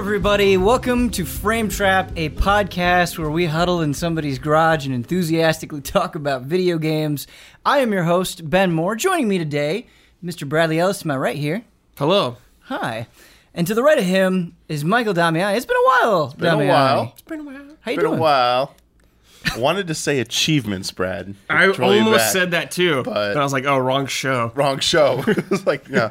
everybody. Welcome to Frame Trap, a podcast where we huddle in somebody's garage and enthusiastically talk about video games. I am your host, Ben Moore. Joining me today, Mr. Bradley Ellis to my right here. Hello. Hi. And to the right of him is Michael Damiani. It's been a while. It's been a while. It's been a while. How you Been doing? a while. I wanted to say achievements, Brad. I almost back. said that too, but, but- I was like, oh, wrong show. wrong show. it's like no,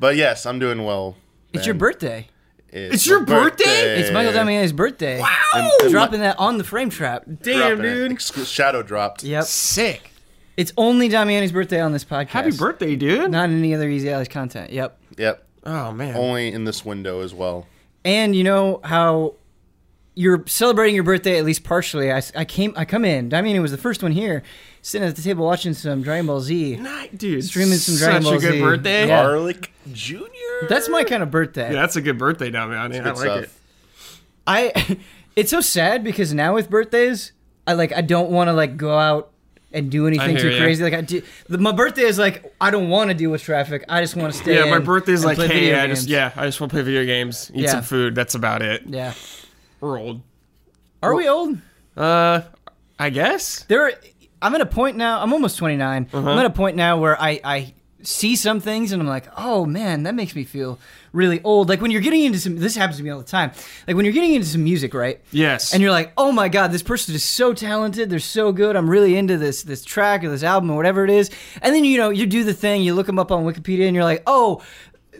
but yes, I'm doing well. It's your birthday. It's your my birthday? It's Michael Damiani's birthday. Wow. Dropping that on the Frame Trap. Damn, dude. Exclu- shadow dropped. Yep. Sick. It's only Damiani's birthday on this podcast. Happy birthday, dude. Not any other Easy Allies content. Yep. Yep. oh, man. Only in this window as well. And you know how you're celebrating your birthday at least partially. I, I came, I come in. Damiani was the first one here, sitting at the table watching some Dragon Ball Z. Night, dude. Streaming some Dragon Ball Z. Such Ball a good Z. birthday. Yeah. Garlic Junior. That's my kind of birthday. Yeah, that's a good birthday down there. I like stuff. it. I. It's so sad because now with birthdays, I like I don't want to like go out and do anything too ya. crazy. Like I do, the, my birthday is like I don't want to deal with traffic. I just want to stay. Yeah, my birthday is like, hey, video I just yeah, I just want to play video games, eat Yeah. some food. That's about it. yeah. We're old. Are we old? Uh, I guess. there i'm at a point now i'm almost 29 Uh-huh. i'm at a point now where i i see some things and i'm like oh man that makes me feel really old like when you're getting into some this happens to me all the time like when you're getting into some music right Yes. and you're like oh my god this person is so talented they're so good i'm really into this this track or this album or whatever it is and then you know you do the thing you look them up on wikipedia and you're like oh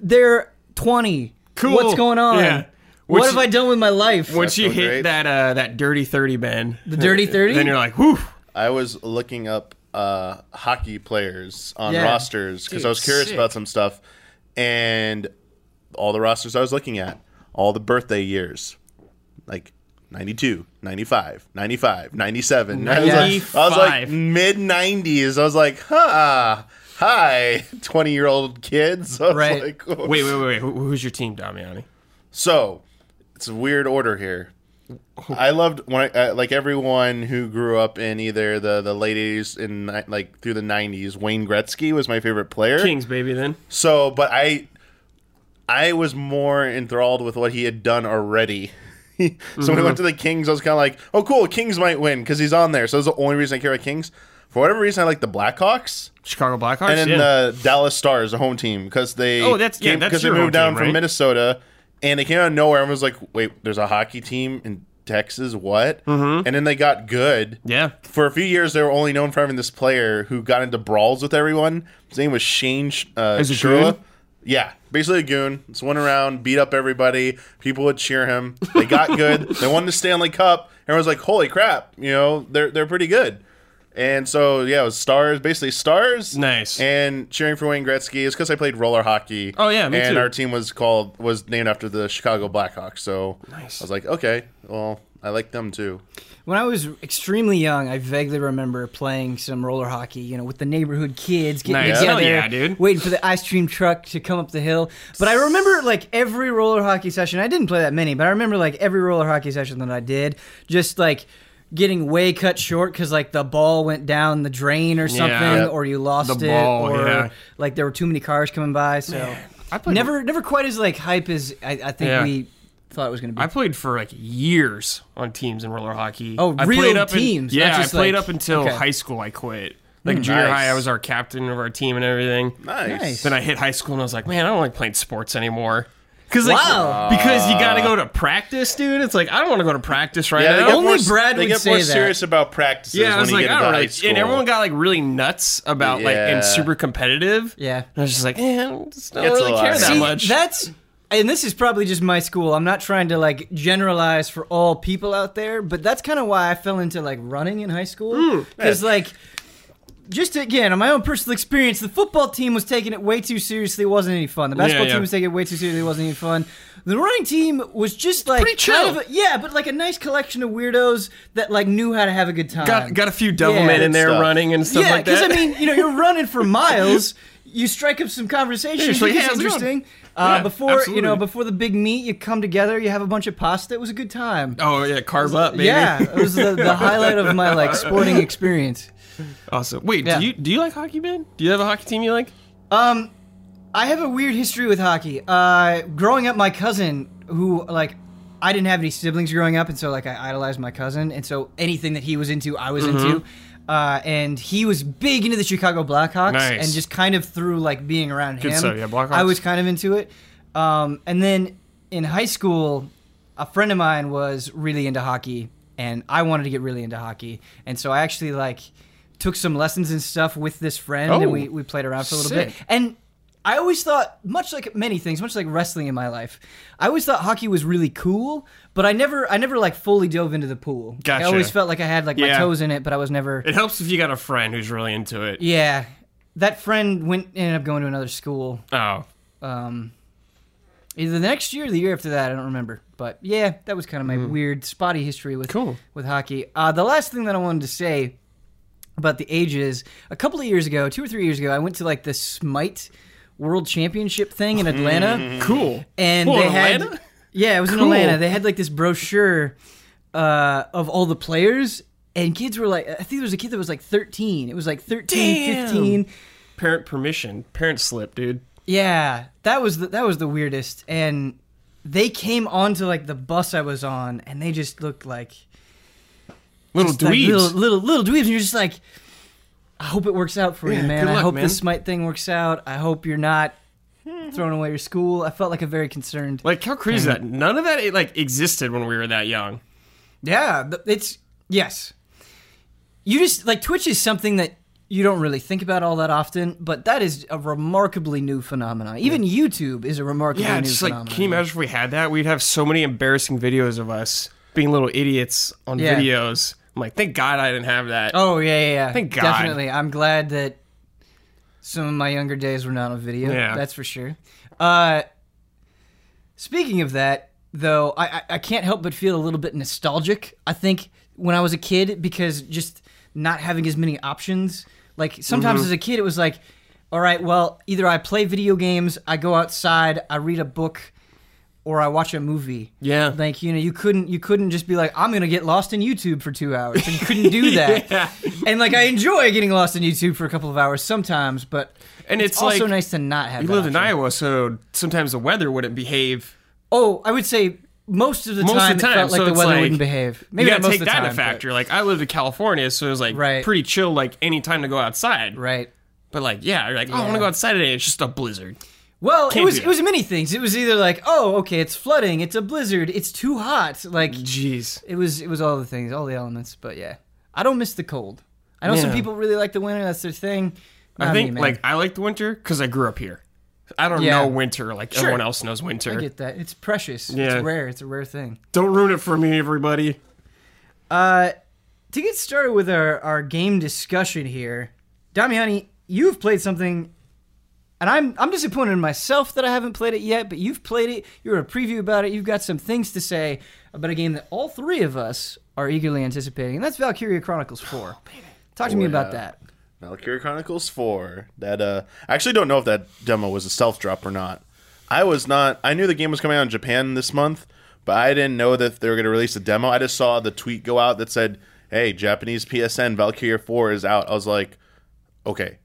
they're 20 Cool. what's going on Yeah. what have you- i done with my life Once you so hit great. that uh that dirty thirty, Ben, the dirty 30 then you're like, whew. I was looking up uh, hockey players on Yeah. rosters because I was curious sick. about some stuff, and all the rosters I was looking at, all the birthday years, like 92, 95, 95, 97. I was like, like mid 90s. I was like, huh, hi, 20 year old kids. Right. like, Wait, wait, wait, wait. Who, who's your team, Damiani? So, it's a weird order here. I loved when I, uh, like everyone who grew up in either the the late 80s and like through the 90s. Wayne Gretzky was my favorite player. Kings, baby. Then So, but I I was more enthralled with what he had done already. so Mm-hmm. when he went to the Kings, I was kind of like, "Oh, cool, Kings might win because he's on there." So that's the only reason I care about Kings. For whatever reason, I like the Blackhawks Chicago Blackhawks. and then yeah. the Dallas Stars, the home team, because they Oh, that's- yeah, came- that's because they your home moved down team, from? Minnesota, and they came out of nowhere and was like, "Wait, there's a hockey team in Texas? What?" Mm-hmm. And then they got good. yeah. For a few years, they were only known for having this player who got into brawls with everyone. His name was Shane Sh- uh, As a Churla. Yeah, basically a goon. Just went around, beat up everybody. People would cheer him. They got good. they won the Stanley Cup. Everyone was like, "Holy crap!" You know, they're they're pretty good. And so yeah, it was stars, basically stars. Nice. And cheering for Wayne Gretzky is because I played roller hockey. Oh, yeah, me and too. our team was called was named after the Chicago Blackhawks. So Nice. I was like, okay, well, I like them too. When I was extremely young, I vaguely remember playing some roller hockey, you know, with the neighborhood kids getting Nice. together, Hell yeah, dude. waiting for the ice cream truck to come up the hill. But I remember like every roller hockey session. I didn't play that many, but I remember like every roller hockey session that I did, just like getting way cut short because like the ball went down the drain or something, Yep. or you lost The it, ball, or yeah. like there were too many cars coming by. So I played never, never quite as like hype as I, I think Yeah. we thought it was going to be. I played for like years on teams in roller hockey. Oh, I real played up teams, not yeah, I just, played like- up until okay. Hmm. high school. I quit. Like junior Nice. high, I was our captain of our team and everything. Nice. Nice. Then I hit high school and I was like, man, I don't like playing sports anymore. Cause like, Wow. because you got to go to practice, dude. It's like I don't want to go to practice right Yeah, they now. get Only more, Brad they would get say more that. serious about practices yeah, I when was you like, get I into don't high know. school. And everyone got like really nuts about like and super competitive. yeah. And I was just like, eh, I just don't Gets a really lot. care that See, much. That's and this is probably just my school. I'm not trying to like generalize for all people out there, but that's kind of why I fell into like running in high school because like. Just again, on my own personal experience, the football team was taking it way too seriously. It wasn't any fun. The basketball yeah. team was taking it way too seriously. It wasn't any fun. The running team was just like Pretty kind chill. of a- yeah, but like a nice collection of weirdos that like knew how to have a good time. got got a few devilmen Yeah. in there Stuff. running and stuff yeah, like that. Because I mean, you know, you're running for miles. You strike up some conversation. Yeah, it's like, hey, how's interesting. Uh, Yeah, before you know, before the big meet, you come together. You have a bunch of pasta. It was a good time. oh yeah, carve up, baby. yeah, it was the, the highlight of my like sporting experience. Awesome. Wait, Yeah. do you do you like hockey, Ben? Do you have a hockey team you like? Um, I have a weird history with hockey. Uh, growing up, my cousin who like I didn't have any siblings growing up, and so like I idolized my cousin, and so anything that he was into, I was Mm-hmm. into. Uh, and he was big into the Chicago Blackhawks, Nice. and just kind of through like being around Good him, yeah, Blackhawks. I was kind of into it. Um, and then in high school, a friend of mine was really into hockey, and I wanted to get really into hockey, and so I actually like took some lessons and stuff with this friend, Oh, and we we played around for a little bit, and. I always thought, much like many things, much like wrestling in my life, I always thought hockey was really cool, but I never, I never like fully dove into the pool. Gotcha. I always felt like I had like my toes in it, but I was never. It helps if you got a friend who's really into it. Yeah, that friend went ended up going to another school. Oh, Um, either the next year or the year after that, I don't remember. But yeah, that was kind of my weird spotty history with Cool. with hockey. Uh, the last thing that I wanted to say about the ages, a couple of years ago, two or three years ago, I went to like the Smite World Championship thing in Atlanta, cool. and Cool, they had Atlanta? yeah, it was in Atlanta. They had like this brochure uh, of all the players. And kids were like, I think there was a kid that was like 13. It was like 13, Damn. 15. Parent permission, parent slip, dude. Yeah, that was the, that was the weirdest. And they came onto like the bus I was on, and they just looked like Little just, like, dweebs. little little little dweebs. And you're just like, I hope it works out for Yeah, you, man. good I hope man. this Smite thing works out. I hope you're not throwing away your school. I felt like a very concerned. Like how crazy is that? None of that like existed when we were that young. Yeah, it's yes. You just like Twitch is something that you don't really think about all that often, but that is a remarkably new phenomenon. Even YouTube is a remarkably new phenomenon. Yeah, new just like can you imagine if we had that? We'd have so many embarrassing videos of us being little idiots on Yeah. videos. I'm like, thank God I didn't have that. Oh yeah, yeah, yeah. Thank God. Definitely. I'm glad that some of my younger days were not on video. Yeah. That's for sure. Uh, speaking of that, though, I, I I can't help but feel a little bit nostalgic. I think when I was a kid, because just not having as many options. Like sometimes Mm-hmm. as a kid, it was like, all right, well, either I play video games, I go outside, I read a book, or I watch a movie. Yeah. Like you know, you couldn't you couldn't just be like, I'm gonna get lost in YouTube for two hours. And you couldn't do that. Yeah. And like I enjoy getting lost in YouTube for a couple of hours sometimes, but And it's, it's also like- nice to not have. You lived in. Iowa, so sometimes the weather wouldn't behave. Oh, I would say most of the Most of time the it time, felt like so the weather like- wouldn't behave. Maybe you gotta most take of the that time, into but- factor. Like I lived in California, so it was like Right. pretty chill. Like any time to go outside. Right. But like, yeah, you're like, oh, I want Yeah. to go outside today. It's just a blizzard. Well, it Can't was it was many things. It was either like, oh, okay, it's flooding, it's a blizzard, it's too hot. Like Jeez. it was it was all the things, all the elements. But yeah, I don't miss the cold. I know some people really like the winter. That's their thing. I think me, like I like the winter because I grew up here. I don't Yeah. know winter like Sure. everyone else knows winter. I get that. It's precious. Yeah. It's rare. It's a rare thing. Don't ruin it for me, everybody. Uh, to get started with our, our game discussion here, Damiani, you've played something, and I'm I'm disappointed in myself that I haven't played it yet. But you've played it. You're a preview about it. You've got some things to say about a game that all three of us are eagerly anticipating, and that's Valkyria Chronicles Four. Talk to me Oh, about that. Valkyria Chronicles 4. That uh I actually don't know if that demo was a stealth drop or not. I was not I knew the game was coming out in Japan this month, but I didn't know that they were going to release a demo. I just saw the tweet go out that said, "Hey, Japanese PSN Valkyria 4 is out." I was like, "Okay."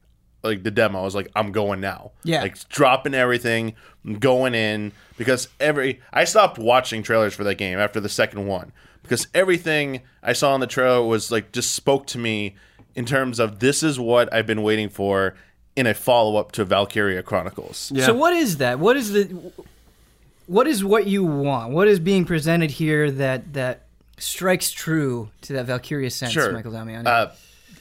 Like the demo, I was like, "I'm going now." Yeah. Like dropping everything, going in because every I stopped watching trailers for that game after the second one because everything I saw on the trailer was like just spoke to me in terms of this is what I've been waiting for in a follow up to Valkyria Chronicles. Yeah. So what is that? What is the what is what you want? What is being presented here that that strikes true to that Valkyria sense, Sure. Michael Damiani? Uh,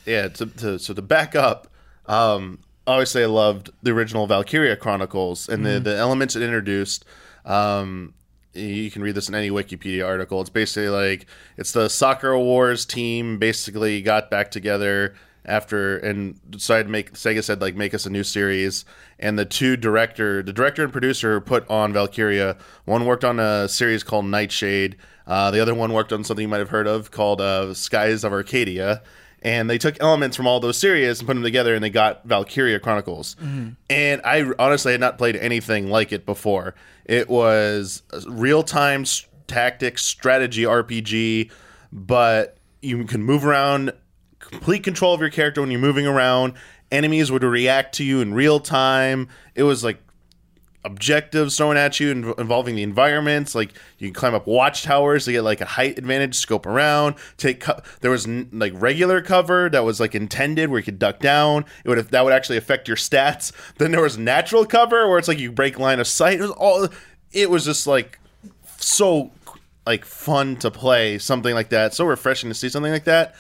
yeah. To, to, so to back up, um, obviously I loved the original Valkyria Chronicles and the, the elements it introduced. Um, you can read this in any Wikipedia article. It's basically like it's the Sakura Wars team basically got back together after and decided to make Sega said like make us a new series and the two director the director and producer put on Valkyria one worked on a series called Nightshade uh, the other one worked on something you might have heard of called uh, Skies of Arcadia and they took elements from all those series and put them together and they got Valkyria Chronicles. Mm-hmm. And I honestly had not played anything like it before. It was real-time s- tactics strategy RPG, but you can move around complete control of your character when you're moving around. Enemies would react to you in real time. It was like objectives thrown at you inv- involving the environments. Like you can climb up watchtowers to get like a height advantage, scope around. Take co- there was like regular cover that was like intended where you could duck down. It would that would actually affect your stats. Then there was natural cover where it's like you break line of sight. It was all. It was just like so like fun to play something like that. So refreshing to see something like that,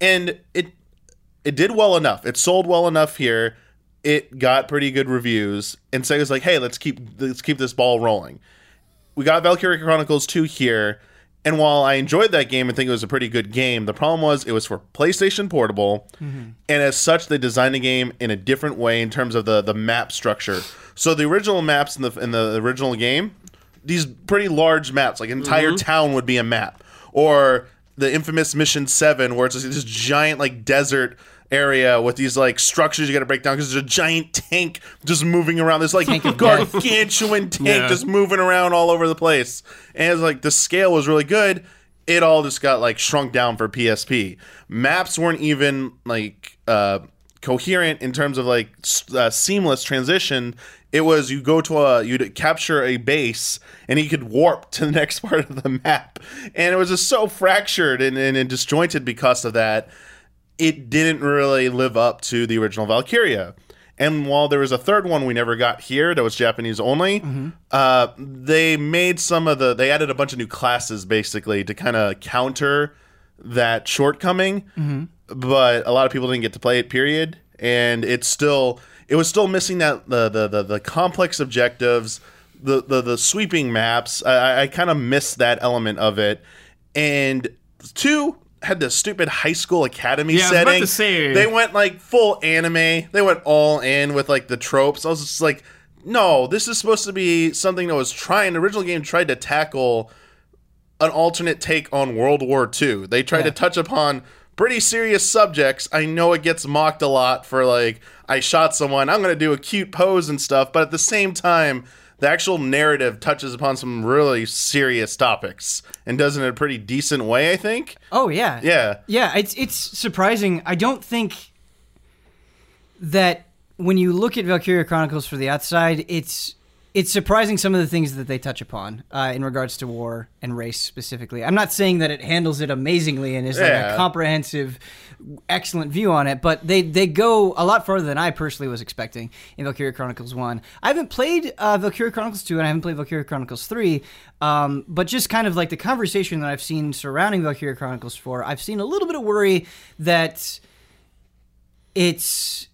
and it it did well enough. It sold well enough here. It got pretty good reviews, and Sega's like, "Hey, let's keep let's keep this ball rolling." We got Valkyria Chronicles 2 here, and while I enjoyed that game and think it was a pretty good game, the problem was it was for PlayStation Portable, mm-hmm. and as such, they designed the game in a different way in terms of the the map structure. So the original maps in the in the original game, these pretty large maps, like an entire mm-hmm. town would be a map, or the infamous Mission Seven, where it's just this giant like desert area with these like structures you got to break down because there's a giant tank just moving around. This like gargantuan tank Yeah. just moving around all over the place, and it's like the scale was really good. It all just got like shrunk down for PSP. Maps weren't even like uh, coherent in terms of like uh, seamless transition. It was you go to a you'd capture a base and you could warp to the next part of the map, and it was just so fractured and, and, and disjointed because of that. It didn't really live up to the original Valkyria. And while there was a third one we never got here that was Japanese only, uh, they made some of the they added a bunch of new classes basically to kind of counter that shortcoming. But a lot of people didn't get to play it. Period. And it's still it was still missing that the the the, the complex objectives, the the the sweeping maps. I, I kind of missed that element of it. And two had the stupid high school academy Yeah, I was about setting. to say- they went like full anime. They went all in with like the tropes. I was just like, no, this is supposed to be something that was trying. The original game tried to tackle an alternate take on World War II. They tried to touch upon pretty serious subjects. I know it gets mocked a lot for like I shot someone. I'm going to do a cute pose and stuff, but at the same time, the actual narrative touches upon some really serious topics and does it in a pretty decent way, I think. Oh yeah, Yeah. yeah. It's it's surprising. I don't think that when you look at Valkyria Chronicles for the outside, it's it's surprising some of the things that they touch upon uh, in regards to war and race specifically. I'm not saying that it handles it amazingly and is like a comprehensive, excellent view on it, but they they go a lot further than I personally was expecting in Valkyria Chronicles One. I haven't played uh, Valkyria Chronicles Two, and I haven't played Valkyria Chronicles Three, um, but just kind of like the conversation that I've seen surrounding Valkyria Chronicles Four, I've seen a little bit of worry that it's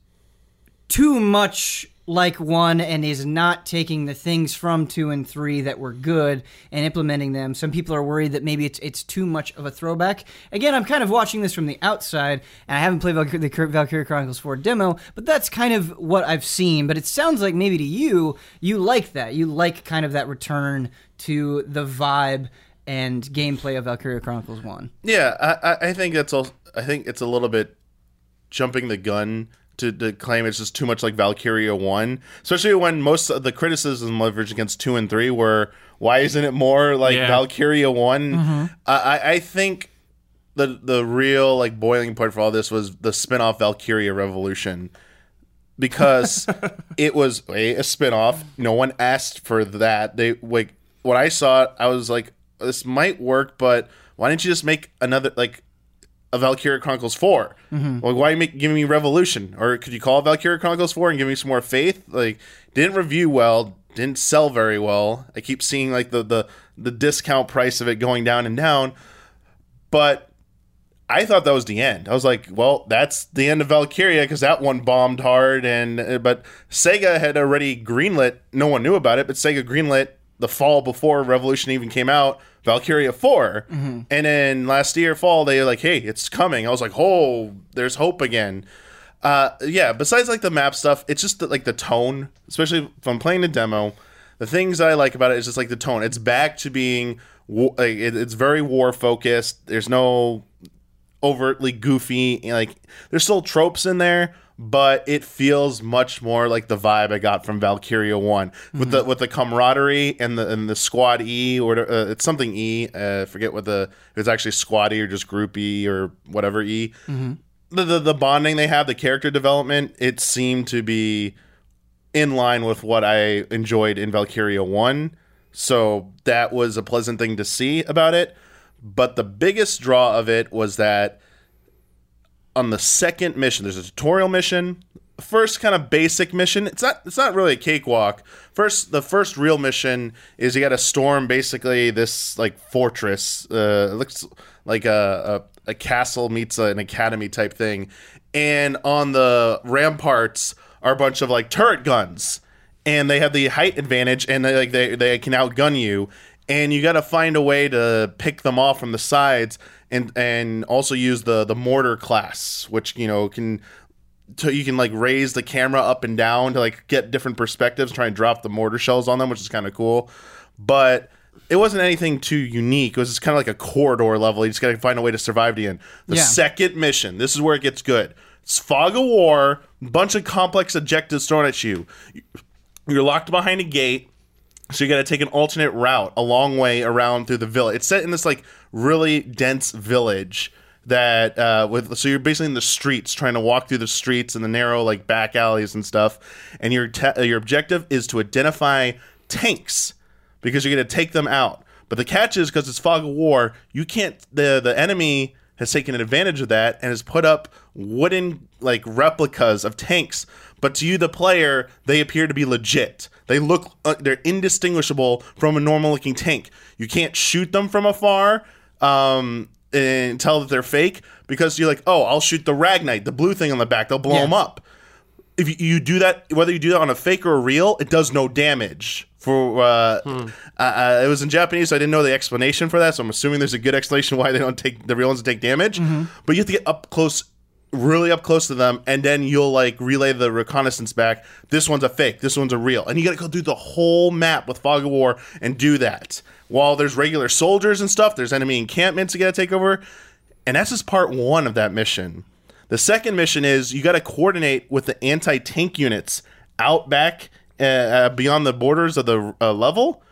too much like one and is not taking the things from two and three that were good and implementing them. Some people are worried that maybe it's it's too much of a throwback. Again, I'm kind of watching this from the outside, and I haven't played Valkyr- the Valkyria Chronicles 4 demo, but that's kind of what I've seen. But it sounds like maybe to you, you like that. You like kind of that return to the vibe and gameplay of Valkyria Chronicles 1. Yeah, I- I think that's all. I think it's a little bit jumping the gun to, to claim it's just too much like Valkyria One, especially when most of the criticism leverage against two and three were why isn't it more like Yeah. Valkyria One? Mm-hmm. I, I I think the the real like boiling point for all this was the spin-off Valkyria Revolution because it was a, a spin-off. No one asked for that. They like when I saw it, I was like, this might work, but why didn't you just make another like a Valkyria Chronicles 4? Mm-hmm. Like why are you make giving me Revolution? Or could you call Valkyria Chronicles 4 and give me some more faith? Like didn't review well, didn't sell very well. I keep seeing like the the the discount price of it going down and down. But I thought that was the end. I was like, well, that's the end of Valkyria because that one bombed hard. And but Sega had already greenlit. No one knew about it, but Sega greenlit the fall before Revolution even came out. Valkyria 4 and then last year fall they were like, hey, it's coming. I was like, oh, there's hope again. Uh, yeah. Besides like the map stuff, it's just the, like the tone, especially if I'm playing the demo. The things that I like about it is just like the tone. It's back to being wa- like it, it's very war focused. There's no overtly goofy like there's still tropes in there but it feels much more like the vibe I got from Valkyria One with the with the camaraderie and the and the squad E or uh, it's something E. Uh, forget what the if it's actually squad E or just group E or whatever E. The, the the bonding they have, the character development, it seemed to be in line with what I enjoyed in Valkyria 1. So that was a pleasant thing to see about it. But the biggest draw of it was that on the second mission, there's a tutorial mission. First kind of basic mission. It's not it's not really a cakewalk. First the first real mission is you got to storm basically this like fortress. Uh it looks like a, a a castle meets an academy type thing. And on the ramparts are a bunch of like turret guns and they have the height advantage and they like they, they can outgun you and you got to find a way to pick them off from the sides and and also use the the mortar class which you know can to, you can like raise the camera up and down to like get different perspectives try and drop the mortar shells on them which is kind of cool. But it wasn't anything too unique. It was just kind of like a corridor level. You just got to find a way to survive to the end. The Yeah. second mission this is where it gets good. It's fog of war bunch of complex objectives thrown at you. You're locked behind a gate so you got to take an alternate route a long way around through the village it's set in this like really dense village that uh with so you're basically in the streets trying to walk through the streets and the narrow like back alleys and stuff. And your te- your objective is to identify tanks because you're going to take them out. But the catch is because it's fog of war you can't the the enemy has taken advantage of that and has put up wooden like replicas of tanks. But to you the player they appear to be legit they look uh, they're indistinguishable from a normal looking tank you can't shoot them from afar um and tell that they're fake because you're like oh i'll shoot the ragnite the blue thing on the back they'll blow Yeah. them up if you, you do that, whether you do that on a fake or a real, it does no damage. For uh, uh, uh, it was in Japanese, so I didn't know the explanation for that. So I'm assuming there's a good explanation why they don't take the real ones take damage. But you have to get up close, really up close to them, and then you'll like relay the reconnaissance back. This one's a fake. This one's a real, and you got to go through the whole map with Fog of War and do that. While there's regular soldiers and stuff, there's enemy encampments you got to take over, and that's just part one of that mission. The second mission is you got to coordinate with the anti tank units out back uh, uh, beyond the borders of the uh, level,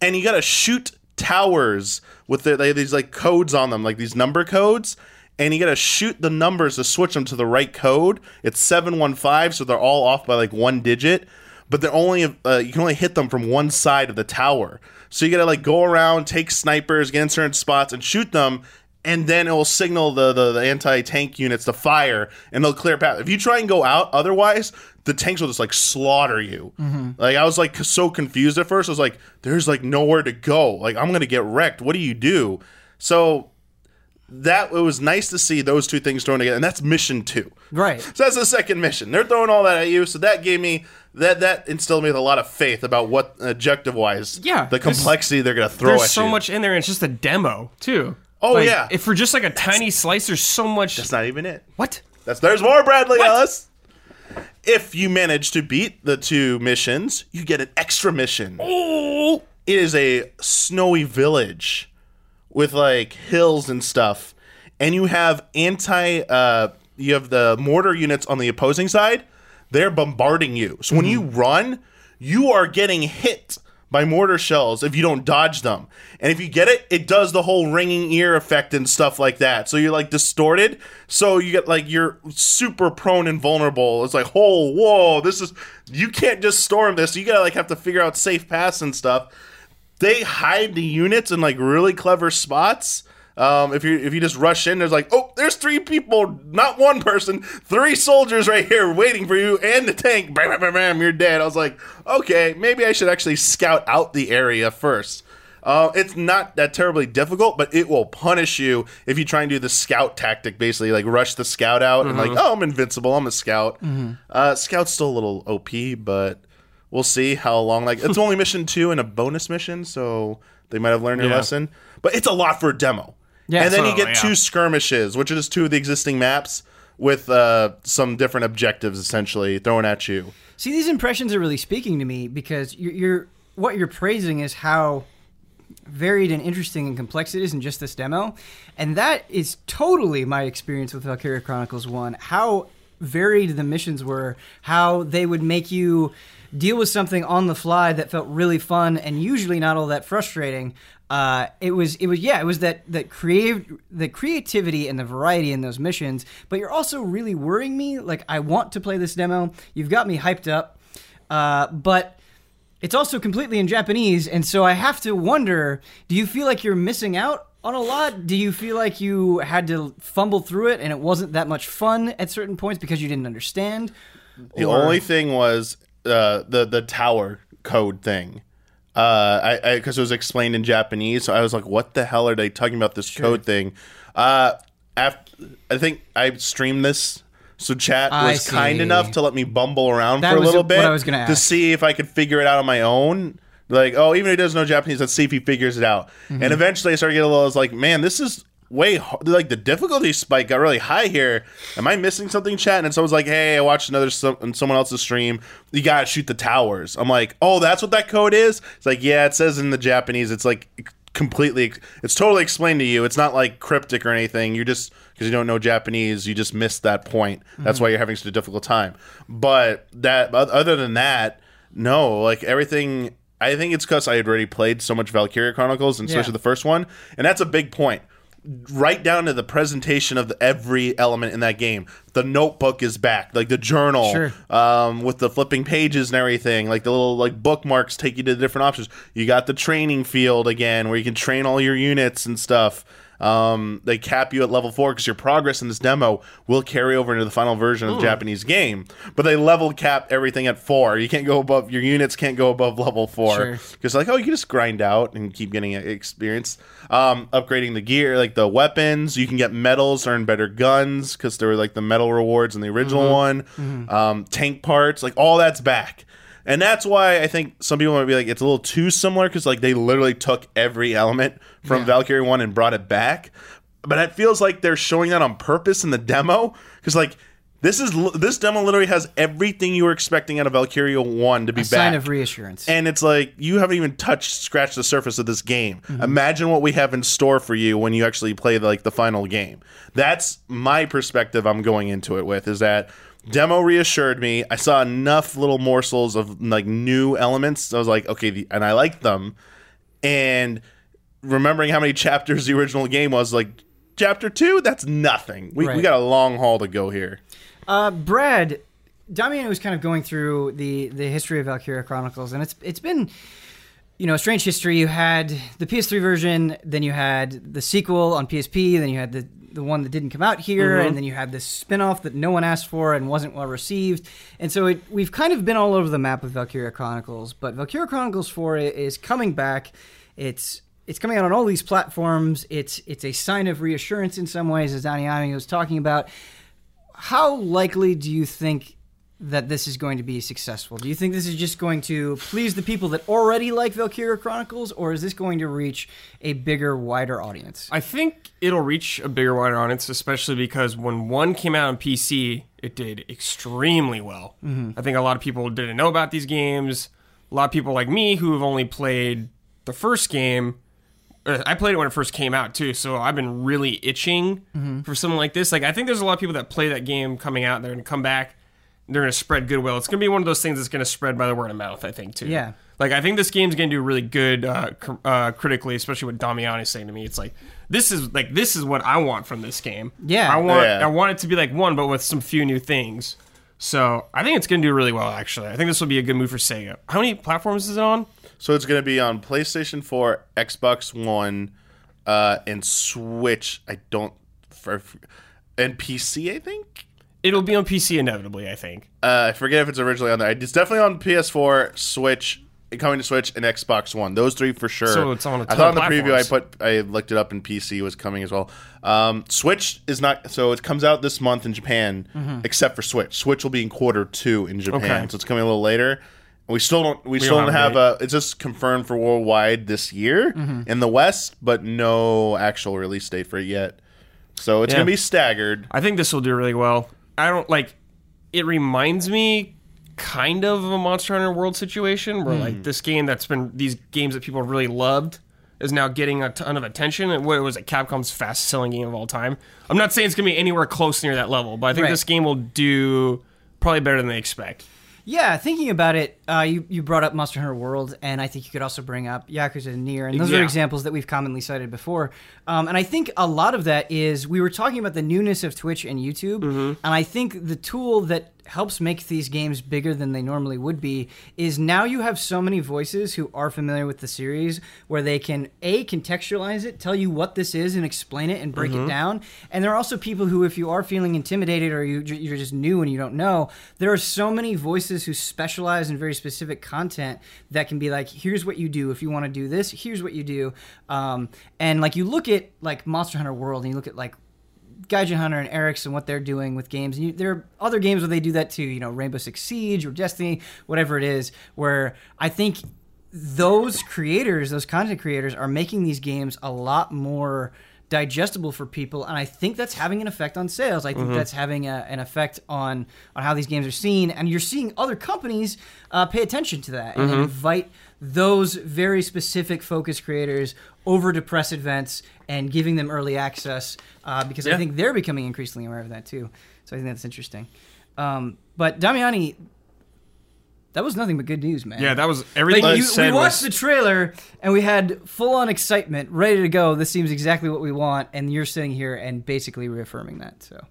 and you got to shoot towers with the, these like codes on them, like these number codes, and you got to shoot the numbers to switch them to the right code. It's seven one five, so they're all off by like one digit, but they're only uh, you can only hit them from one side of the tower. So you got to like go around, take snipers, get in certain spots, and shoot them. And then it will signal the, the, the anti-tank units to fire and they'll clear path. If you try and go out otherwise the tanks will just like slaughter you. Like i was like so confused at first. I was like there's like nowhere to go. Like i'm gonna get wrecked. What do you do? So that it was nice to see those two things thrown together and that's mission two Right. so that's the second mission they're throwing all that at you so that gave me that that instilled me with a lot of faith about what objective wise Yeah, the complexity they're gonna throw There's at so you much in there, and it's just a demo too. Oh, Like, yeah. If for just like a tiny slice, there's so much. that's not even it what? That's there's more Bradley Ellis. If you manage to beat the two missions, you get an extra mission. Oh, It is a snowy village with like hills and stuff, and you have anti. Uh, you have the mortar units on the opposing side. They're bombarding you. So when you run, you are getting hit by mortar shells if you don't dodge them. And if you get it, it does the whole ringing ear effect and stuff like that. So you're like distorted. So you get like you're super prone and vulnerable. It's like, oh, whoa, this is you can't just storm this. You gotta like have to figure out safe paths and stuff they hide the units in like really clever spots. Um, if you if you just rush in, there's like, oh, there's three people, not one person, three soldiers right here waiting for you, and the tank. Bam, bam, bam, bam, you're dead. I was like, okay, maybe I should actually scout out the area first. Uh, it's not that terribly difficult, but it will punish you if you try and do the scout tactic, basically like rush the scout out and like, oh, I'm invincible, I'm a scout. Uh, scout's still a little OP, but we'll see how long. Like it's only mission two and a bonus mission, so they might have learned their Yeah. lesson. But it's a lot for a demo. Yeah, and then you get yeah. two skirmishes, which are just two of the existing maps with uh, some different objectives essentially thrown at you. See, these impressions are really speaking to me because you're, you're what you're praising is how varied and interesting and complex it is in just this demo, and that is totally my experience with Valkyria Chronicles One. How varied the missions were, how they would make you deal with something on the fly that felt really fun and usually not all that frustrating. Uh, it was it was yeah it was that that creative the creativity and the variety in those missions but you're also really worrying me like I want to play this demo you've got me hyped up uh, but it's also completely in Japanese, and so I have to wonder: Do you feel like you're missing out on a lot? Do you feel like you had to fumble through it, and it wasn't that much fun at certain points because you didn't understand? The Or- only thing was uh, the the tower code thing. Uh, I because it was explained in Japanese, so I was like, "What the hell are they talking about this code thing?" Uh, after, I think I streamed this, so chat was kind enough to let me bumble around That for a little bit I was gonna to ask. see if I could figure it out on my own. Like, oh, even if he doesn't know Japanese, let's see if he figures it out. Mm-hmm. And eventually, I started getting a little. I was like, "Man, this is." Way like the difficulty spike got really high here. Am I missing something, chat? And someone's like, "Hey, I watched another some, someone else's stream. You gotta shoot the towers." I'm like, "Oh, that's what that code is." It's like, yeah, it says in the Japanese. It's like completely. It's totally explained to you. It's not like cryptic or anything. You're just because you don't know Japanese, you just missed that point. That's mm-hmm. why you're having such a difficult time. But that, other than that, no, like everything. I think it's because I had already played so much Valkyria Chronicles, and especially Yeah. the first one, and that's a big point right down to the presentation of the, every element in that game. The notebook is back, like the journal, Sure. um, with the flipping pages and everything. Like the little like bookmarks take you to the different options. You got the training field again, where you can train all your units and stuff. Um, they cap you at level four because your progress in this demo will carry over into the final version of the Japanese game. But they level cap everything at four. You can't go above your units can't go above level four. Sure. because like oh you can just grind out and keep getting experience. Um upgrading the gear like the weapons. You can get medals earn better guns because there were like the medal rewards in the original one. Um tank parts. Like all that's back and that's why I think some people might be like it's a little too similar because like they literally took every element from Yeah. Valkyria one and brought it back but it feels like they're showing that on purpose in the demo because like this is this demo literally has everything you were expecting out of Valkyria one to be A back sign of reassurance. and it's like you haven't even touched scratched the surface of this game Mm-hmm. imagine what we have in store for you when you actually play like the final game that's my perspective i'm going into it with is that demo reassured me. I saw enough little morsels of like new elements. I was like okay the, and i liked them. And remembering how many chapters the original game was like chapter two that's nothing. We, we got a long haul to go here. Uh, Brad, Damian was kind of going through the the history of Valkyria Chronicles, and it's it's been you know a strange history. You had the PS3 version, then you had the sequel on PSP, then you had the the one that didn't come out here, mm-hmm. and then you had this spin-off that no one asked for and wasn't well received. And so it, we've kind of been all over the map with Valkyria Chronicles, but Valkyria Chronicles 4 is coming back. It's it's coming out on all these platforms. It's it's a sign of reassurance in some ways, as Damiani was talking about how likely do you think that this is going to be successful? Do you think this is just going to please the people that already like Valkyria Chronicles, or is this going to reach a bigger, wider audience? I think it'll reach a bigger wider audience, especially because when one came out on PC, it did extremely well. I think a lot of people didn't know about these games. A lot of people like me who have only played the first game. uh, I played it when it first came out too, so I've been really itching for something like this. Like I think there's a lot of people that play that game coming out. They're gonna come back. They're gonna spread goodwill. It's gonna be one of those things that's gonna spread by the word of mouth. I think too. Yeah. Like I think this game's gonna do really good uh, cr- uh, critically, especially what Damiani is saying to me. It's like this is like this is what I want from this game. Yeah. I want Yeah. I want it to be like one, but with some few new things. So I think it's gonna do really well. Actually, I think this will be a good move for Sega. How many platforms is it on? So it's going to be on PlayStation 4, Xbox One, uh, and Switch. I don't, for, and PC. I think. It'll be on PC inevitably. I think. Uh, I forget if it's originally on there. It's definitely on PS4, Switch, coming to Switch, and Xbox One. Those three for sure. So it's on a I ton thought of on the preview I put I looked it up and PC was coming as well. Um, Switch is not. So it comes out this month in Japan, except for Switch. Switch will be in quarter two in Japan, Mm-hmm. Okay. so it's coming a little later. We still don't. We, still don't don't have have a a. It's just confirmed for worldwide this year Mm-hmm. in the West, but no actual release date for it yet. So it's Yeah. gonna be staggered. I think this will do really well. I don't like. It reminds me kind of a Monster Hunter World situation where Hmm. like this game that's been these games that people really loved is now getting a ton of attention. And what it was it? Capcom's fastest selling game of all time. I'm not saying it's gonna be anywhere close near that level, but I think Right. this game will do probably better than they expect. Yeah, thinking about it, uh, you you brought up Monster Hunter World, and I think you could also bring up Yakuza and Nier, and those are examples that we've commonly cited before. Um, and I think a lot of that is we were talking about the newness of Twitch and YouTube, Mm-hmm. and I think the tool that helps make these games bigger than they normally would be is now you have so many voices who are familiar with the series where they can a contextualize it tell you what this is and explain it and break it down. And there are also people who if you are feeling intimidated or you, you're just new and you don't know there are so many voices who specialize in very specific content that can be like here's what you do. If you want to do this here's what you do. Um, and like you look at like monster hunter world and you look at like Gaijin Hunter and Arekkz and what they're doing with games. And you, there are other games where they do that too, you know, Rainbow Six Siege or Destiny, whatever it is, where I think those creators, those content creators, are making these games a lot more digestible for people. And i think that's having an effect on sales. I think that's having a, an effect on on how these games are seen. And you're seeing other companies uh, pay attention to that and invite those very specific focus creators over to press events and giving them early access uh, because I think they're becoming increasingly aware of that too. So I think that's interesting. Um, but Damiani, that was nothing but good news, man. Yeah, that was everything Like you you, we watched was the trailer and we had full on excitement, ready to go. This seems exactly what we want, and you're sitting here and basically reaffirming that. So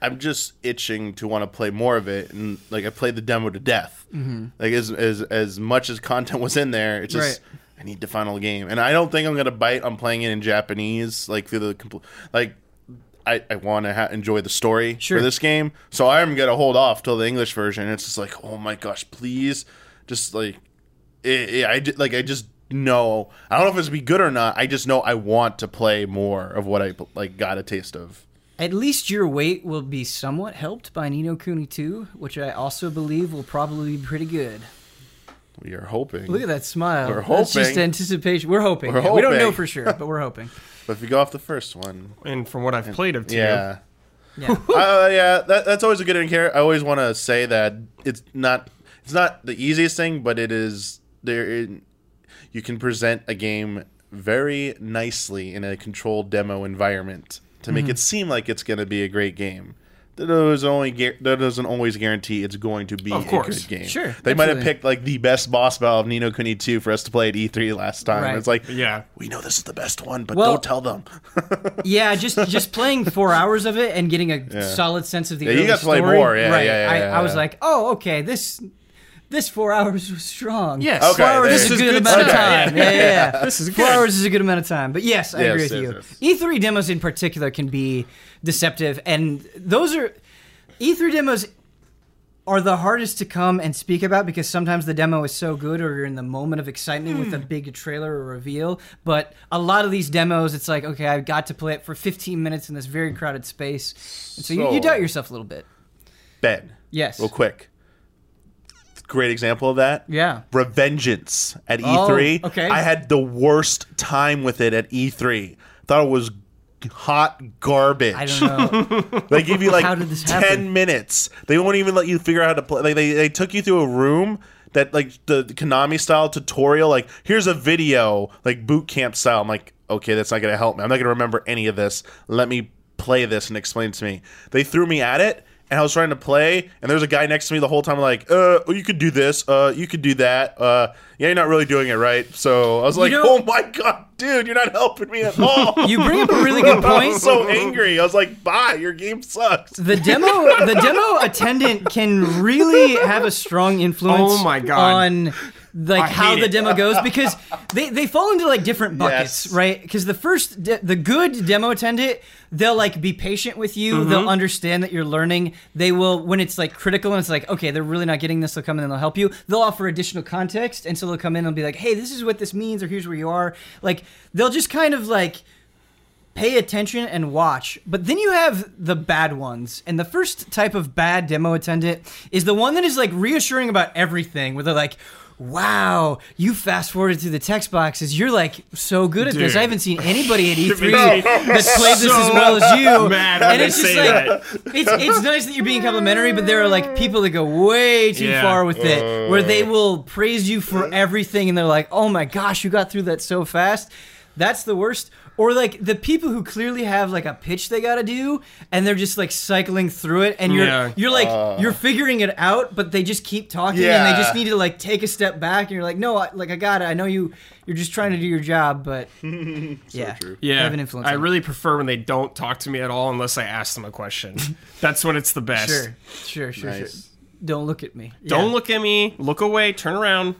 I'm just itching to want to play more of it, and like I played the demo to death. Mm-hmm. Like as as as much as content was in there, it's just Right. I need the final game, and I don't think I'm gonna bite on playing it in Japanese, like through the compl- like. I, I want to ha- enjoy the story Sure. for this game, so I'm gonna hold off till the English version. It's just like, oh my gosh, please, just like, it, it- I like I just know. I don't know if it's gonna be good or not. I just know I want to play more of what I like got a taste of. at least your wait will be somewhat helped by Ni no Kuni 2, which I also believe will probably be pretty good. We are hoping. Look at that smile. We're That's just hoping. anticipation. We're hoping. We're We don't know for sure, but we're hoping. But if you go off the first one, and from what I've played of two. yeah, Yeah. uh, yeah, that, that's always a good indicator. I always want to say that it's not it's not the easiest thing, but it is there. You can present a game very nicely in a controlled demo environment to Mm-hmm. make it seem like it's going to be a great game. That doesn't only that doesn't always guarantee it's going to be Of a good game. Sure, they might have picked like the best boss battle of Ni no Kuni 2 for us to play at E3 last time. Right. It's like, Yeah. we know this is the best one, but Well- don't tell them. Yeah, just just playing four hours of it and getting a solid sense of the Yeah, you early got to play story, more. Yeah, right. yeah, yeah, I, yeah, I was like, oh, okay, this this four hours was strong. Yes. four Okay, hours there- is a is good, good amount of stuff. time. Yeah, yeah, yeah. This is four good. hours is a good amount of time. But yes, I Yes, agree with yes, you. yes. E3 demos in particular can be deceptive, and those are E3 demos are the hardest to come and speak about because sometimes the demo is so good or you're in the moment of excitement with a hmm. big trailer or reveal. But a lot of these demos, it's like, okay, I've got to play it for 15 minutes in this very crowded space. And so, you, you doubt yourself a little bit. Ben, Yes. real quick. Great example of that. Yeah. Revengeance at Oh, E3. okay. I had the worst time with it at E3. Thought it was hot garbage. I don't know. They give you like How did this 10 happen? minutes. They won't even let you figure out how to play. Like, they, they took you through a room that, like, the Konami style tutorial. Like, here's a video, like, boot camp style. I'm like, okay, that's not going to help me. I'm not going to remember any of this. Let me play this and explain it to me. They threw me at it. And I was trying to play, and there's a guy next to me the whole time, like, uh, oh, you could do this, uh, you could do that, uh, yeah, you're not really doing it right. So I was like, know- oh my god, dude, you're not helping me at all. You bring up a really good I point. was so angry. I was like, bye, your game sucks. the demo the demo attendant can really have a strong influence Oh my God. on like how the it. demo goes because they, they fall into like different buckets Yes. right because the first de- the good demo attendant they'll like be patient with you Mm-hmm. they'll understand that you're learning they will when it's like critical and it's like okay they're really not getting this they'll come in and they'll help you they'll offer additional context and so they'll come in and be like hey this is what this means or here's where you are like they'll just kind of like pay attention and watch. But then you have the bad ones. And the first type of bad demo attendant is the one that is like reassuring about everything, where they're like, Wow, you fast forwarded through the text boxes. You're like so good at this. I haven't seen anybody at E3 me that's played this as well as you. mad when and they it's just say like it's it's nice that you're being complimentary, but there are like people that go way too Yeah. far with it, where they oh. will praise you for everything, and they're like, "Oh my gosh, you got through that so fast." That's the worst. Or like the people who clearly have like a pitch they got to do, and they're just like cycling through it, and you're Yeah. you're like you're figuring it out, but they just keep talking, and they just need to like take a step back, and you're like, "No, I, like I got it. I know you. You're just trying to do your job, but yeah, true. they Yeah, have an influence. I on really prefer when they don't talk to me at all unless I ask them a question. That's when it's the best. Sure, sure, sure, Nice. sure. don't look at me. Don't Yeah. look at me. Look away. Turn around.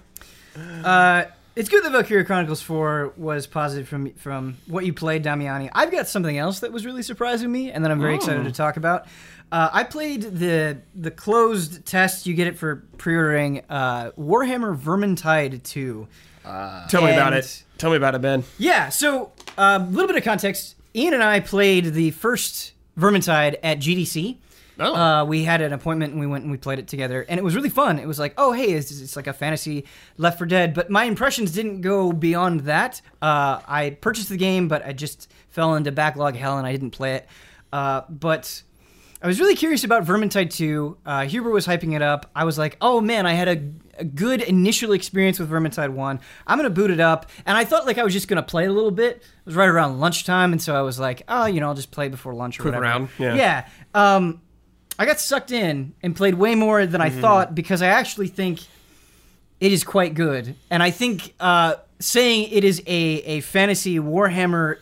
Uh, it's good that Valkyria Chronicles 4 was positive from from what you played, Damiani. I've got something else that was really surprising me, and that I'm very excited to talk about. Uh, I played the the closed test. You get it for pre-ordering uh, Warhammer Vermintide 2. Tell me about it. Tell me about it, Ben. Yeah, so a little bit of context. Ian and I played the first Vermintide at GDC. Oh. Uh, we had an appointment and we went and we played it together, and it was really fun. It was like, oh hey, it's, it's like a fantasy Left 4 Dead. But my impressions didn't go beyond that. Uh, I purchased the game, but I just fell into backlog hell and I didn't play it. Uh, but I was really curious about Vermintide 2. Uh, Huber was hyping it up. I was like, oh man, I had a, a good initial experience with Vermintide 1. I'm going to boot it up. And I thought like I was just going to play a little bit. It was right around lunchtime. And so I was like, oh, you know, I'll just play before lunch or Quick whatever. round, yeah. Yeah. Um, I got sucked in and played way more than I thought because I actually think it is quite good. And I think uh, saying it is a, a fantasy Warhammer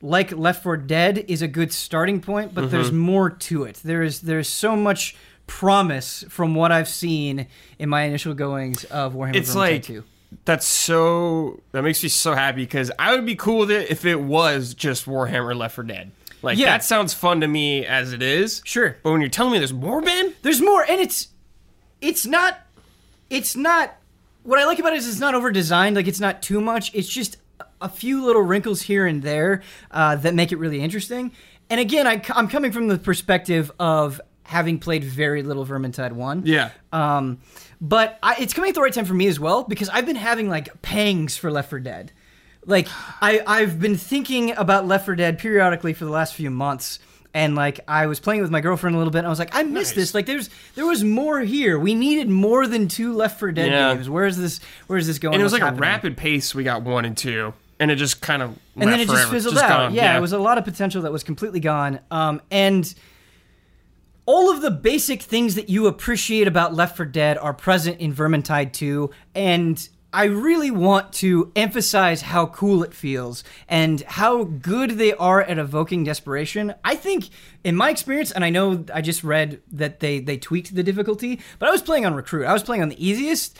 like Left 4 Dead is a good starting point, but there's more to it. There is there's so much promise from what I've seen in my initial goings of Warhammer It's like 2. that's so that makes me so happy because I would be cool with it if it was just Warhammer Left 4 Dead. Like Yeah. that sounds fun to me as it is. Sure. But when you're telling me there's more, Ben, There's more, and it's it's not it's not what I like about it is it's not over designed. Like it's not too much. It's just a few little wrinkles here and there uh, that make it really interesting. And again, I, am coming from the perspective of having played very little Vermintide One. yeah, Um, but I, it's coming at the right time for me as well because I've been having like pangs for Left 4 Dead. Like I, I've been thinking about Left 4 Dead periodically for the last few months, and like I was playing with my girlfriend a little bit, and I was like, I missed Nice. this. Like there's there was more here. We needed more than two Left 4 Dead Yeah. games. Where's this? Where's this going? and it was What's like a rapid pace. We got one and two, and it just kind of and then it just fizzled Just out. gone. Yeah, it was a lot of potential that was completely gone. Um, and all of the basic things that you appreciate about Left 4 Dead are present in Vermintide 2, and I really want to emphasize how cool it feels and how good they are at evoking desperation. I think, in my experience, and I know I just read that they they tweaked the difficulty, but I was playing on Recruit. I was playing on the easiest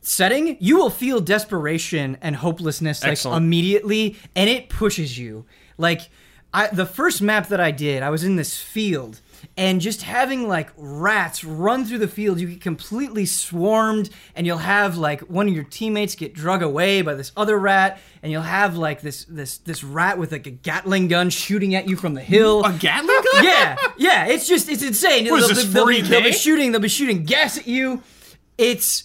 setting. You will feel desperation and hopelessness like Excellent. immediately, and it pushes you. Like I, the first map that I did, I was in this field, and just having like rats run through the field, you get completely swarmed, and you'll have like one of your teammates get drug away by this other rat, and you'll have like this this this rat with like a Gatling gun shooting at you from the hill. a Gatling gun. yeah, yeah, it's just it's insane. What is They'll- this, they'll, be, 40K? they'll be shooting, they'll be shooting gas at you. It's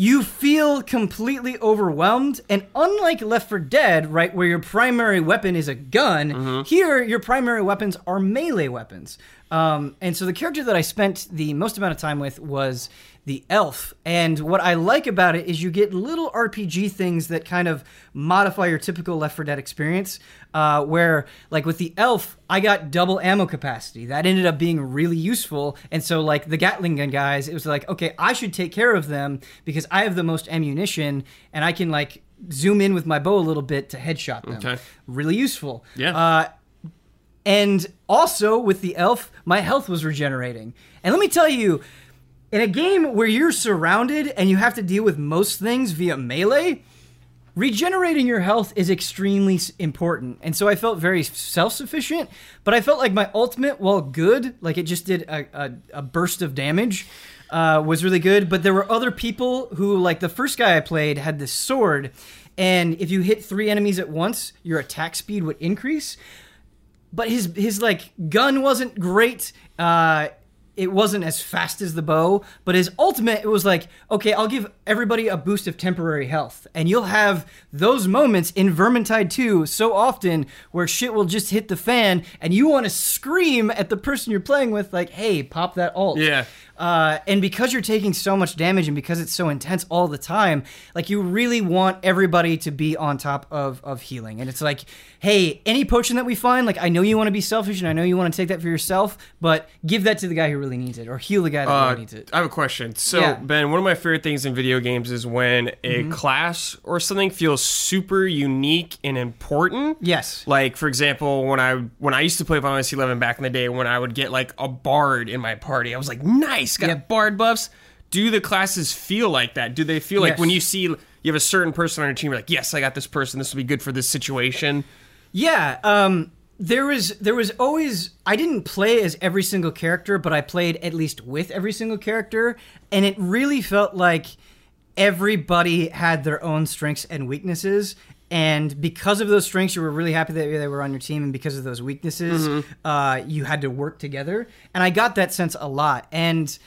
you feel completely overwhelmed and unlike left for dead right where your primary weapon is a gun Mm-hmm. here your primary weapons are melee weapons um, and so the character that i spent the most amount of time with was the elf and what i like about it is you get little rpg things that kind of modify your typical left for dead experience uh, where like with the elf i got double ammo capacity that ended up being really useful and so like the gatling gun guys it was like okay i should take care of them because i have the most ammunition and i can like zoom in with my bow a little bit to headshot them Okay. really useful Yeah. uh, and also with the elf, my health was regenerating. And let me tell you, in a game where you're surrounded and you have to deal with most things via melee, regenerating your health is extremely important. And so I felt very self sufficient, but I felt like my ultimate, while good, like it just did a, a, a burst of damage. Uh, was really good, but there were other people who, like the first guy I played, had this sword, and if you hit three enemies at once, your attack speed would increase but his his like gun wasn't great. Uh, it wasn't as fast as the bow, but his ultimate it was like, okay, I'll give everybody a boost of temporary health, and you'll have those moments in Vermintide 2 so often where shit will just hit the fan, and you want to scream at the person you're playing with, like, hey, pop that ult. Yeah. Uh, and because you're taking so much damage and because it's so intense all the time, like you really want everybody to be on top of, of healing. And it's like, hey, any potion that we find, like I know you want to be selfish and I know you want to take that for yourself, but give that to the guy who really needs it or heal the guy that Uh, really needs it. I have a question. So, Yeah. Mm-hmm. Ben, one of my favorite things in video games is when a class or something feels super unique and important. Yes. Like, for example, when I when I used to play Final Fantasy 11 back in the day, when I would get like a bard in my party, I was like, nice, nice, got Yep. bard buffs. Do the classes feel like that? Do they feel like when you see you have a certain person on your team, you're like, yes, I got this person. This will be good for this situation. Yeah, um, there was there was always I didn't play as every single character, but I played at least with every single character, and it really felt like everybody had their own strengths and weaknesses. And because of those strengths, you were really happy that they were on your team, and because of those weaknesses, uh, you had to work together. And I got that sense a lot. And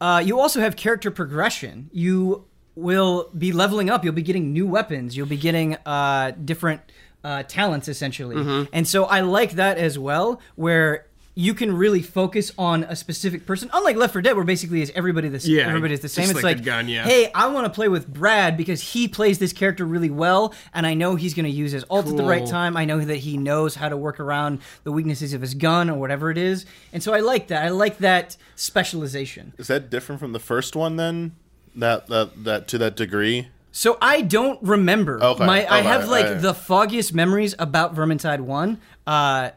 uh, you also have character progression. You will be leveling up. You'll be getting new weapons. You'll be getting uh, different uh, talents, essentially. And so I like that as well, where you can really focus on a specific person. Unlike Left 4 Dead, where basically is everybody the same. Yeah, everybody's the same. It's like like, gun, yeah. hey, I want to play with Brad because he plays this character really well, and I know he's going to use his ult at the right time. I know that he knows how to work around the weaknesses of his gun or whatever it is. And so I like that. I like that specialization. Is that different from the first one then? That that that to that degree? So I don't remember. Okay, My I have like alright. the foggiest memories about Vermintide One, uh,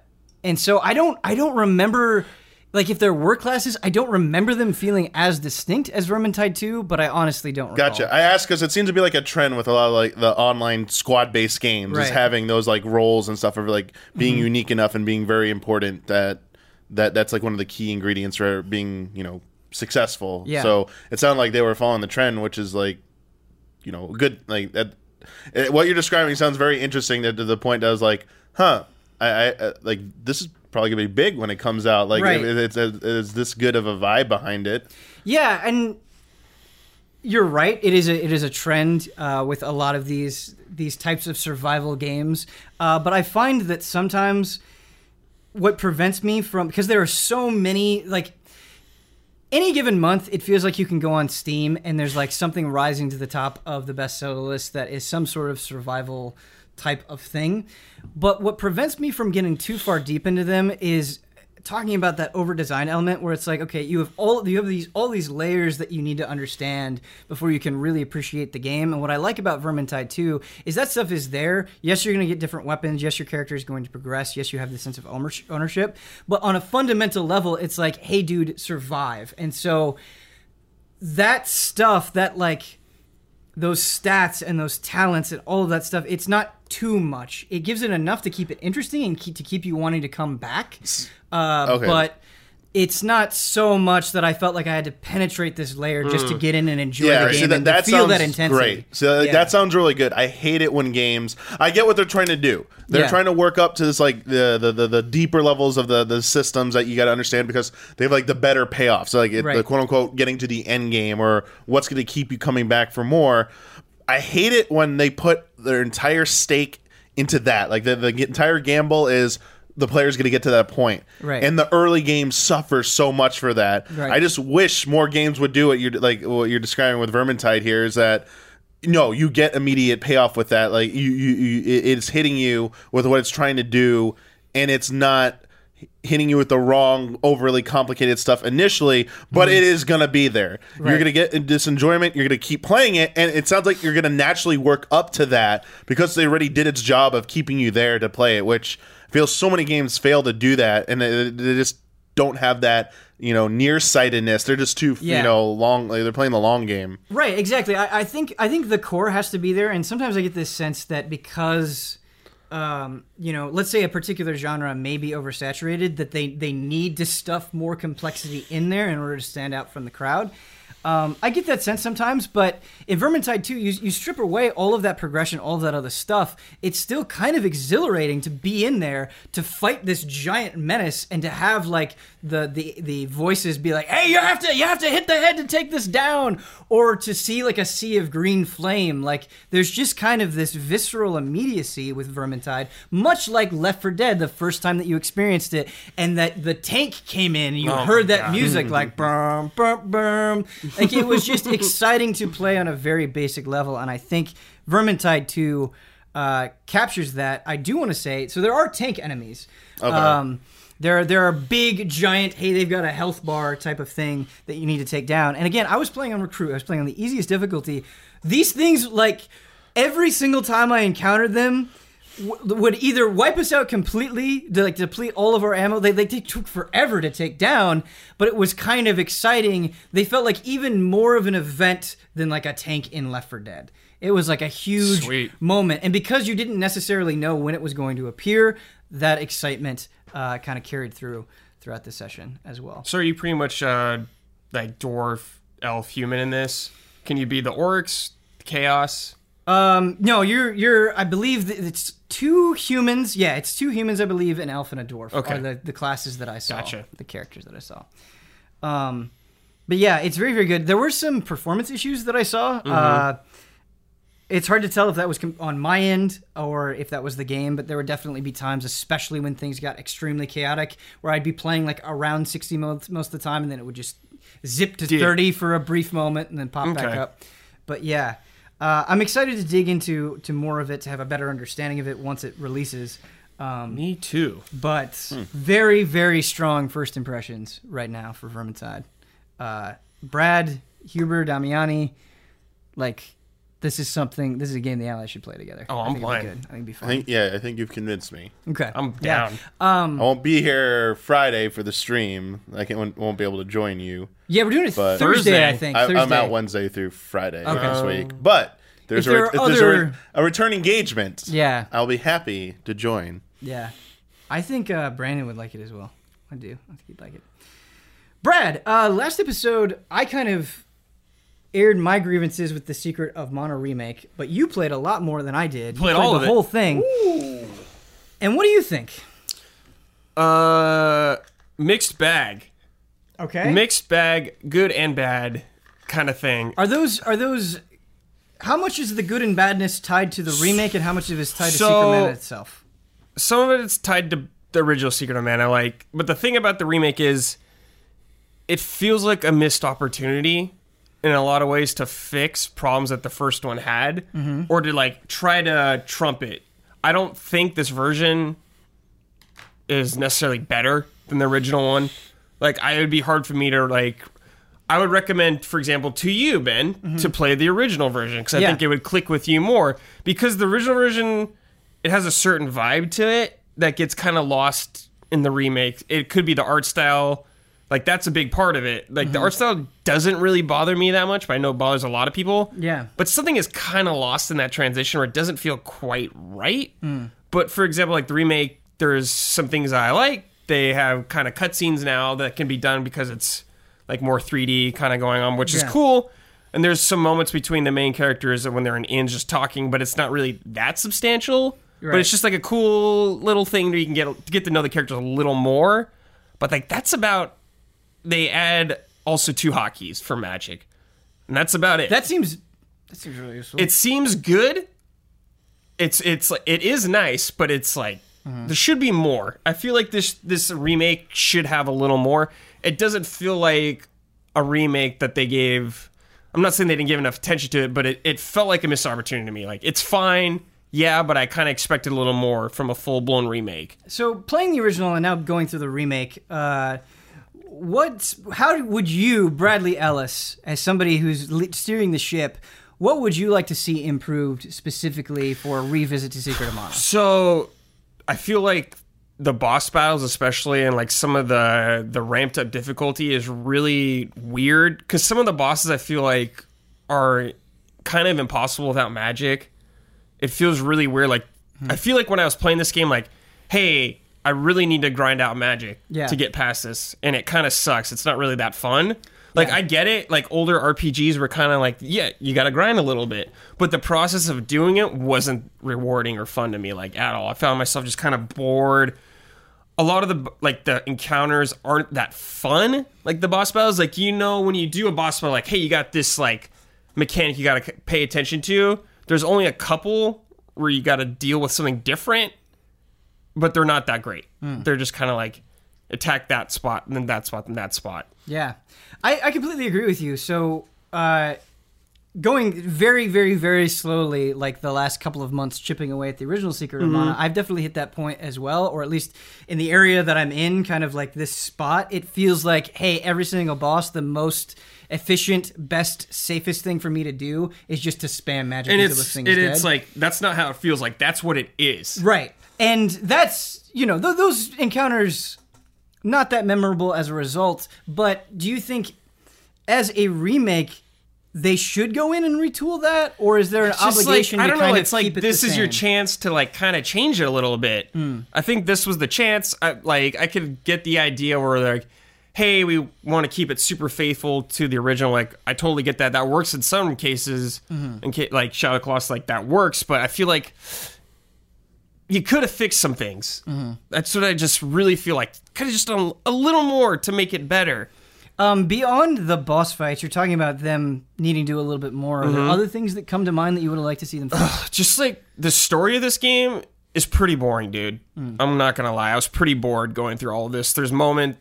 and so I don't I don't remember like if there were classes. I don't remember them feeling as distinct as Vermintide Two, but I honestly don't. Recall. Gotcha. I ask because it seems to be like a trend with a lot of like the online squad based games is having those like roles and stuff of like being Mm-hmm. unique enough and being very important that that that's like one of the key ingredients for being you know successful. Yeah. So it sounded like they were following the trend, which is like you know good like that. It, what you're describing sounds very interesting to, to the point that I was like, huh, I, I uh, like this is probably gonna be big when it comes out. Like Right. it, it's, it's this good of a vibe behind it. Yeah, and you're right. It is a it is a trend uh, with a lot of these these types of survival games. Uh, but I find that sometimes what prevents me from because there are so many like any given month it feels like you can go on steam and there's like something rising to the top of the bestseller list that is some sort of survival type of thing. But what prevents me from getting too far deep into them is talking about that over design element where it's like okay you have all you have these all these layers that you need to understand before you can really appreciate the game. And what i like about vermintide 2 is that stuff is there. Yes you're going to get different weapons. Yes your character is going to progress. Yes you have the sense of ownership. But on a fundamental level it's like hey dude survive. And so that stuff that like those stats and those talents and all of that stuff it's not too much it gives it enough to keep it interesting and keep, to keep you wanting to come back uh, Okay. but it's not so much that I felt like I had to penetrate this layer just to mm. get in and enjoy Yeah, the game see, that, and that feel that intensity. great. So uh, Yeah. that sounds really good. I hate it when games. I get what they're trying to do. They're Yeah. trying to work up to this like the the, the, the deeper levels of the, the systems that you got to understand because they have like the better payoff. So like it, the quote unquote getting to the end game or what's going to keep you coming back for more. I hate it when they put their entire stake into that. Like the, the entire gamble is the player's going to get to that point. Right. And the early game suffers so much for that. Right. I just wish more games would do what you're like what you're describing with Vermintide here is that no, you get immediate payoff with that. Like you, you, you it's hitting you with what it's trying to do, and it's not hitting you with the wrong, overly complicated stuff initially. But mm-hmm. it is gonna be there. You're gonna get this enjoyment. You're gonna keep playing it, and it sounds like you're gonna naturally work up to that because they already did its job of keeping you there to play it. Which Feel so many games fail to do that, and they, they just don't have that. You know, nearsightedness. They're just too, Yeah. you know, long. Like they're playing the long game. Right, exactly. I, I think I think the core has to be there, and sometimes I get this sense that because, um, you know, let's say a particular genre may be oversaturated, that they they need to stuff more complexity in there in order to stand out from the crowd. Um, I get that sense sometimes, but in Vermintide 2, you, you strip away all of that progression, all of that other stuff. It's still kind of exhilarating to be in there to fight this giant menace and to have like the the the voices be like, "Hey, you have to you have to hit the head to take this down," or to see like a sea of green flame. Like there's just kind of this visceral immediacy with Vermintide, much like Left 4 Dead the first time that you experienced it, and that the tank came in, and you Oh heard that God. music like bum bum bum. Like it was just exciting to play on a very basic level, and I think Vermintide 2 uh, captures that. I do want to say so. There are tank enemies. Okay. Um, there, there are big, giant. Hey, they've got a health bar type of thing that you need to take down. And again, I was playing on recruit. I was playing on the easiest difficulty. These things, like every single time I encountered them, w- would either wipe us out completely, to like deplete all of our ammo. They, they took forever to take down, but it was kind of exciting. They felt like even more of an event than like a tank in Left 4 Dead. It was like a huge Sweet. moment, and because you didn't necessarily know when it was going to appear, that excitement uh, kind of carried through throughout the session as well. So are you pretty much uh, like dwarf, elf, human in this? Can you be the orcs, chaos? Um, no, you're you're. I believe it's two humans. Yeah, it's two humans. I believe an elf and a dwarf Okay. are the, the classes that I saw. Gotcha. The characters that I saw. Um, but yeah, it's very very good. There were some performance issues that I saw. Mm-hmm. Uh, it's hard to tell if that was com- on my end or if that was the game, but there would definitely be times, especially when things got extremely chaotic, where I'd be playing like around 60 most, most of the time, and then it would just zip to Did- 30 for a brief moment and then pop back Okay. up. But yeah, uh, I'm excited to dig into to more of it to have a better understanding of it once it releases. Um, Me too. but Hmm. very very strong first impressions right now for Vermintide. Uh, Brad Huber Damiani, like this is something. This is a game the allies should play together. Oh, I I'm think playing. good. I think it'd be I think yeah, I think you've convinced me. okay, I'm Yeah. down. Um, I won't be here Friday for the stream. I can, won't, won't be able to join you. yeah, we're doing it But- Thursday, I think. I, Thursday. I'm out Wednesday through Friday Okay. this week. But there's If a, there if are there's a, re- other- a return engagement. Yeah, I'll be happy to join. yeah. I think uh, Brandon would like it as well. I do. I think he'd like it. Brad, uh, last episode, I kind of aired my grievances with the Secret of Mana remake, but you played a lot more than I did. You Played all the of it. whole thing. And what do you think? Uh, mixed bag. Okay. Mixed bag, good and bad kind of thing. Are those are those? How much is the good and badness tied to the remake, and how much of it is tied to So- Secret Mana itself? Some of it's tied to the original Secret of Mana, like, but the thing about the remake is it feels like a missed opportunity in a lot of ways to fix problems that the first one had mm-hmm. or to like try to trump it. I don't think this version is necessarily better than the original one. Like I it would be hard for me to like I would recommend for example to you Ben mm-hmm. to play the original version cuz I Yeah. think it would click with you more because the original version it has a certain vibe to it that gets kind of lost in the remake. It could be the art style like that's a big part of it. Like the mm-hmm. art style doesn't really bother me that much, but I know it bothers a lot of people. Yeah. But something is kind of lost in that transition where it doesn't feel quite right. Mm. But for example, like the remake, there's some things I like. They have kind of cutscenes now that can be done because it's like more 3D kind of going on, which is cool. And there's some moments between the main characters when they're in inns just talking, but it's not really that substantial. But it's just like a cool little thing where you can get get to know the characters a little more. But like that's about they add also two hotkeys for Magic, and that's about it. That seems that seems really useful. it seems good. It's it's it is nice, but it's like there should be more. I feel like this this remake should have a little more. It doesn't feel like a remake that they gave. I'm not saying they didn't give enough attention to it, but it, it felt like a missed opportunity to me. Like it's fine, yeah, but I kind of expected a little more from a full blown remake. so playing the original and now going through the remake. Uh, what? How would you, Bradley Ellis, as somebody who's steering the ship? What would you like to see improved specifically for a revisit to Secret of Mana? So I feel like the boss battles, especially and like some of the the ramped up difficulty, is really weird because some of the bosses I feel like are kind of impossible without magic. It feels really weird. Like hmm. I feel like when I was playing this game, like, hey, I really need to grind out magic Yeah. to get past this, and it kind of sucks. It's not really that fun. Like I get it. Like older RPGs were kind of like, yeah, you got to grind a little bit, but the process of doing it wasn't rewarding or fun to me like at all. I found myself just kind of bored. A lot of the like the encounters aren't that fun. Like the boss battles, like you know when you do a boss battle, like hey, you got this like mechanic you got to pay attention to. There's only a couple where you got to deal with something different, but they're not that great. They're just kind of like attack that spot and then that spot and that spot. Yeah, I, I completely agree with you. So, uh, going very, very, very slowly, like the last couple of months, chipping away at the original Secret Mm-hmm. of Mana. I've definitely hit that point as well, or at least in the area that I'm in, kind of like this spot. It feels like, hey, every single boss, the most efficient, best, safest thing for me to do is just to spam magic and it's thing it, is it's like that's not how it feels like. That's what it is. Right. And that's, you know, th- those encounters not that memorable as a result, but do you think as a remake they should go in and retool that or is there an obligation like, I to don't know. It's like it this is your chance to like kind of change it a little bit. Hmm. I think this was the chance. I, like I could get the idea where like, hey, we want to keep it super faithful to the original. Like I totally get that. That works in some cases. Mm-hmm. In ca- like Shadow Colossus, like that works. But I feel like you could have fixed some things. Mm-hmm. That's what I just really feel like. Could have just done a little more to make it better. Um, beyond the boss fights, you're talking about them needing to do a little bit more. Are Mm-hmm. there other things that come to mind that you would have liked to see them fix? just like the story of this game is pretty boring, dude. Hmm. I'm not gonna lie. I was pretty bored going through all of this. There's moment,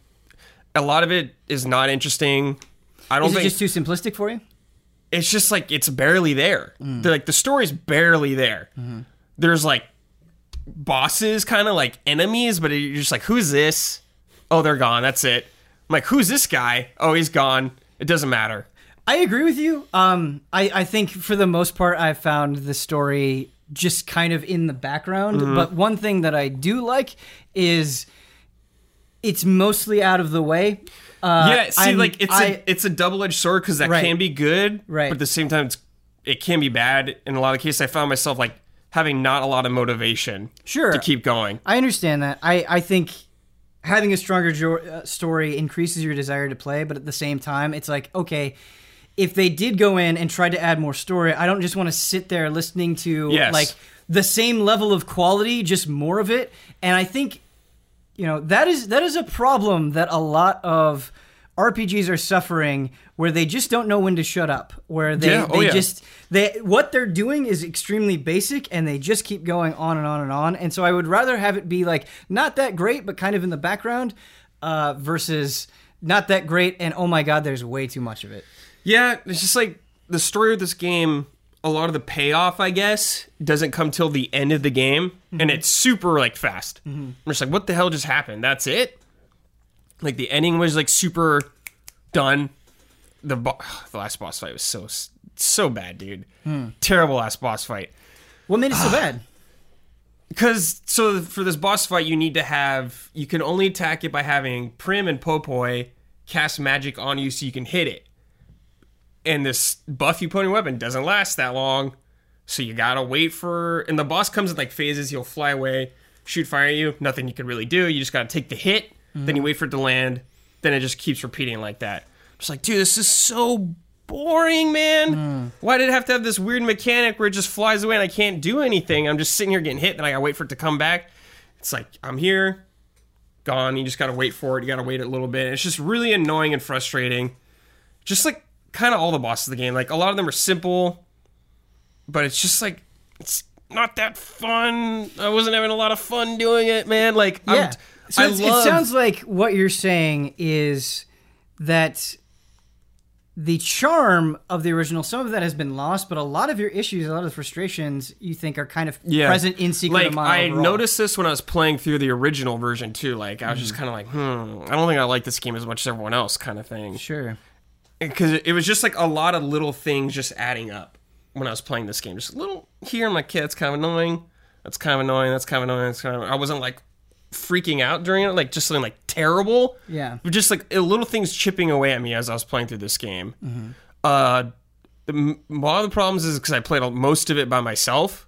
a lot of it is not interesting. I don't Is it think just too simplistic for you? it's just like it's barely there. Hmm. The, like the story's barely there. Mm-hmm. There's like bosses, kind of like enemies, but you're just like, who's this? Oh, they're gone. That's it. I'm like, who's this guy? Oh, he's gone. It doesn't matter. I agree with you. Um, I, I think for the most part, I've found the story just kind of in the background. Mm-hmm. But one thing that I do like is it's mostly out of the way. Uh, Yeah, see, I'm- like it's I- a it's a double edged sword because that Right. can be good, Right. But at the same time, it's, it can be bad. In a lot of cases, I found myself like having not a lot of motivation, Sure. to keep going. I understand that. I, I think having a stronger jo- uh, story increases your desire to play, but at the same time, it's like, okay, if they did go in and try to add more story, I don't just want to sit there listening to Yes. like the same level of quality, just more of it. And I think you know that is that is a problem that a lot of RPGs are suffering where they just don't know when to shut up where they, Yeah, oh they yeah. just they what they're doing is extremely basic and they just keep going on and on and on and so I would rather have it be like not that great but kind of in the background uh, versus not that great and oh my god there's way too much of it Yeah, it's just like the story of this game. A lot of the payoff, I guess, doesn't come till the end of the game, Mm-hmm. and it's super like fast. I'm just like, what the hell just happened? That's it. Like the ending was like super done. The bo- the last boss fight was so so bad, dude. Hmm. Terrible last boss fight. what made it so bad Because so for this boss fight, you need to have you can only attack it by having Primm and Popoi cast magic on you so you can hit it. And this buff you put weapon doesn't last that long, so you gotta wait for. And the boss comes in like phases. He'll fly away, shoot fire at you. Nothing you can really do. You just gotta take the hit. Then you wait for it to land. Then it just keeps repeating like that. Just like, dude, this is so boring, man. Hmm. Why did it have to have this weird mechanic where it just flies away and I can't do anything? I'm just sitting here getting hit, and I gotta wait for it to come back. It's like I'm here, gone. You just gotta wait for it. You gotta wait a little bit. It's just really annoying and frustrating. Just like kind of all the bosses of the game. Like a lot of them are simple, but it's just like it's not that fun. I wasn't having a lot of fun doing it, man. Like yeah I'm, so I love, it sounds like what you're saying is that the charm of the original, some of that has been lost, but a lot of your issues, a lot of the frustrations you think are kind of yeah. present in Secret like, of Mana. I overall. noticed this when I was playing through the original version too. Like I was Mm. just kind of like, hmm, I don't think I like this game as much as everyone else, kind of thing. Sure. Because it was just like a lot of little things just adding up when I was playing this game. Just a little here, I'm like, yeah, that's kind of annoying. That's kind of annoying. That's kind of annoying. That's kind of. I wasn't like freaking out during it, like just something like terrible. Yeah. But just like little things chipping away at me as I was playing through this game. Mm-hmm. Uh, the, one of the problems is because I played most of it by myself.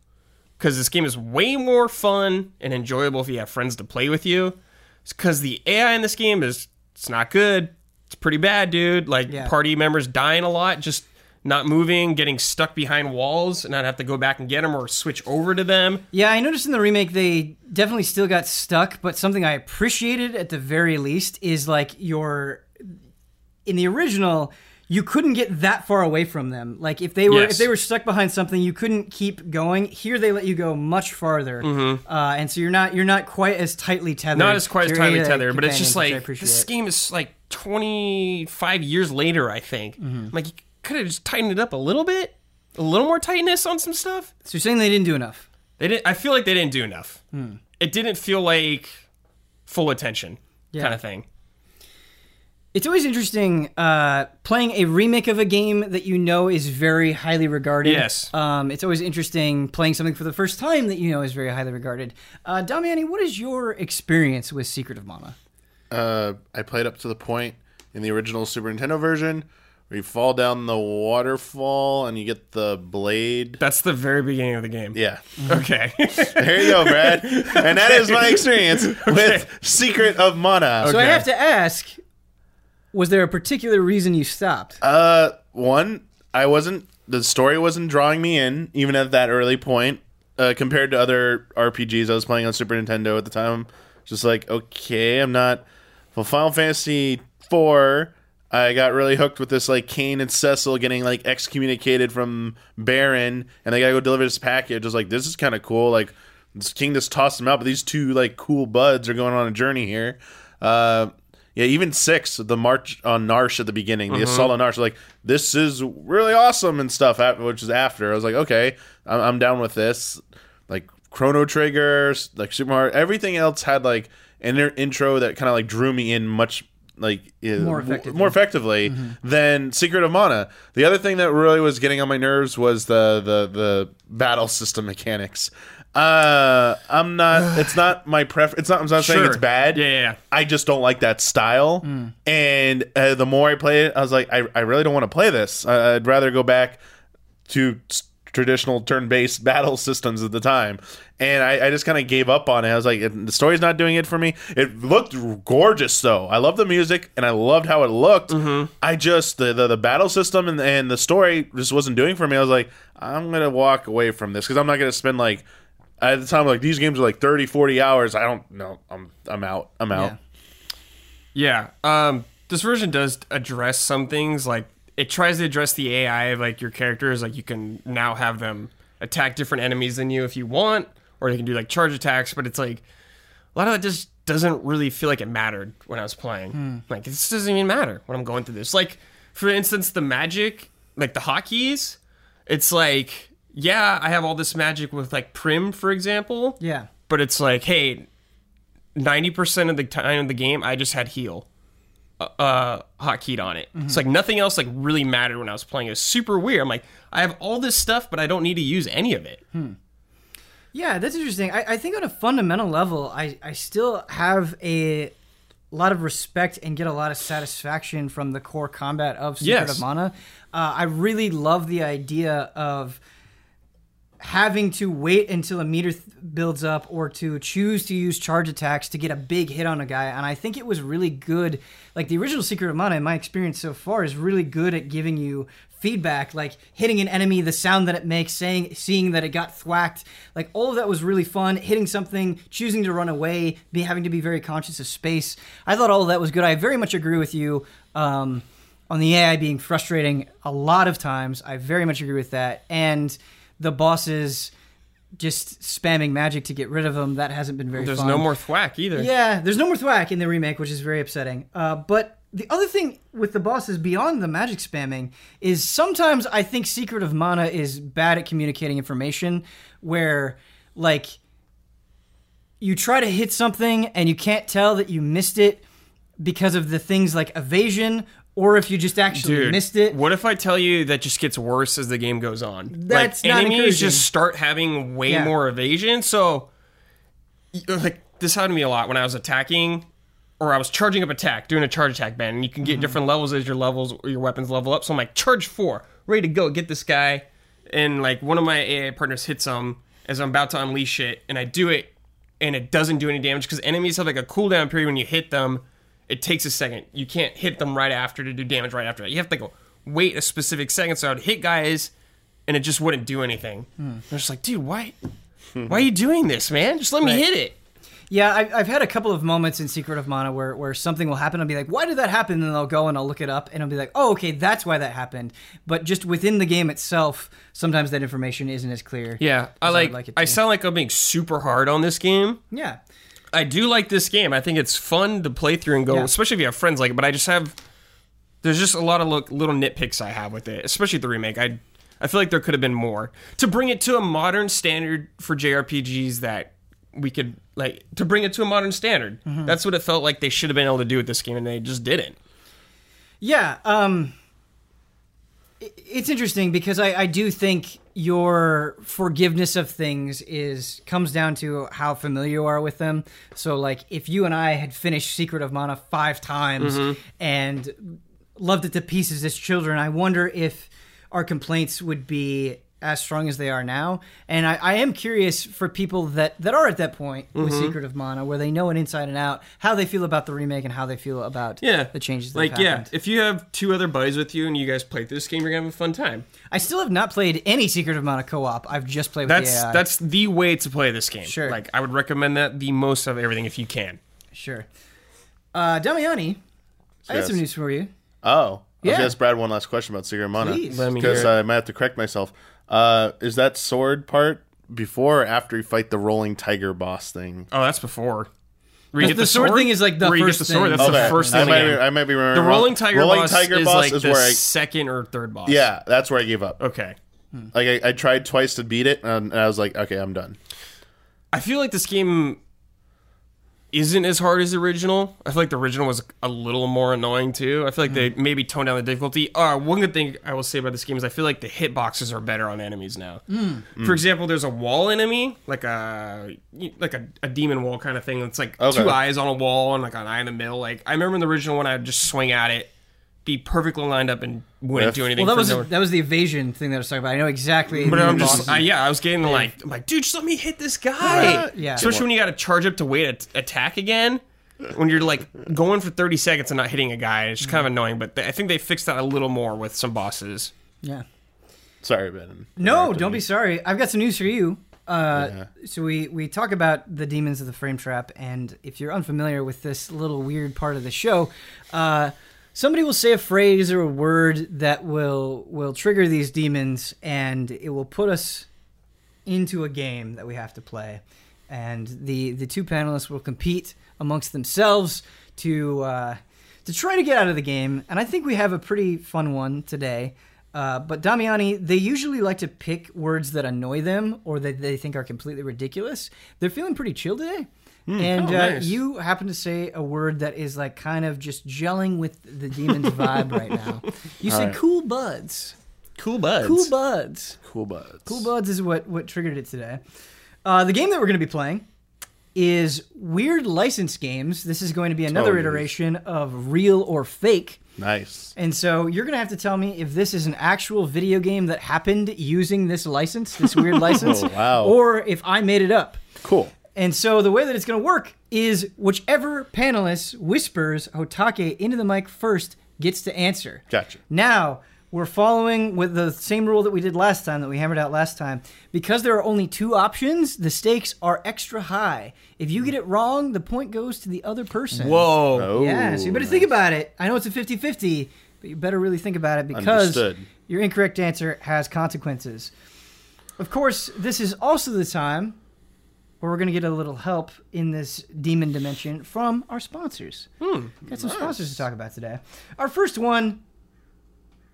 Because this game is way more fun and enjoyable if you have friends to play with you. It's Because the AI in this game is it's not good. It's pretty bad, dude. Like Yeah. party members dying a lot, just not moving, getting stuck behind walls, and I'd have to go back and get them or switch over to them. Yeah, I noticed in the remake they definitely still got stuck, but something I appreciated at the very least is like your in the original you couldn't get that far away from them. Like if they were Yes. if they were stuck behind something, you couldn't keep going. Here they let you go much farther, uh, and so you're not you're not quite as tightly tethered. Mm-hmm. Not as quite as tightly tethered, but it's just companions, which I like this game is like 25 years later. I think Mm-hmm. like could have just tightened it up a little bit, a little more tightness on some stuff. So you're saying they didn't do enough? They didn't. I feel like they didn't do enough. It didn't feel like full attention Yeah. kind of thing. It's always interesting uh, playing a remake of a game that you know is very highly regarded. Yes. Um, it's always interesting playing something for the first time that you know is very highly regarded. Uh, Damiani, what is your experience with Secret of Mana? Uh, I played up to the point in the original Super Nintendo version where you fall down the waterfall and you get the blade. That's the very beginning of the game. Yeah. Okay. There you go, Brad. and that is my experience with Secret of Mana. So I have to ask: Was there a particular reason you stopped? Uh, one, I wasn't. The story wasn't drawing me in, even at that early point. Uh, compared to other RPGs I was playing on Super Nintendo at the time, just like okay, I'm not. Well, Final Fantasy IV, I got really hooked with this like Kain and Cecil getting like excommunicated from Baron, and they gotta go deliver this package. I was like, this is kind of cool. Like, this king just tossed them out, but these two like cool buds are going on a journey here. Uh, yeah, even six, the march on Narshe at the beginning, the assault on Narshe, like this is really awesome and stuff. Which is after I was like, okay, I'm, I'm down with this. Like Chrono Triggers, like Super Mario, everything else had like an intro that kind of like drew me in much like uh, More effectively. more effectively than Secret of Mana. The other thing that really was getting on my nerves was the the the battle system mechanics. Uh, I'm not. It's not my prefer. It's not. I'm not saying it's bad. Yeah, yeah, yeah. I just don't like that style. And uh, the more I play it, I was like, I, I really don't want to play this. I, I'd rather go back to traditional turn-based battle systems at the time. And I, I just kind of gave up on it. I was like, the story's not doing it for me. It looked gorgeous, though. I love the music and I loved how it looked. I just the, the the battle system and and the story just wasn't doing for me. I was like, I'm gonna walk away from this because I'm not gonna spend like at the time like these games are like 30 40 hours i don't know i'm i'm out i'm out Yeah. Yeah. Um, this version does address some things. Like it tries to address the AI of like your characters. Like you can now have them attack different enemies than you if you want, or they can do like charge attacks. But it's like a lot of that just doesn't really feel like it mattered when I was playing. Hmm. Like this doesn't even matter when I'm going through this. Like for instance, the magic, like the hotkeys. It's like yeah, I have all this magic with like Primm, for example Yeah. but it's like, hey, ninety percent of the time of the game, I just had heal, uh, hotkeyed on it. It's like nothing else like really mattered when I was playing. It was super weird. I'm like, I have all this stuff, but I don't need to use any of it. Yeah, that's interesting. I, I think on a fundamental level, I, I still have a lot of respect and get a lot of satisfaction from the core combat of Secret Yes. of Mana. Uh, I really love the idea of having to wait until a meter th- builds up or to choose to use charge attacks to get a big hit on a guy. And I think it was really good. Like the original Secret of Mana, in my experience so far, is really good at giving you feedback, like hitting an enemy, the sound that it makes, saying, seeing that it got thwacked. Like all of that was really fun. Hitting something, choosing to run away, be having to be very conscious of space. I thought all of that was good. I very much agree with you. Um, on the AI being frustrating a lot of times. I very much agree with that. And the bosses just spamming magic to get rid of them, that hasn't been very There's fun. no more thwack either. Yeah, there's no more thwack in the remake, which is very upsetting. Uh, but the other thing with the bosses beyond the magic spamming is sometimes I think Secret of Mana is bad at communicating information where like you try to hit something and you can't tell that you missed it because of the things like evasion or if you just actually Dude, missed it. What if I tell you that just gets worse as the game goes on? That's like not enemies encouraging. just start having way Yeah. more evasion. So, like this happened to me a lot when I was attacking, or I was charging up attack, doing a charge attack band, and you can get Mm-hmm. different levels as your levels or your weapons level up. So I'm like, charge four, ready to go, get this guy, and like one of my AI partners hits him as I'm about to unleash it, and I do it, and it doesn't do any damage because enemies have like a cooldown period when you hit them. It takes a second. You can't hit them right after to do damage right after that. You have to go wait a specific second. So I'd hit guys, and it just wouldn't do anything. Hmm. I'm just like, dude, why? Why are you doing this, man? Just let me Right. hit it. Yeah, I, I've had a couple of moments in Secret of Mana where, where something will happen. I'll be like, why did that happen? And then I'll go and I'll look it up and I'll be like, oh, okay, that's why that happened. But just within the game itself, sometimes that information isn't as clear. Yeah, I like. I'd like it I sound like I'm being super hard on this game. Yeah. I do like this game. I think it's fun to play through and go, Yeah. especially if you have friends like it. But I just have There's just a lot of look, little nitpicks I have with it, especially the remake. I I feel like there could have been more to bring it to a modern standard for JRPGs that we could like to bring it to a modern standard. Mm-hmm. That's what it felt like they should have been able to do with this game, and they just didn't. Yeah, um, it's interesting because I, I do think your forgiveness of things is comes down to how familiar you are with them. So, like, if you and I had finished Secret of Mana five times mm-hmm. and loved it to pieces as children, I wonder if our complaints would be as strong as they are now. And I, I am curious for people that, that are at that point with Secret of Mana, where they know it inside and out, how they feel about the remake and how they feel about Yeah, the changes. Like, have yeah, if you have two other buddies with you and you guys play this game, you're gonna have a fun time. I still have not played any Secret of Mana co-op. I've just played with That's the AI. that's the way to play this game. Sure. Like, I would recommend that the most of everything if you can. sure. Uh, Damiani, I had Yes. some news for you. Oh, I was Yeah. gonna ask Brad one last question about Secret of Mana. Please. Let me Because. I might have to correct myself. Uh, is that sword part before or after you fight the rolling tiger boss thing? Oh, that's before. Where you The- get the sword thing is, like, the where you first get the sword. thing. That's Okay. the first I thing. might, be, game. I might be remembering The wrong. rolling tiger, rolling boss, tiger is boss like is the where I second or third boss. yeah, that's where I gave up. Okay. Like I, I tried twice to beat it, and I was like, okay, I'm done. I feel like this game isn't as hard as the original. I feel like the original was a little more annoying too. I feel like they mm-hmm. maybe toned down the difficulty. Uh, one good thing I will say about this game is I feel like the hitboxes are better on enemies now. Mm. Mm. For example, there's a wall enemy, like a like a, a demon wall kind of thing. It's like Okay. two eyes on a wall and like an eye in the middle. Like I remember in the original one, I'd just swing at it, be perfectly lined up, and wouldn't Yeah. do anything. Well, that for was no- that was the evasion thing that I was talking about. I know exactly. But I'm just, I, yeah, I was getting like, I'm like, dude, just let me hit this guy. Yeah. Especially when you got to charge up to wait to attack again. When you're like going for 30 seconds and not hitting a guy, it's just kind of annoying. But th- I think they fixed that a little more with some bosses. yeah. Sorry, Ben. No, don't be sorry. I've got some news for you. Uh, Yeah. So we we talk about the demons of the frame trap, and if you're unfamiliar with this little weird part of the show, uh, somebody will say a phrase or a word that will will trigger these demons, and it will put us into a game that we have to play. And the the two panelists will compete amongst themselves to uh, to try to get out of the game. And I think we have a pretty fun one today. Uh, but Damiani, they usually like to pick words that annoy them or that they think are completely ridiculous. They're feeling pretty chill today. And Oh, uh, nice. you happen to say a word that is like kind of just gelling with the demon's vibe right now. You say right. cool buds. Cool buds. Cool buds. Cool buds. Cool Buds is what, what triggered it today. Uh, the game that we're going to be playing is Weird License Games. This is going to be another Oh, iteration of Real or Fake. Nice. And so you're going to have to tell me if this is an actual video game that happened using this license, this weird license, Oh, wow. or if I made it up. Cool. And so the way that it's going to work is whichever panelist whispers Hotake into the mic first gets to answer. Gotcha. Now, we're following with the same rule that we did last time, that we hammered out last time. Because there are only two options, the stakes are extra high. If you get it wrong, the point goes to the other person. Whoa. Oh, Yeah, so you better think about it. I know it's a 50 50, but you better really think about it because Understood. your incorrect answer has consequences. Of course, this is also the time where we're going to get a little help in this demon dimension from our sponsors. Hmm, Got some sponsors to talk about today. Our first one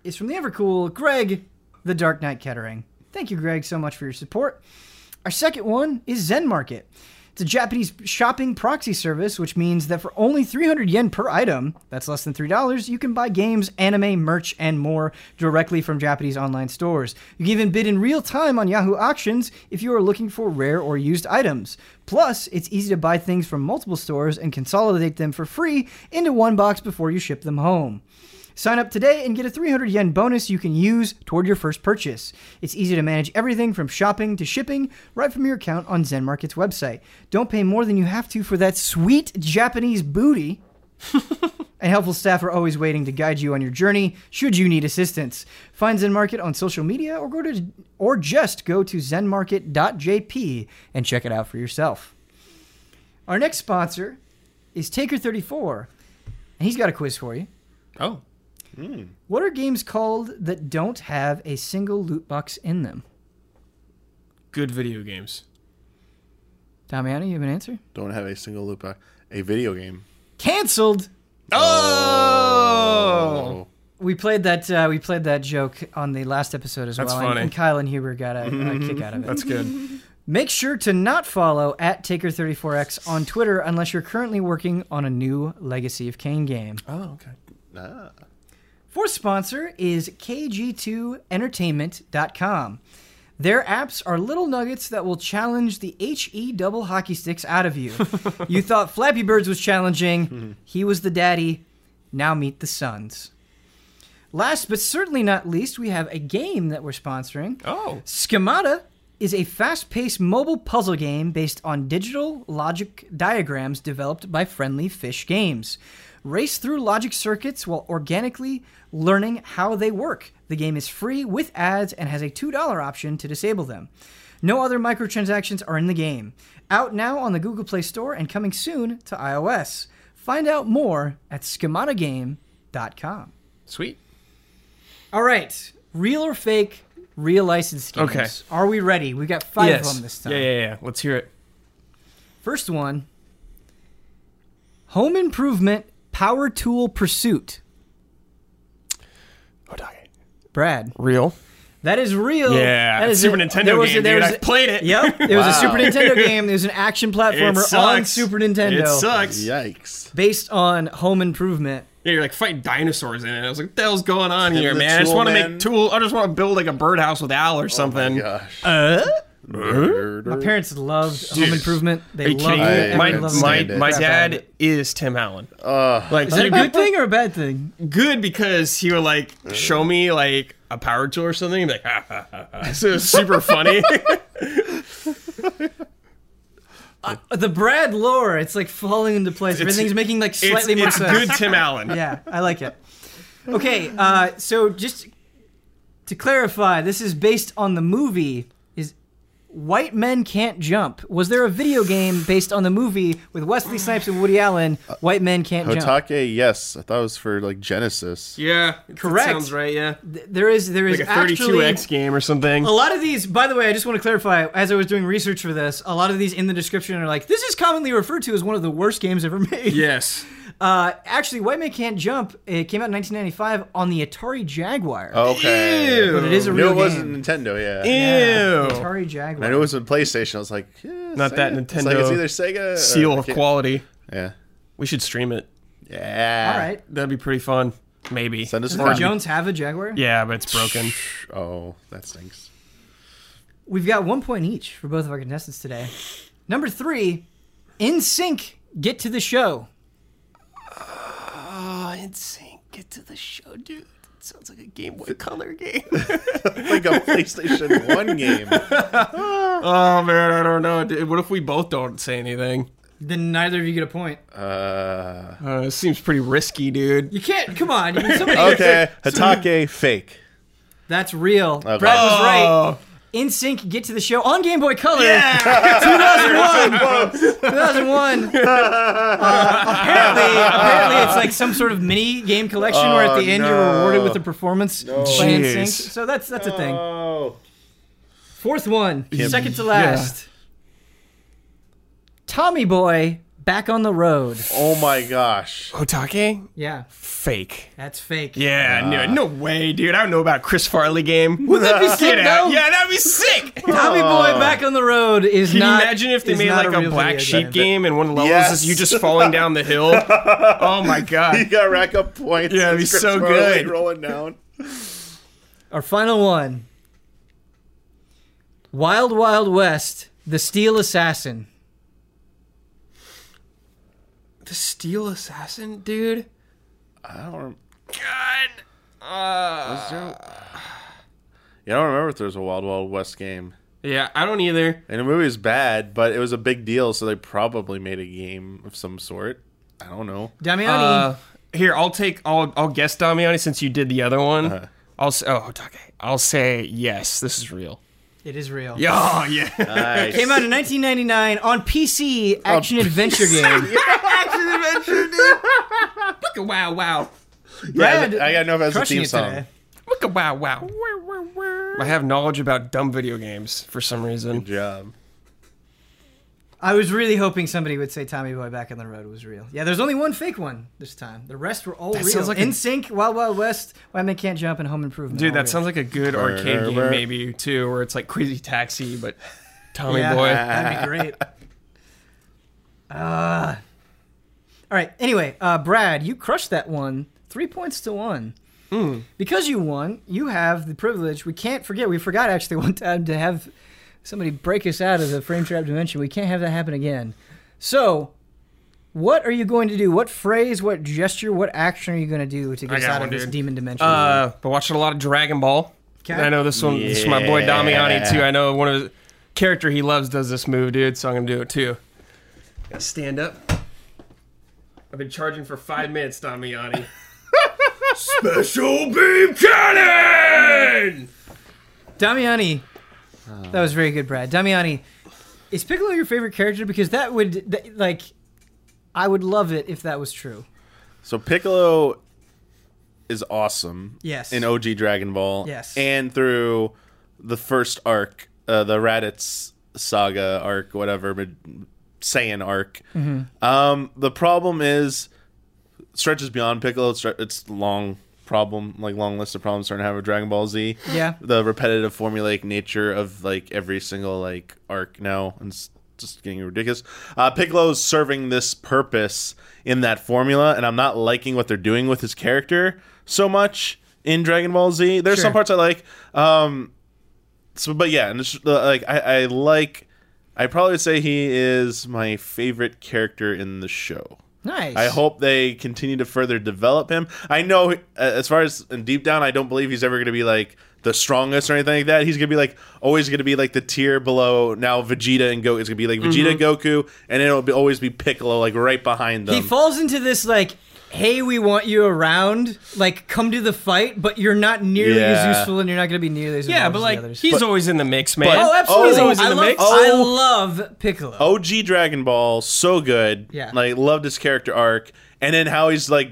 is from the Evercool, Greg, the Dark Knight Kettering. Thank you, Greg, so much for your support. Our second one is Zen Market. It's a Japanese shopping proxy service, which means that for only 300 yen per item, that's less than $3, you can buy games, anime, merch, and more directly from Japanese online stores. You can even bid in real time on Yahoo Auctions if you are looking for rare or used items. Plus, it's easy to buy things from multiple stores and consolidate them for free into one box before you ship them home. Sign up today and get a 300 yen bonus you can use toward your first purchase. It's easy to manage everything from shopping to shipping right from your account on Zen Market's website. Don't pay more than you have to for that sweet Japanese booty. and helpful staff are always waiting to guide you on your journey should you need assistance. Find Zen Market on social media or go to or just go to zenmarket.jp and check it out for yourself. Our next sponsor is Taker34, and he's got a quiz for you. Oh. What are games called that don't have a single loot box in them? Good video games. Damiani, you have an answer? Don't have a single loot back. A video game. Cancelled. Oh. we played that uh, we played that joke on the last episode as That's well, and- funny. And, Kyle and Huber got a, a kick out of it. That's good. Make sure to not follow at Taker34x on Twitter unless you're currently working on a new Legacy of Kain game. Oh, okay. Ah. Fourth sponsor is KG2Entertainment.com. Their apps are little nuggets that will challenge the HE double hockey sticks out of you. you thought Flappy Birds was challenging, he was the daddy. Now meet the sons. Last but certainly not least, we have a game that we're sponsoring. Oh, Schemata is a fast paced mobile puzzle game based on digital logic diagrams developed by Friendly Fish Games. Race through logic circuits while organically learning how they work. The game is free with ads and has a $2 option to disable them. No other microtransactions are in the game. Out now on the Google Play Store and coming soon to iOS. Find out more at schematagame.com. sweet. All right, real or fake, real license games. Okay. Are we ready? We got five yes. of them this time. Yeah, yeah, yeah. Let's hear it. First one Home Improvement Power Tool Pursuit. Otake. Brad. Real. That is real. Yeah, that is Super a- Nintendo there was a- game, there dude. was I a- played it. Yep, it was a Super Nintendo game. It was an action platformer on Super Nintendo. It sucks. Yikes. Based on Home Improvement. Yeah, you're like fighting dinosaurs in it. I was like, what the hell's going on Tim here, man? I just want to make tool. I just want to build like a birdhouse with Al or something. Oh my gosh. Uh? Murder. My parents loved Home Improvement. They Are you loved it. me? I My, Everyone loved my, it. my crap out of dad is Tim Allen. Uh, Like, Is that a good thing or a bad thing? good because he would like show me like a power tool or something. And be like, ha, ha, ha, ha. so it was super funny. The Brad lore, it's like falling into place. It's- Everything's making like it's slightly more it's sense. good Tim Allen. yeah, I like it. Okay, uh, so just to clarify, this is based on the movie. Is White Men Can't Jump? Was there a video game based on the movie with Wesley Snipes and Woody Allen? White Men Can't Jump. Hotake, yes. I thought it was for like Genesis. Yeah, that Correct. Sounds right. Yeah, Th- There is there is like a 32x game or something. a lot of these. By the way, I just want to clarify. As I was doing research for this, a lot of these in the description are like, "This is commonly referred to as one of the worst games ever made." Yes. Uh, actually, White Man Can't Jump. It came out in 1995 on the Atari Jaguar. Okay. Ew. But it is a I knew real it wasn't game. Nintendo, yeah. Ew. Atari Jaguar. I knew it was a PlayStation. I was like, yeah, Not that Sega. It's like Nintendo it's either Sega. or- Seal of quality. Yeah. We should stream it. Yeah. All right. That'd be pretty fun. Maybe. Send us a Does. Jones have a Jaguar? Yeah, but it's broken. Oh, that stinks. We've got one point each for both of our contestants today. Number three, NSYNC, get to the show. Oh, insane. Get to the show, dude. It sounds like a Game Boy Color game. Like a PlayStation 1 game. oh, man, I don't know. dude. What if we both don't say anything? Then neither of you get a point. Uh, Uh, it seems pretty risky, dude. You can't. Come on. You somebody, okay. Hatake, fake. That's real. Okay. Brad was right. Oh, NSYNC, get to the show on Game Boy Color. yeah. 2001. 2001. Uh, apparently, apparently, it's like some sort of mini game collection where at Oh, the end you're rewarded with a performance play in sync. Jeez. So that's that's a thing. Oh. Fourth one, second to last. Tommy Boy back on the road. Oh my gosh. Otake? Yeah, Fake. that's fake. Yeah, no, ah. no way, dude. I don't know about Chris Farley game. Would that be sick Get out. though? Yeah, that'd be sick. Tommy Boy ah. back on the road is Can not. you imagine if they is made not like a, real black video sheep game and one level Yes. is you just falling down the hill? Oh my god. You god. got to rack up points. Yeah, it'd be Chris so Farley good. Rolling down. Our final one. Wild Wild West, the Steel Assassin. The Steel Assassin, dude. I don't, rem- God. Uh, was there- yeah, I don't remember if there was a Wild Wild West game. yeah, I don't either. And the movie was bad, but it was a big deal, so they probably made a game of some sort. I don't know. Damiani. Uh, here, I'll take. I'll I'll guess Damiani since you did the other one. Uh-huh. I'll say. Oh, okay. I'll say yes. This is real. It is real. Yeah, oh, yeah. Nice. Came out in 1999 on PC, action adventure game. Action adventure, dude. Wicka wow wow. Yeah, Brad, I gotta know if that's a crushing theme it song. today. Wicka wow wow. I have knowledge about dumb video games for some reason. Good job. I was really hoping somebody would say Tommy Boy Back on the Road was real. Yeah, there's only one fake one this time. The rest were all That real. sounds like NSYNC, Wild Wild West, White Men Can't Jump, and Home Improvement. Dude, that real. sounds like a good arcade game, maybe too, where it's like Crazy Taxi, but Tommy Yeah. Boy. That'd be great. Uh, all right. Anyway, uh, Brad, you crushed that one. Three points to one. Hmm. Because you won, you have the privilege. We can't forget. We forgot actually one time to have somebody break us out of the frame trap dimension. We can't have that happen again. So, what are you going to do? What phrase, what gesture, what action are you going to do to get us out one, of this dude. demon dimension? Uh, but watching a lot of Dragon Ball. 'Kay. I know this one. This is my boy Damiani too. I know one of his character he loves does this move, dude. So I'm gonna do it too. Gotta stand up. I've been charging for five minutes, Damiani. Special beam cannon. Damiani. That was very good, Brad. Damiani, is Piccolo your favorite character? Because that would, that, like, I would love it if that was true. So Piccolo is awesome. Yes. In OG Dragon Ball. Yes. And through the first arc, uh, the Raditz saga arc, whatever, but Saiyan arc. Mm-hmm. Um, the problem is stretches beyond Piccolo. It's, it's long problem, like long list of problems starting to have with Dragon Ball Z. Yeah. The repetitive formulaic nature of like every single like arc now and just getting ridiculous. Uh, Piccolo's serving this purpose in that formula, and I'm not liking what they're doing with his character so much in Dragon Ball Z. There's Sure. some parts I like. Um, so, but yeah, and it's, uh, like I, I like. I probably would say he is my favorite character in the show. Nice. I hope they continue to further develop him. I know, uh, as far as and deep down, I don't believe he's ever going to be like the strongest or anything like that. He's going to be like always going to be like the tier below. Now Vegeta and Goku. It's going to be like Vegeta, Goku, and it'll be, always be Piccolo like right behind them. He falls into this, like, hey, we want you around, like, come to the fight, but you're not nearly Yeah. as useful and you're not going to be nearly as Yeah, but like the he's But- always in the mix, man. Oh, absolutely. He's always in I, the love, mix. I Oh. love Piccolo. OG Dragon Ball, so good. Yeah. Like loved his character arc, and then how he's like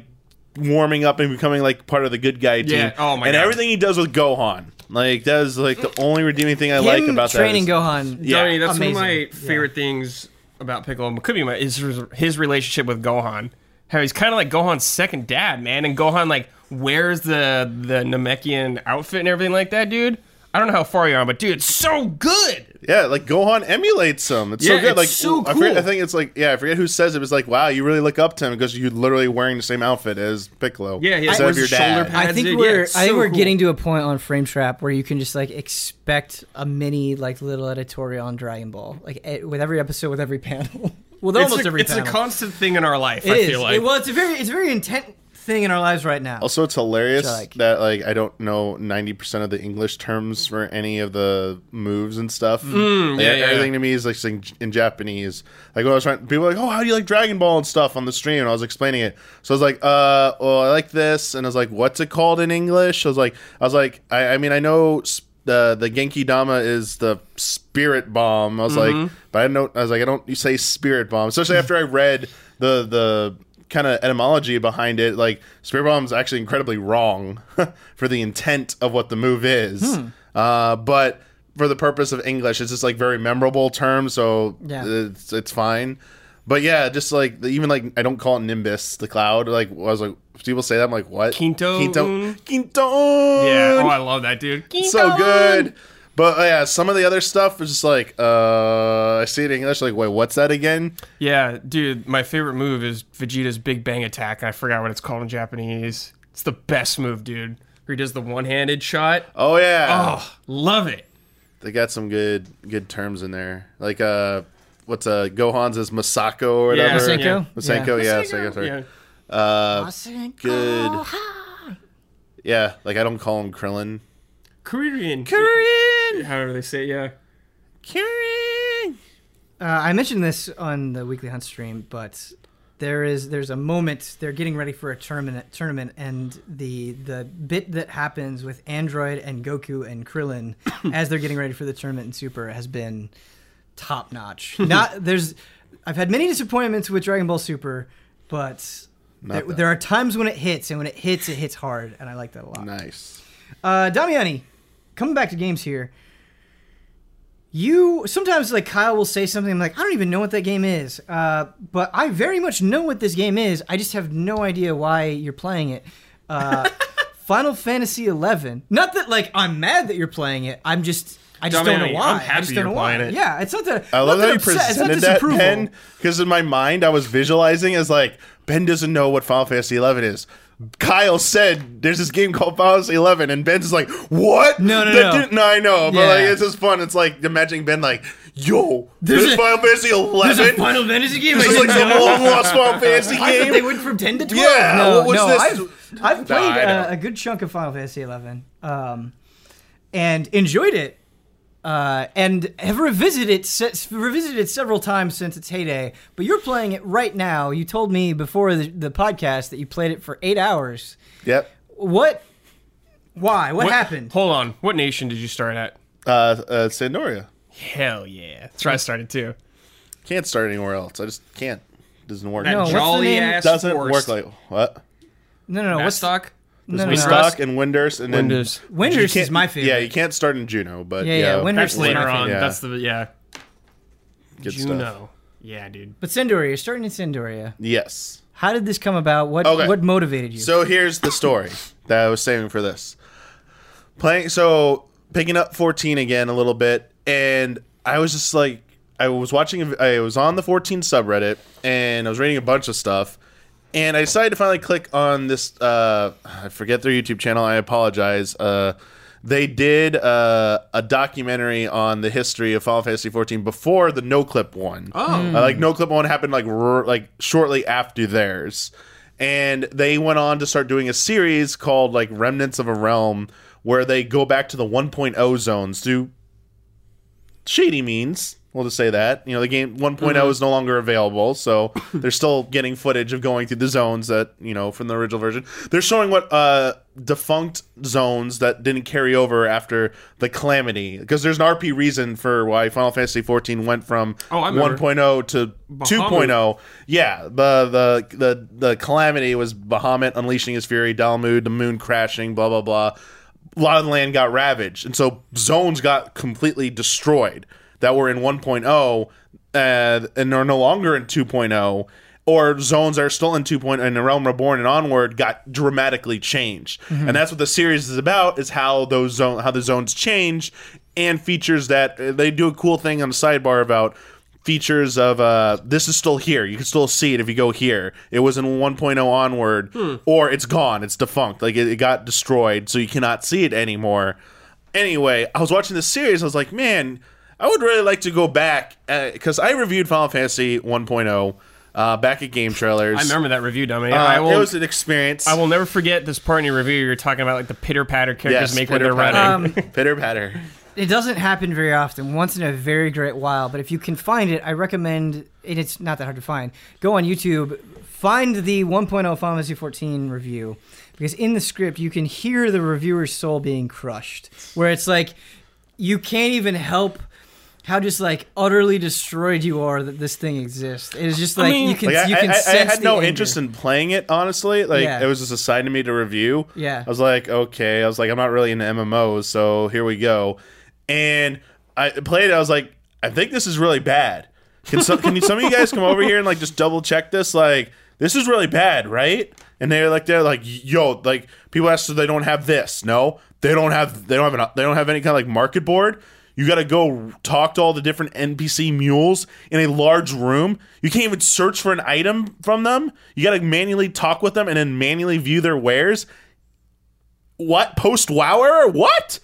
warming up and becoming like part of the good guy team. Yeah, oh my and God. everything he does with Gohan, like that is like the only redeeming thing I Him like about that training that. is- Gohan. Yeah. Johnny, that's amazing. one of my Yeah. favorite things about Piccolo. Could be my is his- his relationship with Gohan. How he's kind of like Gohan's second dad, man, and Gohan like wears the the Namekian outfit and everything like that, dude. I don't know how far you're on, but dude, it's so good. Yeah, like Gohan emulates him. It's Yeah, so good. it's like so I, forget, cool. I think it's like yeah, I forget who says it. It's like wow, you really look up to him because you're literally wearing the same outfit as Piccolo. Yeah, he instead of your dad. pad. I think dude, we're yeah, it's I think so we're cool. getting to a point on Frame Trap where you can just like expect a mini like little editorial on Dragon Ball, like with every episode, with every panel, with It's, almost a, every it's a constant thing in our life. It I is. feel like. It- well, it's a very it's a very intent thing in our lives right now. Also, it's hilarious like. that like I don't know ninety percent of the English terms for any of the moves and stuff. Mm, yeah, yeah. everything to me is like saying in Japanese. Like when I was trying, people were like, "Oh, how do you like Dragon Ball and stuff?" on the stream, and I was explaining it. So I was like, "Uh, well, I like this," and I was like, "What's it called in English?" I was like, "I was like, I, I mean, I know." s- The the Genki Dama is the spirit bomb. I was Mm-hmm. like, but I know. I was like, I don't. You say spirit bomb, especially after I read the the kind of etymology behind it. Like spirit bomb is actually incredibly wrong for the intent of what the move is. Hmm. Uh, but for the purpose of English, it's just like very memorable term, so Yeah. it's it's fine. But yeah, just like even like I don't call it Nimbus, the cloud. Like I was like people say that I'm like what Quinto Quinto Un. Quinto yeah. Oh, I love that, dude. so good. But uh, yeah, some of the other stuff is just like uh I see it in English like wait what's that again? Yeah, dude, my favorite move is Vegeta's Big Bang Attack. I forgot what it's called in Japanese. It's the best move, dude. Where he does the one-handed shot. Oh yeah, Oh, love it. they got some good good terms in there. Like uh what's uh Gohan's is Masako or Yeah, whatever. Masenko? Masenko, yeah, Yeah. Masenko, sorry. Yeah. Uh, good. Yeah, like I don't call him Krillin. Kuririn. Krillin, However they say it, yeah. Krillin. Uh, I mentioned this on the weekly hunt stream, but there is there's a moment they're getting ready for a tournament tournament, and the the bit that happens with Android and Goku and Krillin as they're getting ready for the tournament in Super has been top notch. Not there's I've had many disappointments with Dragon Ball Super, but there, that. there are times when it hits, and when it hits, it hits hard, and I like that a lot. Nice. Uh, Damiani, coming back to games here. you sometimes like Kyle will say something I'm like I don't even know what that game is, uh, but I very much know what this game is. I just have no idea why you're playing it. Uh, Final Fantasy XI. Not that like I'm mad that you're playing it. I'm just I just don't know why. I'm happy I just don't you're know why. playing it. Yeah, it's not that. I love that how you upset, presented that, disapproval. Ben, because in my mind I was visualizing as like Ben doesn't know what Final Fantasy XI is. Kyle said there's this game called Final Fantasy XI, and Ben's like, "What? No, no, That no. didn't- no, I know, but Yeah. like it's just fun. It's like imagining Ben like, "Yo, There's there's, a- Final Fantasy There's a Final Fantasy game. This is like some long lost Final Fantasy I thought game." they went from ten to twelve. Yeah, no, what was no, this? I've I've played I uh, a good chunk of Final Fantasy eleven, um, and enjoyed it, uh, and have revisited it se- revisited it several times since its heyday. But you're playing it right now. You told me before the, the podcast that you played it for eight hours. Yep. What? Why? What, What- happened? Hold on. What nation did you start at? Uh, uh, San d'Oria Hell yeah. That's where I started too. can't start anywhere else. I just can't. Doesn't work. That No, what's the jolly name? ass doesn't forest. work like what? No, no, no. What's stock? No, no, We no. stock and Windurst and then Windows. Windurst is my favorite. Yeah, you can't start in Jeuno, but Yeah, yeah, yeah, Windurst That's is later my on. Yeah. That's the yeah. good stuff. Jeuno. Yeah, dude. But San d'Oria, you're starting in San d'Oria. Yes. How did this come about? What Okay. what motivated you? So here's the story that I was saving for this. Playing so picking up 14 again a little bit and I was just like I was watching I was on the 14 subreddit and I was reading a bunch of stuff and I decided to finally click on this uh I forget their YouTube channel. I apologize. Uh they did uh, a documentary on the history of Final Fantasy XIV before the Noclip one. Oh. Uh, like Noclip one happened like r- like shortly after theirs, and they went on to start doing a series called like Remnants of a Realm, where they go back to the 1.0 zones through shady means. We'll just say that. You know, the game 1 is no longer available, so they're still getting footage of going through the zones that, you know, from the original version. They're showing what uh defunct zones that didn't carry over after the calamity because there's an RP reason for why Final Fantasy 14 went from Oh, I remember. 1.0 to 2.0. Yeah, the the the the calamity was Bahamut unleashing his fury, Dalamud, the moon crashing, blah blah blah. A lot of the land got ravaged, and so zones got completely destroyed that were in 1.0 uh, and are no longer in 2.0 or zones that are still in 2.0 and the realm reborn and onward got dramatically changed. And that's what the series is about is how those zone how the zones change and features that uh, they do a cool thing on the sidebar about features of uh this is still here. You can still see it if you go here. It was in 1.0 onward or it's gone. It's defunct. Like it, it got destroyed so you cannot see it anymore. Anyway i was watching this series i was like man i would really like to go back because i reviewed final fantasy 1.0 uh, back at GameTrailers I remember that review, dummy. uh, I will. it was an experience I will never forget this part in your review. You're talking about like the pitter patter characters yes, make when they're pitter-patter. running. pitter patter It doesn't happen very often, once in a very great while. But if you can find it, I recommend. And it's not that hard to find. Go on YouTube, find the 1.0 Final Fantasy 14 review, because in the script you can hear the reviewer's soul being crushed. Where it's like you can't even help how just like utterly destroyed you are that this thing exists. It is just I like mean- you can Like, you I, can I, I sense had the no anger. interest in playing it, honestly. Like, Yeah. it was just assigned to me to review. Yeah. I was like, okay. I was like, I'm not really into MMOs, so here we go. And I played it. I was like, I think this is really bad. Can some, can you, some of you guys come over here and like just double check this? Like, this is really bad, right? And they're like, they're like, yo, like people ask, so they don't have this. No, they don't have, they don't have, an, they don't have any kind of like market board. You got to go talk to all the different NPC mules in a large room. You can't even search for an item from them. You got to manually talk with them and then manually view their wares. What post wower? What?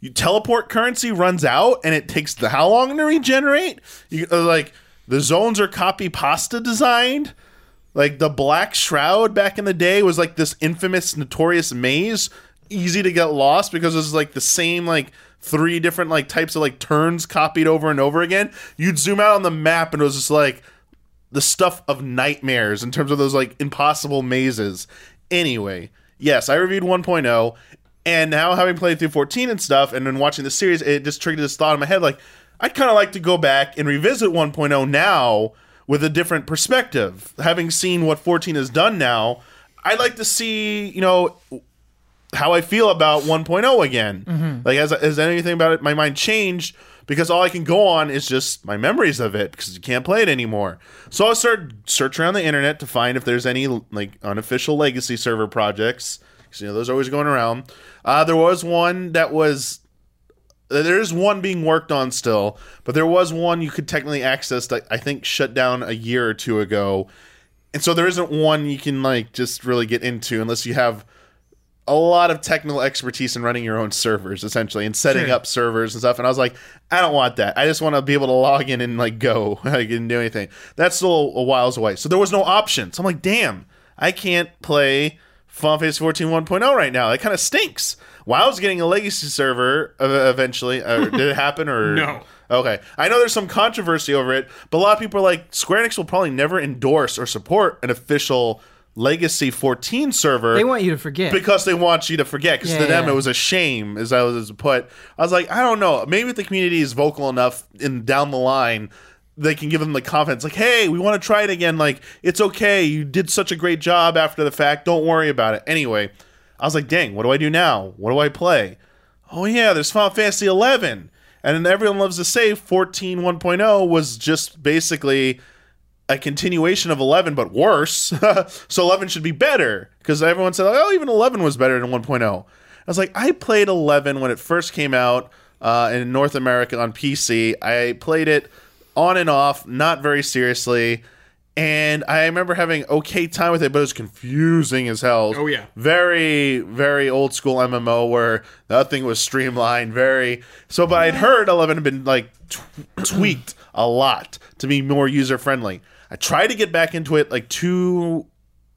You teleport currency runs out and it takes the how long to regenerate? You uh, like the zones are copy pasta designed. Like the Black Shroud back in the day was like this infamous, notorious maze, easy to get lost because it was like the same like three different like types of like turns copied over and over again. You'd zoom out on the map and it was just like the stuff of nightmares in terms of those like impossible mazes. Anyway, yes, I reviewed 1.0 and now having played through 14 and stuff and then watching the series, it just triggered this thought in my head like I'd kind of like to go back and revisit 1.0 now with a different perspective. Having seen what 14 has done now, I'd like to see, you know, how I feel about 1.0 again. Like, has, has anything about it, my mind changed? Because all I can go on is just my memories of it because you can't play it anymore. So I started searching around the internet to find if there's any like unofficial legacy server projects. 'Cause, you know, those are always going around. Uh, there was one that was there is one being worked on still, but there was one you could technically access that I think shut down a year or two ago. And so there isn't one you can like just really get into unless you have a lot of technical expertise in running your own servers essentially and setting Sure. up servers and stuff. And I was like, I don't want that. I just want to be able to log in and like go. I can do anything. That's still a whiles away. So there was no option. So I'm like, damn, I can't play Final Fantasy 14 1.0 right now. That kind of stinks. WoW's getting a legacy server eventually. Uh, did it happen or No. Okay. I know there's some controversy over it, but a lot of people are like, Square Enix will probably never endorse or support an official Legacy 14 server They want you to forget. because they want you to forget. Because Yeah, to them, yeah. it was a shame, as I was put. I was like, I don't know. Maybe if the community is vocal enough in down the line, they can give them the confidence, like, hey, we want to try it again. Like, it's okay. You did such a great job after the fact. Don't worry about it. Anyway, I was like, dang, what do I do now? What do I play? Oh yeah, there's Final Fantasy 11. And then everyone loves to say 14 1.0 was just basically a continuation of 11 but worse. so 11 should be better because everyone said, "Oh, even 11 was better than 1.0." I was like, I played 11 when it first came out uh, in North America on PC. I played it on and off, not very seriously. And I remember having okay time with it, but it was confusing as hell. Oh, yeah. very very old school MMO where nothing was streamlined. Very so, but I'd heard Eleven had been like tw- tweaked a lot to be more user friendly. I tried to get back into it like two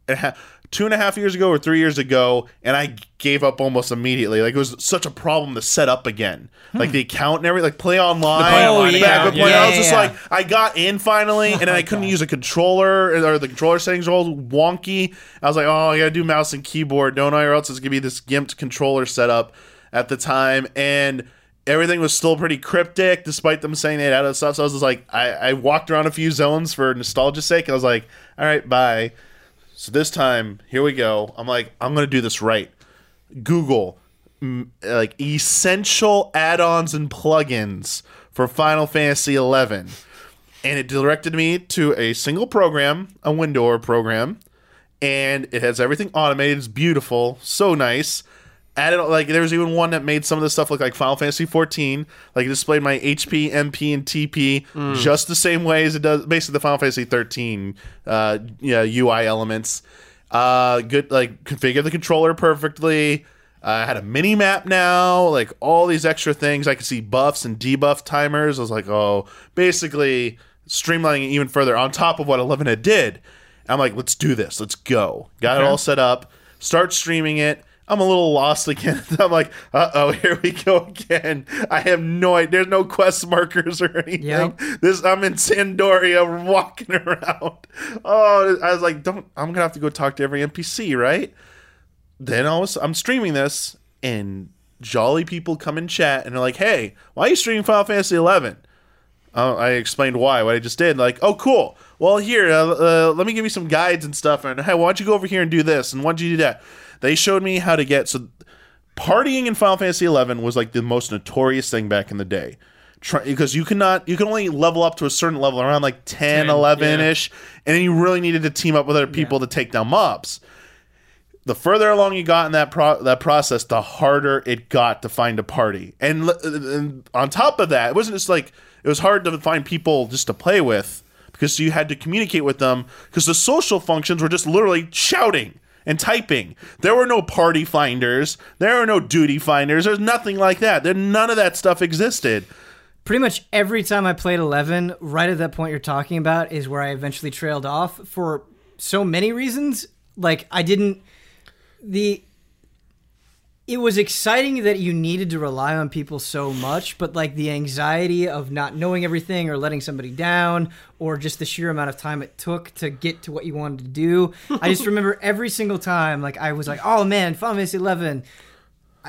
and a half, two and a half years ago or three years ago, and I gave up almost immediately. Like it was such a problem to set up again, like hmm. the account and everything, like PlayOnline. play online back account, with play- yeah. I was just Yeah, like, I got in finally, and then I oh couldn't use a controller, or the controller settings were all wonky. I was like, oh, I gotta do mouse and keyboard, don't I? Or else it's gonna be this gimped controller setup at the time, and everything was still pretty cryptic, despite them saying they had other stuff. So I was just like, I, I walked around a few zones for nostalgia's sake. I was like, all right, bye. So this time, here we go. I'm like, I'm gonna do this right. Google like essential add-ons and plugins for Final Fantasy 11, and it directed me to a single program, a window program, and it has everything automated. It's beautiful, so nice. Added like there was even one that made some of the stuff look like Final Fantasy 14. Like it displayed my HP, MP, and TP just the same way as it does basically the Final Fantasy 13 uh, yeah, UI elements. Uh, good like configure the controller perfectly. Uh, I had a mini map now, like all these extra things. I could see buffs and debuff timers. I was like, oh, basically streamlining it even further on top of what 11 had did. I'm like, let's do this. Let's go. Got it all set up. Start streaming it. I'm a little lost again. I'm like, uh oh, here we go again. I have no idea. There's no quest markers or anything. Yep. This I'm in San d'Oria walking around. Oh, I was like, don't. I'm gonna have to go talk to every NPC, right? Then I was, I'm streaming this, and jolly people come in chat and they're like, "Hey, why are you streaming Final Fantasy 11?" Uh, I explained why, what I just did. Like, oh, cool. Well, here, uh, uh, let me give you some guides and stuff. And hey, why don't you go over here and do this? And why don't you do that? They showed me how to get so partying in Final Fantasy XI was like the most notorious thing back in the day. Try, because you cannot, you can only level up to a certain level around like 10, 10, 11 ish, and then you really needed to team up with other people to take down mobs the further along you got in that pro- that process, the harder it got to find a party. And, and on top of that, it wasn't just like it was hard to find people just to play with because you had to communicate with them because the social functions were just literally shouting and typing. There were no party finders, there were no duty finders. There's nothing like that. There none of that stuff existed. Pretty much every time I played 11, right at that point you're talking about, is where I eventually trailed off for so many reasons. Like, I didn't. The. It was exciting that you needed to rely on people so much, but like the anxiety of not knowing everything or letting somebody down, or just the sheer amount of time it took to get to what you wanted to do. I just remember every single time, like, I was like, oh man, Final Fantasy 11.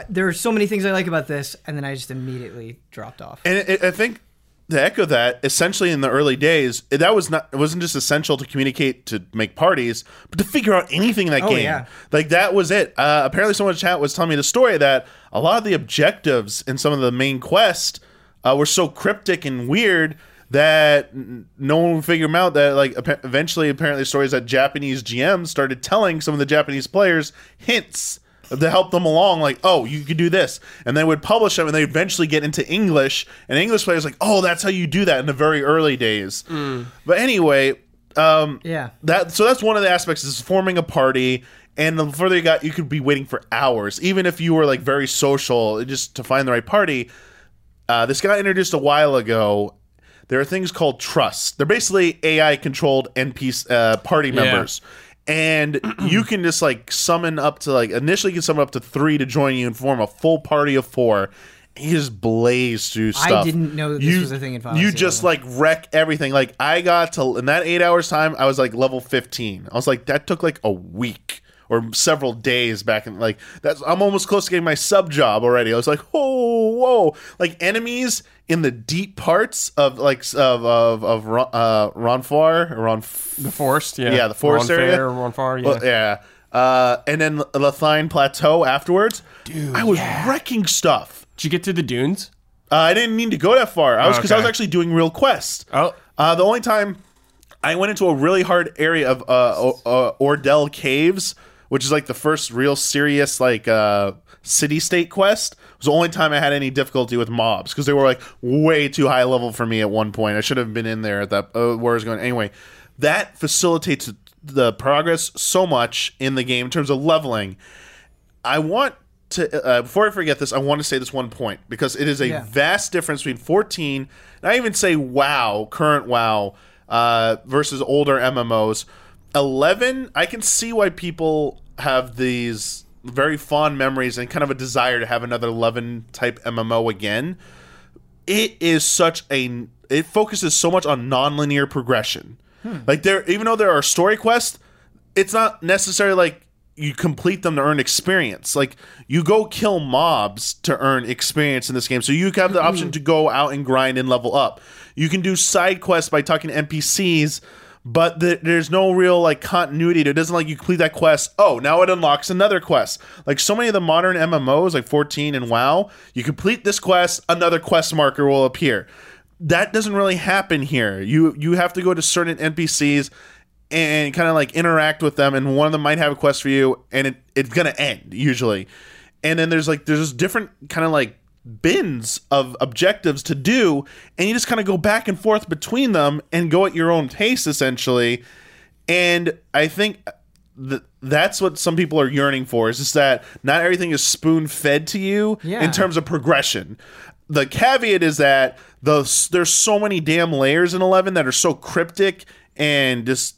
There are so many things I like about this, and then I just immediately dropped off. And it, I think to echo that, essentially in the early days, that was not it wasn't just essential to communicate to make parties, but to figure out anything in that Oh, game. yeah. Like that was it. Uh, apparently, someone in chat was telling me the story that a lot of the objectives in some of the main quest uh, were so cryptic and weird that n- no one would figure them out. That like eventually, apparently, stories that Japanese GMs started telling some of the Japanese players hints to help them along. Like, oh, you could do this, and they would publish them, and they eventually get into English, and English players like, oh, that's how you do that in the very early days. But anyway, um, Yeah. that so that's one of the aspects is forming a party. And the further you got you could be waiting for hours. Even if you were like very social just to find the right party. Uh, this got introduced a while ago. There are things called trusts. They're basically ai controlled npc uh, party members and you can just like summon up to like initially you can summon up to three to join you and form a full party of four you just blaze through stuff. I didn't know that this you, was a thing in Final You just like wreck everything. Like I got to in that eight hours time, I was like level fifteen. I was like that took like a week or several days back in like that's I'm almost close to getting my sub job already. I was like, oh whoa, like enemies in the deep parts of like of of of Ron- uh, Ronfaure Ron. The forest, yeah. Yeah, the forest Ron area. Fair, Ronfaure, yeah. Well, yeah. Uh, and then La Theine Plateau afterwards. Dude, I was wrecking stuff. Did you get to the dunes? Uh, I didn't mean to go that far. I was because I was actually doing real quests. Oh. Uh, the only time I went into a really hard area of uh, o- uh, Ordelle Caves, which is like the first real serious like uh, city state quest, It was the only time I had any difficulty with mobs because they were like way too high level for me at one point. I should have been in there at that uh, where I was going. Anyway, that facilitates the progress so much in the game in terms of leveling. I want to uh, before I forget this, I want to say this one point because it is a Yeah. vast difference between 14 and I even say WoW, current WoW, uh, versus older MMOs. 11, I can see why people have these very fond memories and kind of a desire to have another 11 type MMO again. It is such a it focuses so much on non-linear progression. Hmm. Like there even though there are story quests, it's not necessarily like you complete them to earn experience. Like you go kill mobs to earn experience in this game. So you have the option hmm. to go out and grind and level up. You can do side quests by talking to NPCs, but the, there's no real like continuity. It doesn't like you complete that quest. Oh, now it unlocks another quest. Like so many of the modern MMOs, like 14 and WoW, you complete this quest, another quest marker will appear. That doesn't really happen here. You you have to go to certain NPCs and kind of like interact with them and one of them might have a quest for you and it, it's gonna end usually and then there's like there's different kind of like bins of objectives to do and you just kind of go back and forth between them and go at your own pace essentially and i think th- that's what some people are yearning for is just that not everything is spoon fed to you Yeah. in terms of progression the caveat is that the, there's so many damn layers in 11 that are so cryptic and just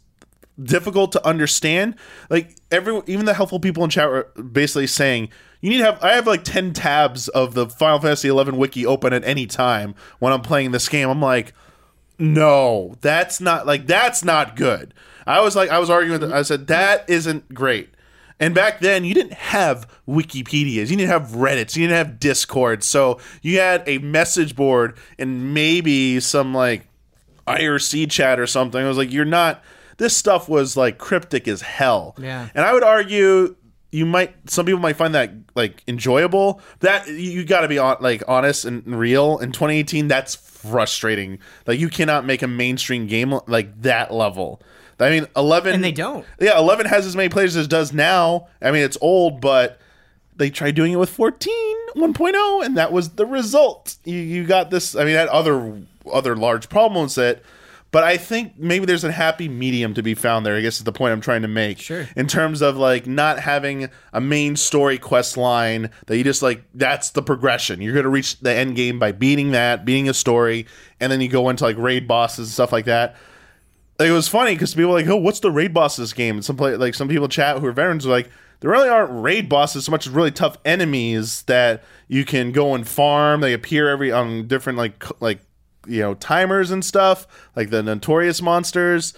difficult to understand. Like every even the helpful people in chat were basically saying you need to have. I have like ten tabs of the Final Fantasy XI wiki open at any time when I'm playing this game. I'm like, no, that's not like that's not good. I was like, I was arguing with. I said that isn't great. And back then, you didn't have Wikipedias, you didn't have Reddits, you didn't have Discord. So you had a message board and maybe some like IRC chat or something. I was like, you're not. This stuff was like cryptic as hell. Yeah. And I would argue you might some people might find that like enjoyable. That you got to be on, like honest and real. In 2018, that's frustrating. Like you cannot make a mainstream game like that level. I mean, 11 And they don't. Yeah, 11 has as many players as it does now. I mean, it's old, but they tried doing it with 14 1.0 and that was the result. You you got this I mean, had other other large problems that but I think maybe there's a happy medium to be found there. I guess is the point I'm trying to make. Sure. In terms of like not having a main story quest line that you just like that's the progression. You're gonna reach the end game by beating that, beating a story, and then you go into like raid bosses and stuff like that. Like, it was funny because people were like, "Oh, what's the raid boss of this game?" And some play, like some people chat who are veterans are like, "There really aren't raid bosses so much as really tough enemies that you can go and farm. They appear every on different like like you know timers and stuff, like the notorious monsters."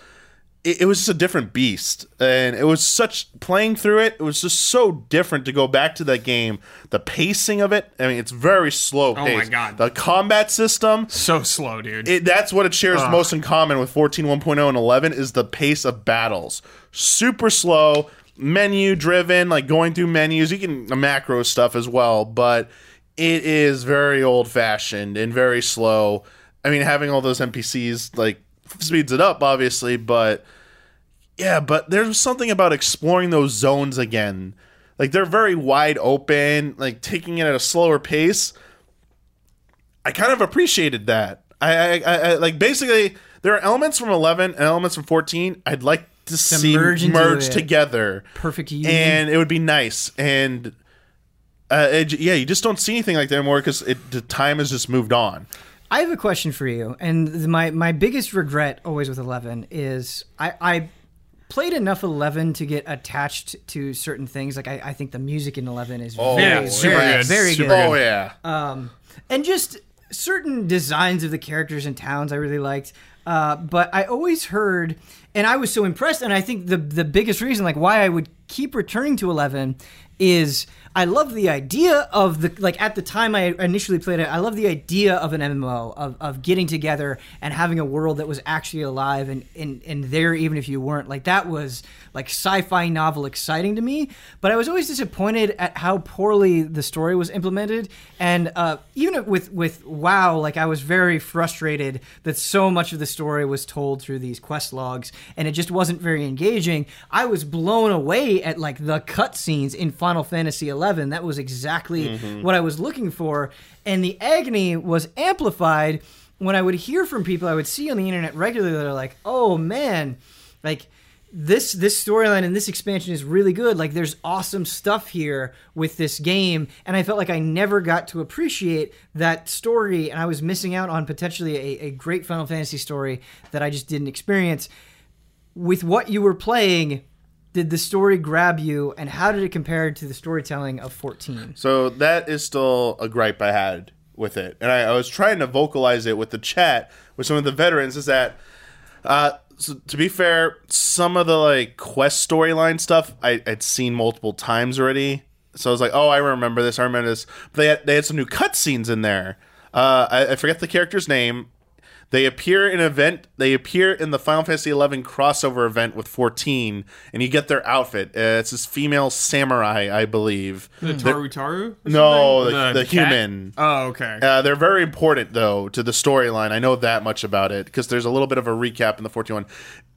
it, it was just a different beast, and it was such playing through it. It was just so different to go back to that game. The pacing of it, I mean, it's very slow. my. God. the combat system. So slow, dude. It, that's what it shares most in common with 14 1.0 and 11 is the pace of battles. Super slow, menu driven, like going through menus. You can uh, macro stuff as well, but it is very old fashioned and very slow. I mean, having all those NPCs like speeds it up, obviously, but yeah, but there's something about exploring those zones again. Like they're very wide open, like taking it at a slower pace. I kind of appreciated that. I, I, I, like basically there are elements from 11 and elements from 14 I'd like to, see merge merge, together, Perfect union. and it would be nice. And uh, it, yeah, you just don't see anything like that anymore because the time has just moved on. I have a question for you, and my my biggest regret always with Eleven is I, I played enough Eleven to get attached to certain things. Like I, I think the music in Eleven is very, Yeah, super very, good. very Super good. Oh yeah, um, and just certain designs of the characters and towns I really liked. Uh, but I always heard, and I was so impressed, and I think the the biggest reason, like why I would keep returning to Eleven, is I love the idea of the like at the time I initially played it. I love the idea of an MMO of, of getting together and having a world that was actually alive and, and and there even if you weren't. Like that was like sci-fi novel exciting to me. But I was always disappointed at how poorly the story was implemented. And uh, even with with WoW, like I was very frustrated that so much of the story was told through these quest logs and it just wasn't very engaging. I was blown away at like the cutscenes in Final Fantasy XI. That was exactly mm-hmm. what I was looking for, and the agony was amplified when I would hear from people I would see on the internet regularly that are like, "Oh man, like." This this storyline and this expansion is really good. Like there's awesome stuff here with this game, and I felt like I never got to appreciate that story, and I was missing out on potentially a, a great Final Fantasy story that I just didn't experience with what you were playing, did the story grab you, and how did it compare to the storytelling of 14? So that is still a gripe I had with it, and I, I was trying to vocalize it with the chat with some of the veterans. Is that, uh, so to be fair, some of the like quest storyline stuff I, I'd seen multiple times already. So I was like, oh, I remember this. I remember this. But they had, they had some new cutscenes in there. Uh, I, I forget the character's name. They appear in event. They appear in the Final Fantasy XI crossover event with 14, and you get their outfit. Uh, it's this female samurai, I believe. the Tarutaru? No, something? the- the human. Oh, okay. Uh, they're very important though to the storyline. I know that much about it because there's a little bit of a recap in the 14 one.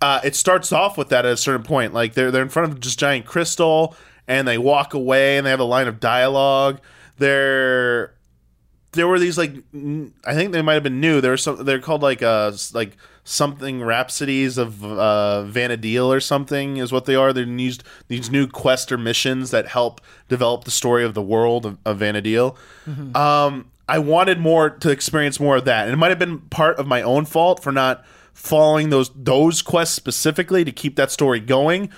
Uh, it starts off with that at a certain point. Like they're they're in front of just giant crystal and they walk away and they have a line of dialogue. They're there were these like I think they might have been new. There were some they're called like uh like something rhapsodies of uh Vana'diel or something is what they are. They're these these new quest or missions that help develop the story of the world of, of Vana'diel. Um I wanted more to experience more of that. And it might have been part of my own fault for not following those those quests specifically to keep that story going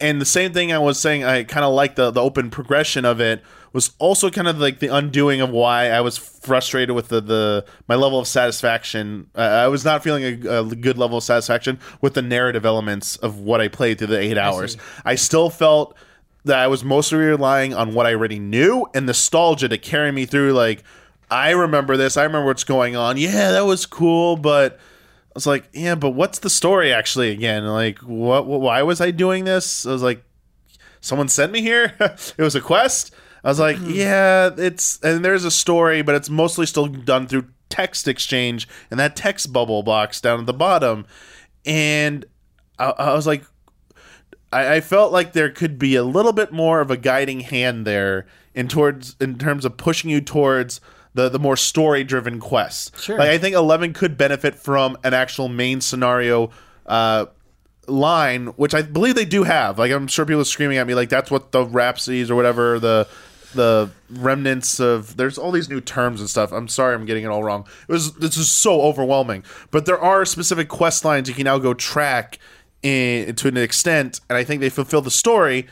and the same thing I was saying, I kind of like the the open progression of it was also kind of like the undoing of why I was frustrated with the the my level of satisfaction. Uh, I was not feeling a, a good level of satisfaction with the narrative elements of what I played through the eight hours. I still felt that I was mostly relying on what I already knew and nostalgia to carry me through. Like I remember this, I remember what's going on. Yeah, that was cool, but. I was like, yeah, but what's the story actually again? Like, what, what? Why was I doing this? I was like, someone sent me here. it was a quest. I was like, yeah, it's and there's a story, but it's mostly still done through text exchange and that text bubble box down at the bottom. And I, I was like, I, I felt like there could be a little bit more of a guiding hand there in towards in terms of pushing you towards the the more story driven quests. Sure. Like I think Eleven could benefit from an actual main scenario uh, line, which I believe they do have. Like I'm sure people are screaming at me like that's what the rhapsodies or whatever the the remnants of there's all these new terms and stuff. I'm sorry I'm getting it all wrong. It was this is so overwhelming. But there are specific quest lines you can now go track in, to an extent, and I think they fulfill the story.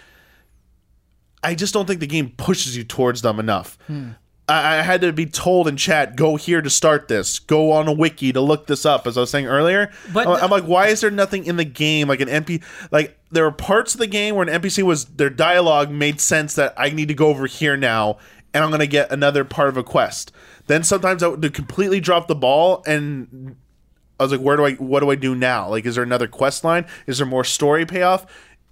I just don't think the game pushes you towards them enough. Uh, I, I had to be told in chat, go here to start this, go on a wiki to look this up, as I was saying earlier. But I'm, the- I'm like, why is there nothing in the game like an NP? Like there were parts of the game where an NPC was their dialogue made sense that I need to go over here now, and I'm gonna get another part of a quest. Then sometimes I would completely drop the ball and I was like, where do I, what do I do now? Like, is there another quest line? Is there more story payoff?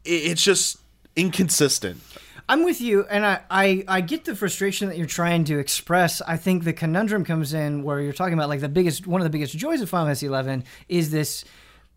It's just inconsistent. I'm with you, and I, I, I get the frustration that you're trying to express. I think the conundrum comes in where you're talking about like the biggest, one of the biggest joys of Final Fantasy XI is this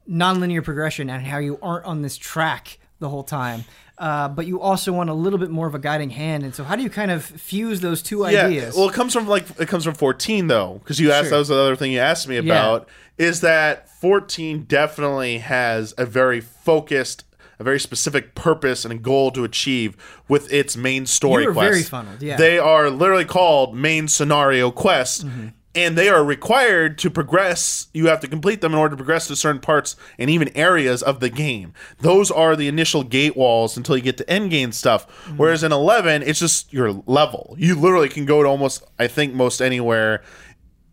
nonlinear progression and how you aren't on this track the whole time. Uh, but you also want a little bit more of a guiding hand, and so how do you kind of fuse those two ideas? Well, it comes from like it comes from 14 though, because you asked Sure. that was the other thing you asked me about is that 14 definitely has a very focused, a very specific purpose and a goal to achieve with its main story You quests. funneled, yeah. They are literally called main scenario quests. Mm-hmm. And they are required to progress. You have to complete them in order to progress to certain parts and even areas of the game. Those are the initial gate walls until you get to end game stuff. Mm-hmm. Whereas in 11, it's just your level. You literally can go to almost, I think, most anywhere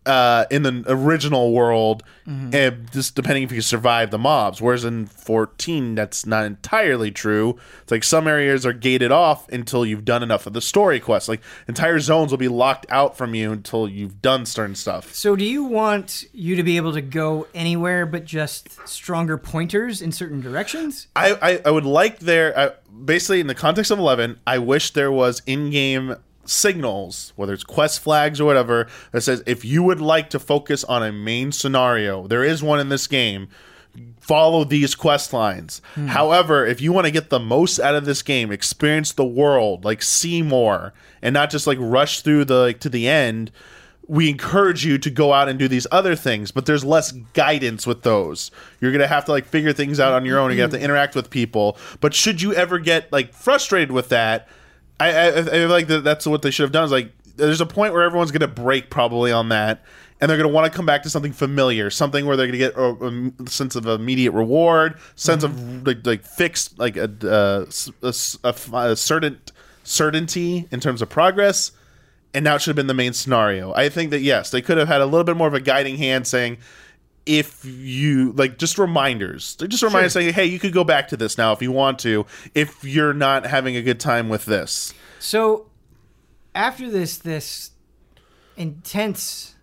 uh, in the original world, Mm-hmm. and just depending if you survive the mobs. Whereas in 14, that's not entirely true. It's like some areas are gated off until you've done enough of the story quest. Like entire zones will be locked out from you until you've done certain stuff. So, do you want you to be able to go anywhere but just stronger pointers in certain directions? I, I, I would like there, uh, basically in the context of 11, I wish there was in game signals, whether it's quest flags or whatever, that says if you would like to focus on a main scenario, there is one in this game. Follow these quest lines. Hmm. However, if you want to get the most out of this game, experience the world, like see more, and not just like rush through the like to the end, we encourage you to go out and do these other things, but there's less guidance with those. You're gonna have to like figure things out on your own. You're have to mm-hmm. interact with people. But should you ever get like frustrated with that, I, I, I feel like that that's what they should have done. Is like there's a point where everyone's gonna break probably on that, and they're gonna want to come back to something familiar, something where they're gonna get a, a sense of immediate reward, sense of like, like fixed like a, uh, a s- a f- a certain certainty in terms of progress and now it should have been the main scenario. I think that yes, they could have had a little bit more of a guiding hand saying if you like just reminders. Just reminders saying, hey, you could go back to this now if you want to, if you're not having a good time with this. So, after this this intense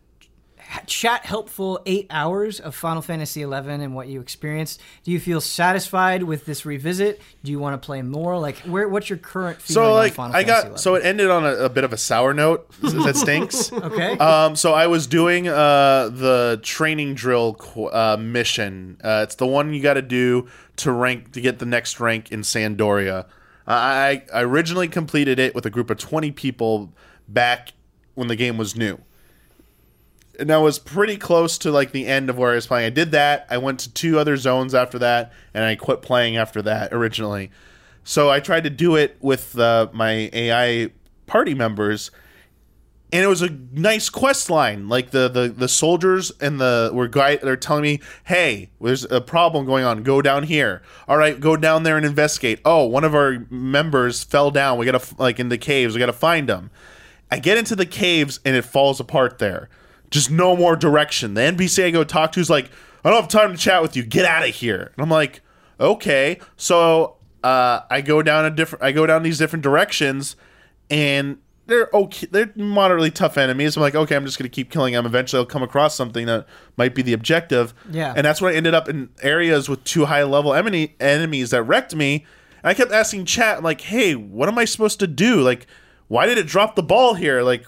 chat helpful eight hours of Final Fantasy XI and what you experienced, do you feel satisfied with this revisit? Do you want to play more? Like, where? What's your current feeling So like Final I Fantasy got so it ended on a, a bit of a sour note that stinks. okay. Um, so I was doing uh, the training drill uh, mission. Uh, it's the one you got to do to rank to get the next rank in San d'Oria. I, I originally completed it with a group of twenty people back when the game was new. And I was pretty close to like the end of where I was playing. I did that. I went to two other zones after that, and I quit playing after that originally. So I tried to do it with uh, my AI party members, and it was a nice quest line. Like the the, the soldiers and the were guide they're telling me, "Hey, there's a problem going on. Go down here. All right, go down there and investigate. Oh, one of our members fell down. We got to like in the caves. We got to find him." I get into the caves and it falls apart there. Just no more direction. The NPC I go talk to is like, I don't have time to chat with you. Get out of here. And I'm like, okay. So uh, I go down a different. I go down these different directions, and they're okay. They're moderately tough enemies. I'm like, okay, I'm just gonna keep killing them. Eventually, I'll come across something that might be the objective. Yeah. And that's when I ended up in areas with two high level enemy enemies that wrecked me. And I kept asking chat, like, hey, what am I supposed to do? Like, why did it drop the ball here? Like,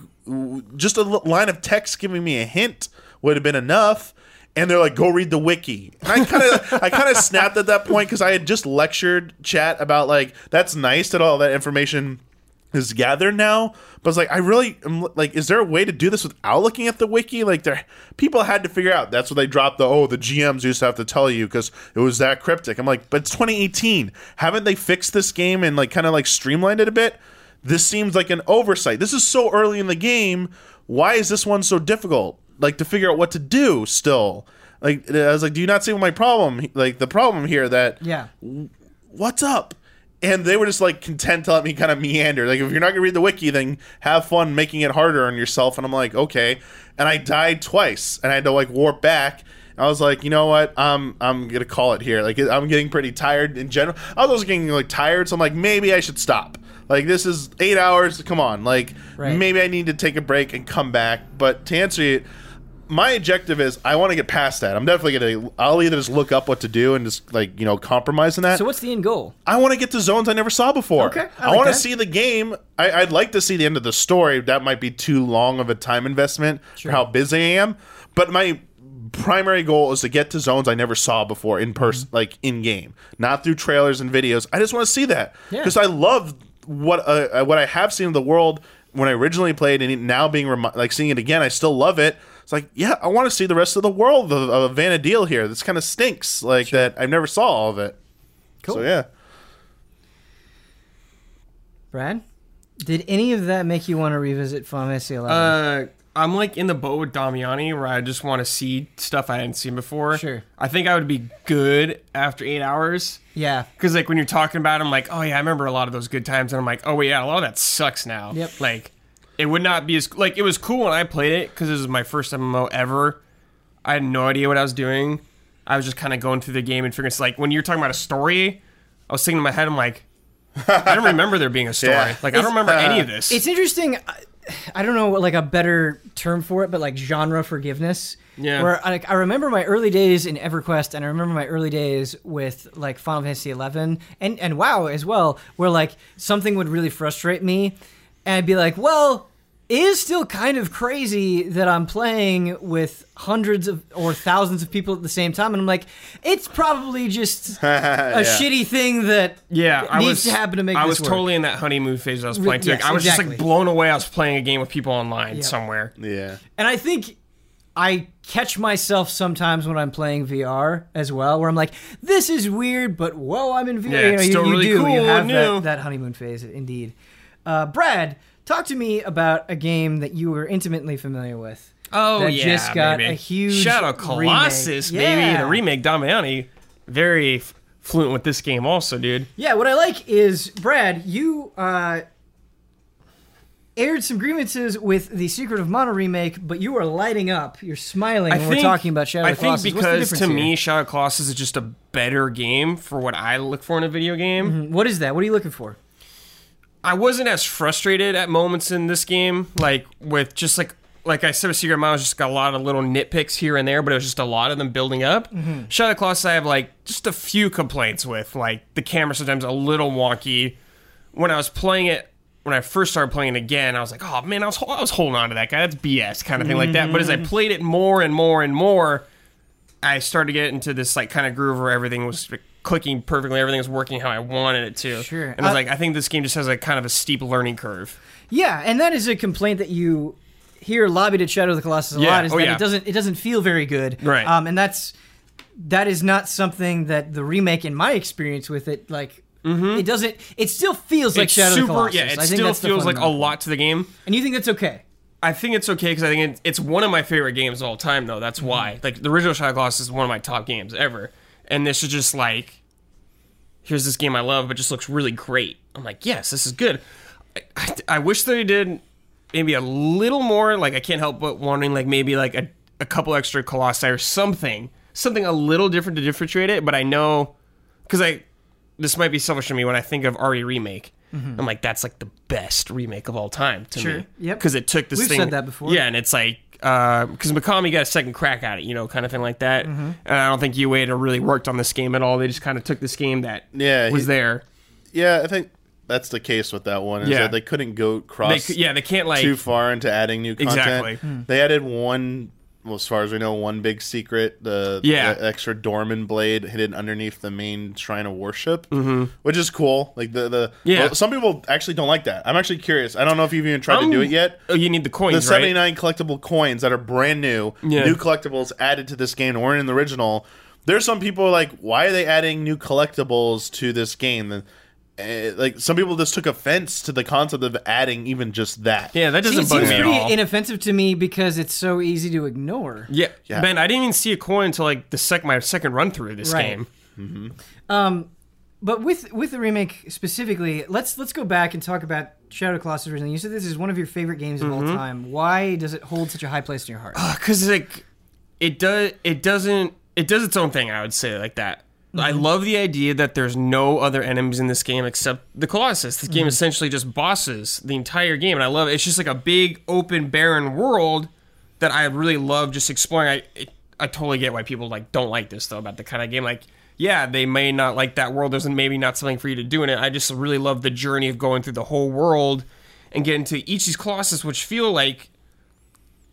just a line of text giving me a hint would have been enough. And they're like, "Go read the wiki." And I kind of, I kind of snapped at that point because I had just lectured chat about like, that's nice that all that information is gathered now. But it's like, I really am like, is there a way to do this without looking at the wiki? Like, there, people had to figure out. That's what they dropped the oh, the GMs used to have to tell you because it was that cryptic. I'm like, but it's 2018. Haven't they fixed this game and like kind of like streamlined it a bit? This seems like an oversight. This is so early in the game. Why is this one so difficult? Like to figure out what to do still. Like I was like, do you not see my problem? Like the problem here that yeah. what's up? and they were just like content to let me kind of meander. Like if you're not gonna read the wiki, then have fun making it harder on yourself. And I'm like, okay. And I died twice, and I had to like warp back. I was like, you know what? I'm I'm gonna call it here. Like I'm getting pretty tired in general. I was also getting like tired, so I'm like, maybe I should stop. Like this is eight hours. Come on, like Right. maybe I need to take a break and come back. But to answer you, my objective is I want to get past that. I'm definitely gonna. I'll either just look up what to do and just like you know compromise in that. So what's the end goal? I want to get to zones I never saw before. Okay, I I, like want to see the game. I, I'd like to see the end of the story. That might be too long of a time investment for how busy I am. But my primary goal is to get to zones I never saw before in person, Mm-hmm. like in game, not through trailers and videos. I just want to see that Yeah. because I love what uh, what I have seen of the world when I originally played, and now being remi- like seeing it again, I still love it. It's like, yeah, I want to see the rest of the world of, of Vana'diel here. This kind of stinks, like that. I never saw all of it. Cool. So yeah. Brad, did any of that make you want to revisit Final Fantasy XI? Uh, I'm like in the boat with Damiani where I just want to see stuff I hadn't seen before. Sure. I think I would be good after eight hours. yeah. Because like when you're talking about, it, I'm like, oh yeah, I remember a lot of those good times, and I'm like, oh wait, yeah, a lot of that sucks now. Yep. Like, it would not be as like it was cool when I played it because it was my first MMO ever. I had no idea what I was doing. I was just kind of going through the game and figuring. It's like when you're talking about a story, I was thinking in my head, I'm like, I don't remember there being a story. Yeah. Like I don't remember any uh, of this. It's interesting. Uh, I, don't know like a better term for it, but like genre forgiveness. Yeah. Where like I remember my early days in EverQuest, and I remember my early days with like Final Fantasy XI, and and WoW as well, where like something would really frustrate me, and I'd be like, well. It is still kind of crazy that I'm playing with hundreds of or thousands of people at the same time, and I'm like, it's probably just a Yeah. shitty thing that Yeah, I needs was to happen to make I this was work. totally in that honeymoon phase. I was playing too. yes, I was just like blown away. I was playing a game with people online Yeah. somewhere. Yeah. And I think I catch myself sometimes when I'm playing VR as well, where I'm like, "This is weird, but whoa, I'm in VR." Yeah, you know, it's you, still you really do. cool you have that, that honeymoon phase, indeed. Uh, Brad, talk to me about a game that you were intimately familiar with. Oh That yeah, just got baby. a huge Shadow Colossus, remake. baby. Yeah. The remake Damiani, very f- fluent with this game, also, dude. Yeah, what I like is Brad, you uh, aired some grievances with the Secret of Mana remake, but you are lighting up. You're smiling when we're talking about Shadow Colossus, I Colossus. think because to here? me, Shadow Colossus is just a better game for what I look for in a video game. what is that? What are you looking for? I wasn't as frustrated at moments in this game, like with just like like I said with Secret Mana, just got a lot of little nitpicks here and there, but it was just a lot of them building up. Mm-hmm. Shadow of the Colossus, I have like just a few complaints with, like the camera sometimes a little wonky. When I was playing it, when I first started playing it again, I was like, oh man, I was I was holding on to that guy. That's BS kind of thing like that. But as I mm-hmm. played it more and more and more, I started to get into this like kind of groove where everything was clicking perfectly, everything was working how I wanted it to. Sure. And I was Uh, like, I think this game just has a kind of a steep learning curve. Yeah, and that is a complaint that you hear lobbied at Shadow of the Colossus a Yeah, lot. Is oh, that yeah. it doesn't it doesn't feel very good, Right. Um, and that's that is not something that the remake, in my experience with it, like it doesn't. It still feels like it's Shadow super, of the Colossus. yeah. It I think still feels like a lot to the game. and you think that's okay. I think it's okay because I think it, it's one of my favorite games of all time, though. That's Mm-hmm. why. Like the original Shadow of the Colossus is one of my top games ever, and this is just like, here's this game I love, but just looks really great. I'm like, yes, this is good. I, I, I wish they did maybe a little more. Like I can't help but wondering, like maybe like a, a couple extra colossi or something, something a little different to differentiate it. But I know because I this might be selfish to me when I think of RE remake. I'm like, that's like the best remake of all time to Mm-hmm. Sure. me. Yep. Because it took this We've thing. said that before. Yeah, and it's like because Mikami got a second crack at it, you know, kind of thing like that. Mm-hmm. And I don't think Ueda had really worked on this game at all. They just kind of took this game that Yeah, was he- there. Yeah, I think that's the case with that one. Is Yeah. that they couldn't go cross c- yeah, they can't like too far into adding new content. Exactly. Hmm. They added one, well, as far as we know, one big secret: the, Yeah. the extra Dormin blade hidden underneath the main shrine of worship, mm-hmm. which is cool. Like the the Yeah. well, some people actually don't like that. I'm actually curious. I don't know if you've even tried Um, to do it yet. Oh, you need the The coins, right? 79 collectible coins that are brand new, Yeah. new collectibles added to this game weren't in the original. There's some people like, why are they adding new collectibles to this game? And, uh, like some people just took offense to the concept of adding even just that. Yeah, that doesn't it bug seems me at pretty all. inoffensive to me because it's so easy to ignore. yeah. Yeah. Ben, I didn't even see a coin until like the sec my second run through of this Right. game. Um, but with with the remake specifically, let's let's go back and talk about Shadow of the Colossus originally. You said this is one of your favorite games of all time. Why does it hold such a high place in your heart? because like it does it doesn't it does its own thing i would say like that i mm-hmm. love the idea that there's no other enemies in this game except the colossus. This game mm-hmm. essentially just bosses the entire game and i love it. It's just like a big open barren world that i really love just exploring. I it, i totally get why people like don't like this though about the kind of game. Like yeah they may not like that world. There's maybe not something for you to do in it. I just really love the journey of going through the whole world and getting to each of these colossus which feel like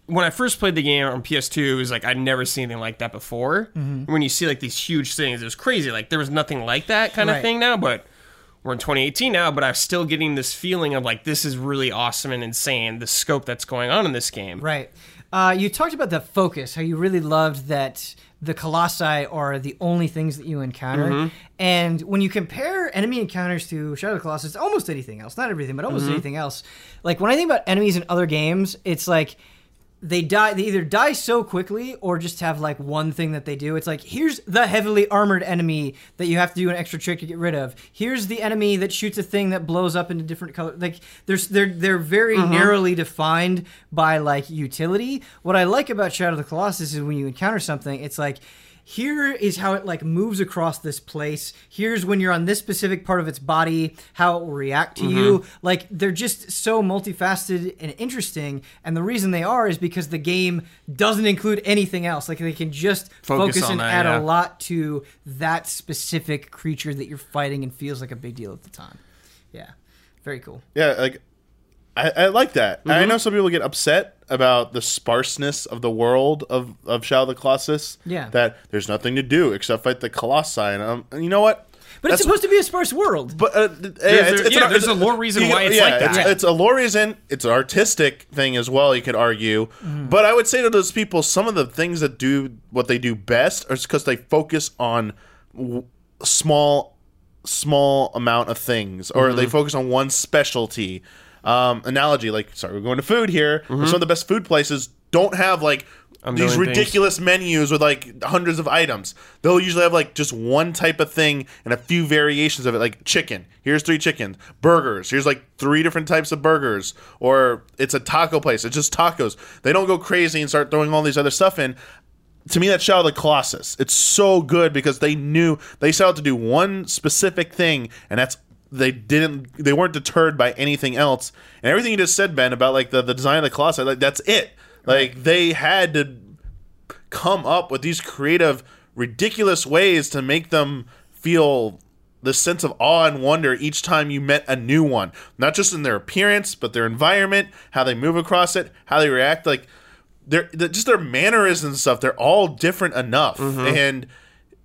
when I first played the game on PS2, it was like I'd never seen anything like that before. When you see like these huge things, it was crazy. Like there was nothing like that kind Right. of thing now, but we're in 2018 now, but I'm still getting this feeling of like this is really awesome and insane, the scope that's going on in this game. Right. Uh, you talked about the focus, how you really loved that the colossi are the only things that you encounter. Mm-hmm. And when you compare enemy encounters to Shadow of the Colossus, almost anything else, not everything, but almost Mm-hmm. anything else, like when I think about enemies in other games, it's like they die they either die so quickly or just have like one thing that they do. It's like here's the heavily armored enemy that you have to do an extra trick to get rid of. Here's the enemy that shoots a thing that blows up into different colors like there's they're they're very mm-hmm. narrowly defined by like utility. What i like about shadow of the colossus is when you encounter something it's like here is how it like moves across this place. Here's when you're on this specific part of its body how it will react to you. Mm-hmm. Like they're just so multifaceted and interesting and the reason they are is because the game doesn't include anything else. Like they can just Focus focus, and that, add yeah. a lot to that specific creature that you're fighting and feels like a big deal at the time. Yeah. Very cool. Yeah, like I, I like that. I Mm-hmm. know some people get upset about the sparseness of the world of of Shadow of the Colossus. Yeah. that there's nothing to do except fight the Colossi. And, um, and you know what? but it's That's- supposed to be a sparse world But uh, th- yeah, it's, it's yeah, an- there's it's- a lore reason you- why it's yeah, like that. It's, Yeah. it's a lore reason. It's an artistic thing as well. You could argue, Mm-hmm. but I would say to those people, some of the things that do what they do best is because they focus on w- small, small amount of things, or Mm-hmm. they focus on one specialty. Um, analogy, like sorry, we're going to food here. but Some of the best food places don't have like. These Mm-hmm. million things. ridiculous menus with like hundreds of items. They'll usually have like just one type of thing and a few variations of it, like chicken. Here's three chickens. Burgers. Here's like three different types of burgers. Or it's a taco place. It's just tacos. They don't go crazy and start throwing all these other stuff in. To me, that's Shadow of the Colossus. It's so good because they knew they set out to do one specific thing, and that's they didn't they weren't deterred by anything else. And everything you just said, Ben, about like the, the design of the Colossus, like that's it. Like they had to come up with these creative, ridiculous ways to make them feel the sense of awe and wonder each time you met a new one. Not just in their appearance, but their environment, how they move across it, how they react. Like, they're, they're- just their mannerisms and stuff. They're all different enough, mm-hmm. and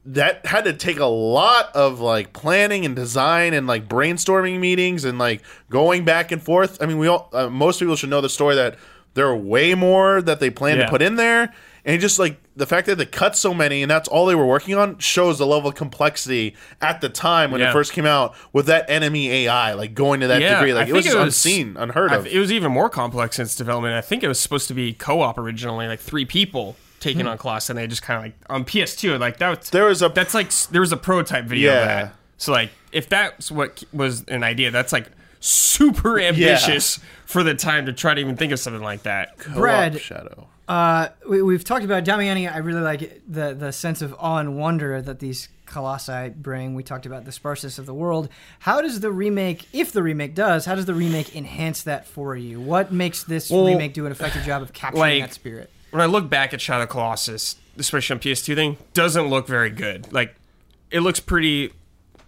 that had to take a lot of like planning and design and like brainstorming meetings and like going back and forth. I mean, we all uh, most people should know the story that there are way more that they plan Yeah. to put in there, and just like the fact that they cut so many and that's all they were working on shows the level of complexity at the time when it first came out with that enemy AI like going to that Yeah, degree. Like it was, it was- unseen, unheard I- of. It was even more complex in its development. I think it was supposed to be co-op originally, like three people taking on Colossus, and they just kind of like on PS2, like that. Was, There was a- that's like there was a prototype video Yeah. of that. So like if that's what was an idea, that's like super ambitious for the time to try to even think of something like that. Brad, Co-op Shadow. Uh, we, we've talked about Damiani. I really like the the sense of awe and wonder that these colossi bring. We talked about the sparseness of the world. How does the remake, if the remake does, how does the remake enhance that for you? What makes this Well, remake do an effective job of capturing like- that spirit? When I look back at Shadow of the Colossus, especially on PS2 thing, doesn't look very good. Like, it looks pretty.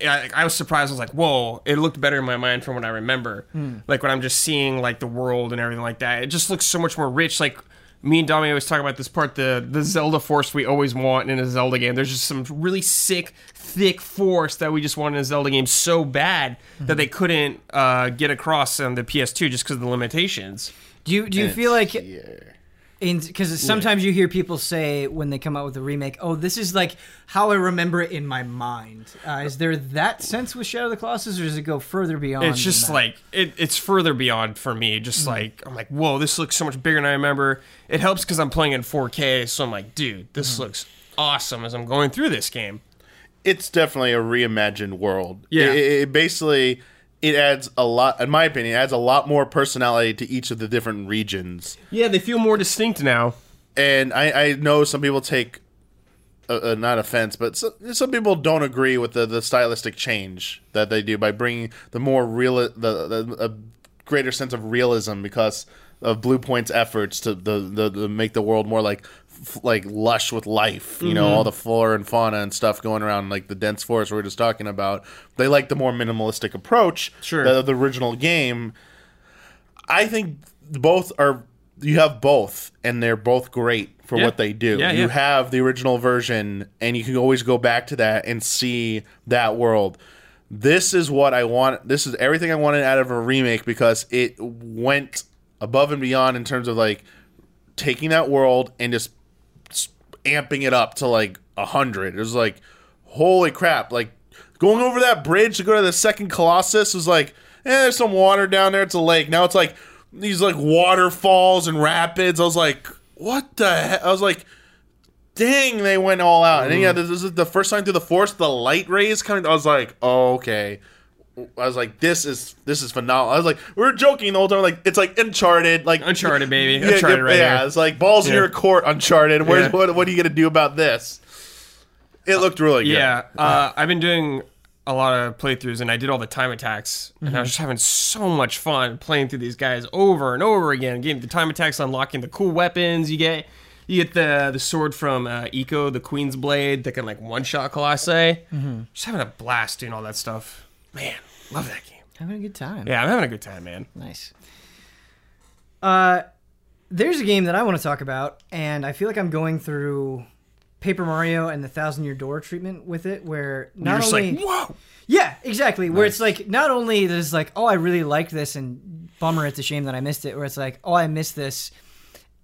I, I was surprised. I was like, "Whoa!" It looked better in my mind from what I remember. Like when I'm just seeing like the world and everything like that, it just looks so much more rich. Like me and Dommy always talk about this part, the the Zelda Force we always want in a Zelda game. There's just some really sick, thick force that we just want in a Zelda game so bad that they couldn't uh, get across on the PS2 just because of the limitations. Do you do you feel like Yeah. Because sometimes you hear people say when they come out with a remake, "Oh, this is like how I remember it in my mind." Uh, is there that sense with Shadow of the Colossus, or does it go further beyond? it's just like it, it's further beyond for me just like i'm like whoa this looks so much bigger than i remember it helps because i'm playing in 4k so i'm like dude this looks awesome as i'm going through this game it's definitely a reimagined world. Yeah. It, it basically it adds a lot in my opinion, it adds a lot more personality to each of the different regions. Yeah, they feel more distinct now. And I, I know some people take uh, uh, not offense, but some, some people don't agree with the, the stylistic change that they do by bringing the more real the, the a greater sense of realism because of Bluepoint's efforts to the, the, the make the world more like like lush with life. You know, mm-hmm. all the flora and fauna and stuff going around, like the dense forest we were just talking about. They like the more minimalistic approach Sure. of the original game. I think both are. You have both, and they're both great for Yeah. what they do. Yeah, you yeah. have the original version, and you can always go back to that and see that world. This is what I want. This is everything I wanted out of a remake because it went above and beyond in terms of like taking that world and just amping it up to like a hundred. It was like, holy crap! Like going over that bridge to go to the second Colossus was like, eh, there's some water down there. It's a lake. Now it's like these like waterfalls and rapids. I was like, what the heck? I was like, dang, they went all out. And then, yeah, this is the first time through the forest, the light rays coming. I was like, oh, okay. I was like, this is this is phenomenal. I was like, we were joking the whole time, like it's like Uncharted, like Uncharted, baby. Yeah, Uncharted yeah, right yeah, there. it's like balls in Yeah. your court, Uncharted. Where's Yeah. what? What are you gonna do about this? It looked really good. Yeah, uh, I've been doing a lot of playthroughs, and I did all the time attacks, and I was just having so much fun playing through these guys over and over again. Getting the time attacks, unlocking the cool weapons. You get you get the the sword from uh, Ico, the Queen's Blade that can like one shot Colossae. Just having a blast doing all that stuff. Man, love that game. Having a good time. Yeah, I'm having a good time, man. Nice. Uh, there's a game that I want to talk about, and I feel like I'm going through Paper Mario and the Thousand Year Door treatment with it, where You're not just only like, whoa. yeah, exactly, where it's like not only there's like oh I really like this, and bummer it's a shame that I missed it, where it's like oh I missed this,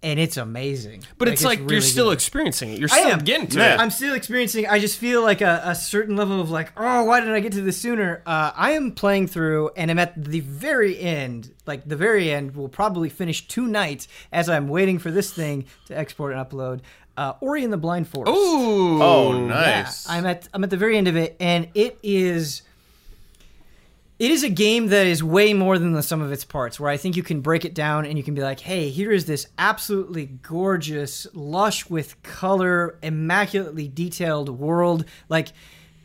and it's amazing, But it's like you're still good. experiencing it. You're still getting to Yeah. it. I'm still experiencing. I just feel like a, a certain level of like, oh, why didn't I get to this sooner? Uh, I am playing through, and I'm at the very end. Like the very end, will probably finish tonight as I'm waiting for this thing to export and upload. Uh, Ori and the Blind Forest. Ooh. Oh, Yeah, nice. I'm at I'm at the very end of it, and it is. It is a game that is way more than the sum of its parts, where I think you can break it down and you can be like, hey, here is this absolutely gorgeous, lush with color, immaculately detailed world. Like,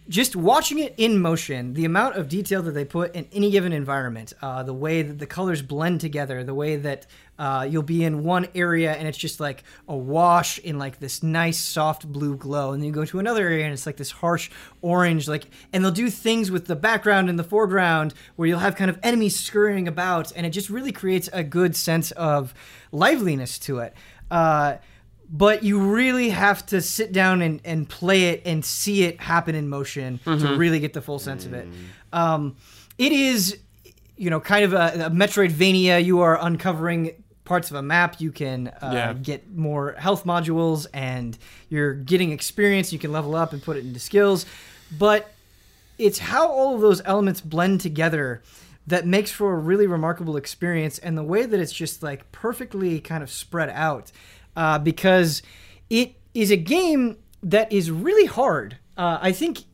just watching it in motion, the amount of detail that they put in any given environment, uh, the way that the colors blend together, the way that uh, you'll be in one area and it's just like a wash in like this nice soft blue glow, and then you go to another area and it's like this harsh orange, like, and they'll do things with the background and the foreground where you'll have kind of enemies scurrying about, and it just really creates a good sense of liveliness to it. Uh, but you really have to sit down and, and play it and see it happen in motion to really get the full sense of it. Um, it is, you know, kind of a, a Metroidvania. You are uncovering parts of a map. You can uh, Yeah. get more health modules and you're getting experience. You can level up and put it into skills. But it's how all of those elements blend together that makes for a really remarkable experience and the way that it's just like perfectly kind of spread out uh, because it is a game that is really hard. Uh, i think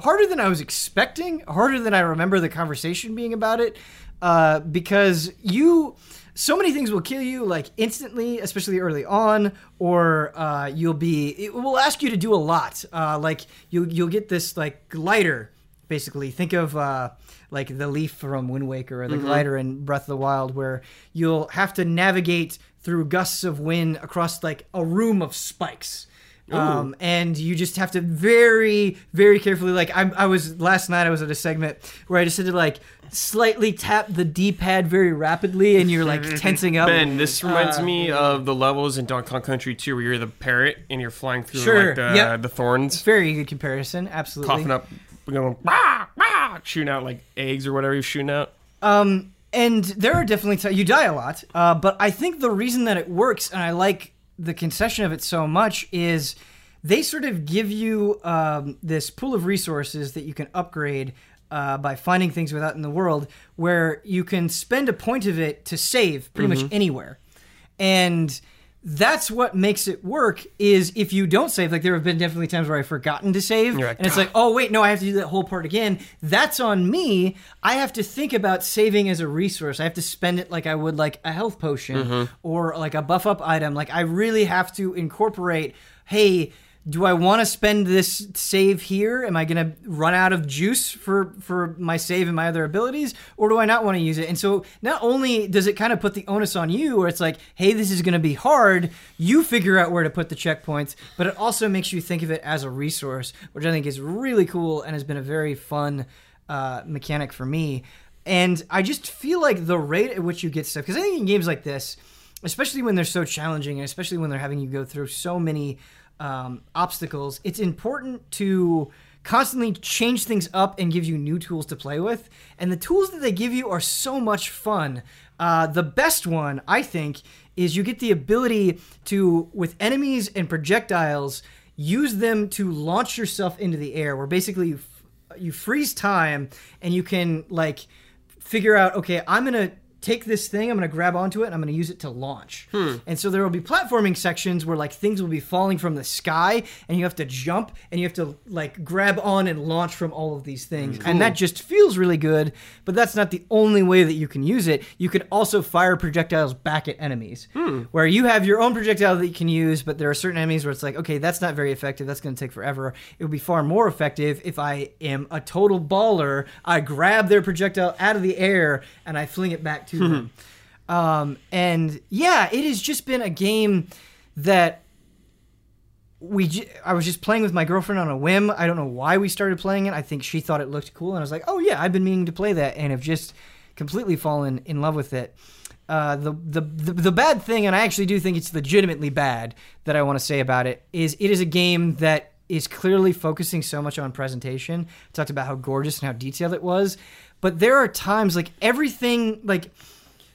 harder than i was expecting harder than i remember the conversation being about it uh, because you so many things will kill you like instantly especially early on or uh, you'll be it will ask you to do a lot. Uh, like you'll, you'll get this like glider basically think of uh, like the leaf from Wind Waker or the glider in Breath of the Wild, where you'll have to navigate through gusts of wind across like a room of spikes. Um, and you just have to very, very carefully. Like I, I was last night, I was at a segment where I just had to like slightly tap the D-pad very rapidly, and you're like tensing up. Ben, this reminds Uh, me of the levels in Donkey Kong Country 2 where you're the parrot and you're flying through Sure, like the, yep. the thorns, Very good comparison, absolutely. coughing up, going, "Rah, rah," shooting out like eggs or whatever you're shooting out. Um, and there are definitely t- you die a lot, uh, but I think the reason that it works and I like the concession of it so much is they sort of give you um, this pool of resources that you can upgrade uh, by finding things without in the world, where you can spend a point of it to save pretty much anywhere, and that's what makes it work is if you don't save like there have been definitely times where i've forgotten to save like, and it's like oh wait no i have to do that whole part again. That's on me. I have to think about saving as a resource. I have to spend it like i would like a health potion mm-hmm. or like a buff up item. Like i really have to incorporate hey do I want to spend this save here? Am I going to run out of juice for for my save and my other abilities, or do I not want to use it? And so not only does it kind of put the onus on you, where it's like, hey, this is going to be hard. You figure out where to put the checkpoints, but it also makes you think of it as a resource, which I think is really cool and has been a very fun uh, mechanic for me. And I just feel like the rate at which you get stuff, because I think in games like this, especially when they're so challenging, and especially when they're having you go through so many um, obstacles, it's important to constantly change things up and give you new tools to play with. And the tools that they give you are so much fun. Uh, the best one, I think, is you get the ability to, with enemies and projectiles, use them to launch yourself into the air. Where basically you, f- you freeze time and you can like figure out, okay, I'm gonna take this thing, I'm gonna grab onto it, and I'm gonna use it to launch. Hmm. And so there will be platforming sections where like things will be falling from the sky, and you have to jump and you have to like grab on and launch from all of these things. Hmm. And that just feels really good, but that's not the only way that you can use it. You can also fire projectiles back at enemies, hmm. where you have your own projectile that you can use, but there are certain enemies where it's like, okay, that's not very effective. That's going to take forever. It would be far more effective if I am a total baller. I grab their projectile out of the air and I fling it back to them. Um, and yeah, it has just been a game that we j- I was just playing with my girlfriend on a whim. I don't know why we started playing it. I think she thought it looked cool, and I was like, "Oh yeah, I've been meaning to play that," and have just completely fallen in love with it. Uh, the, the the the bad thing, and I actually do think it's legitimately bad that I want to say about it is it is a game that is clearly focusing so much on presentation. I talked about how gorgeous and how detailed it was, but there are times like everything like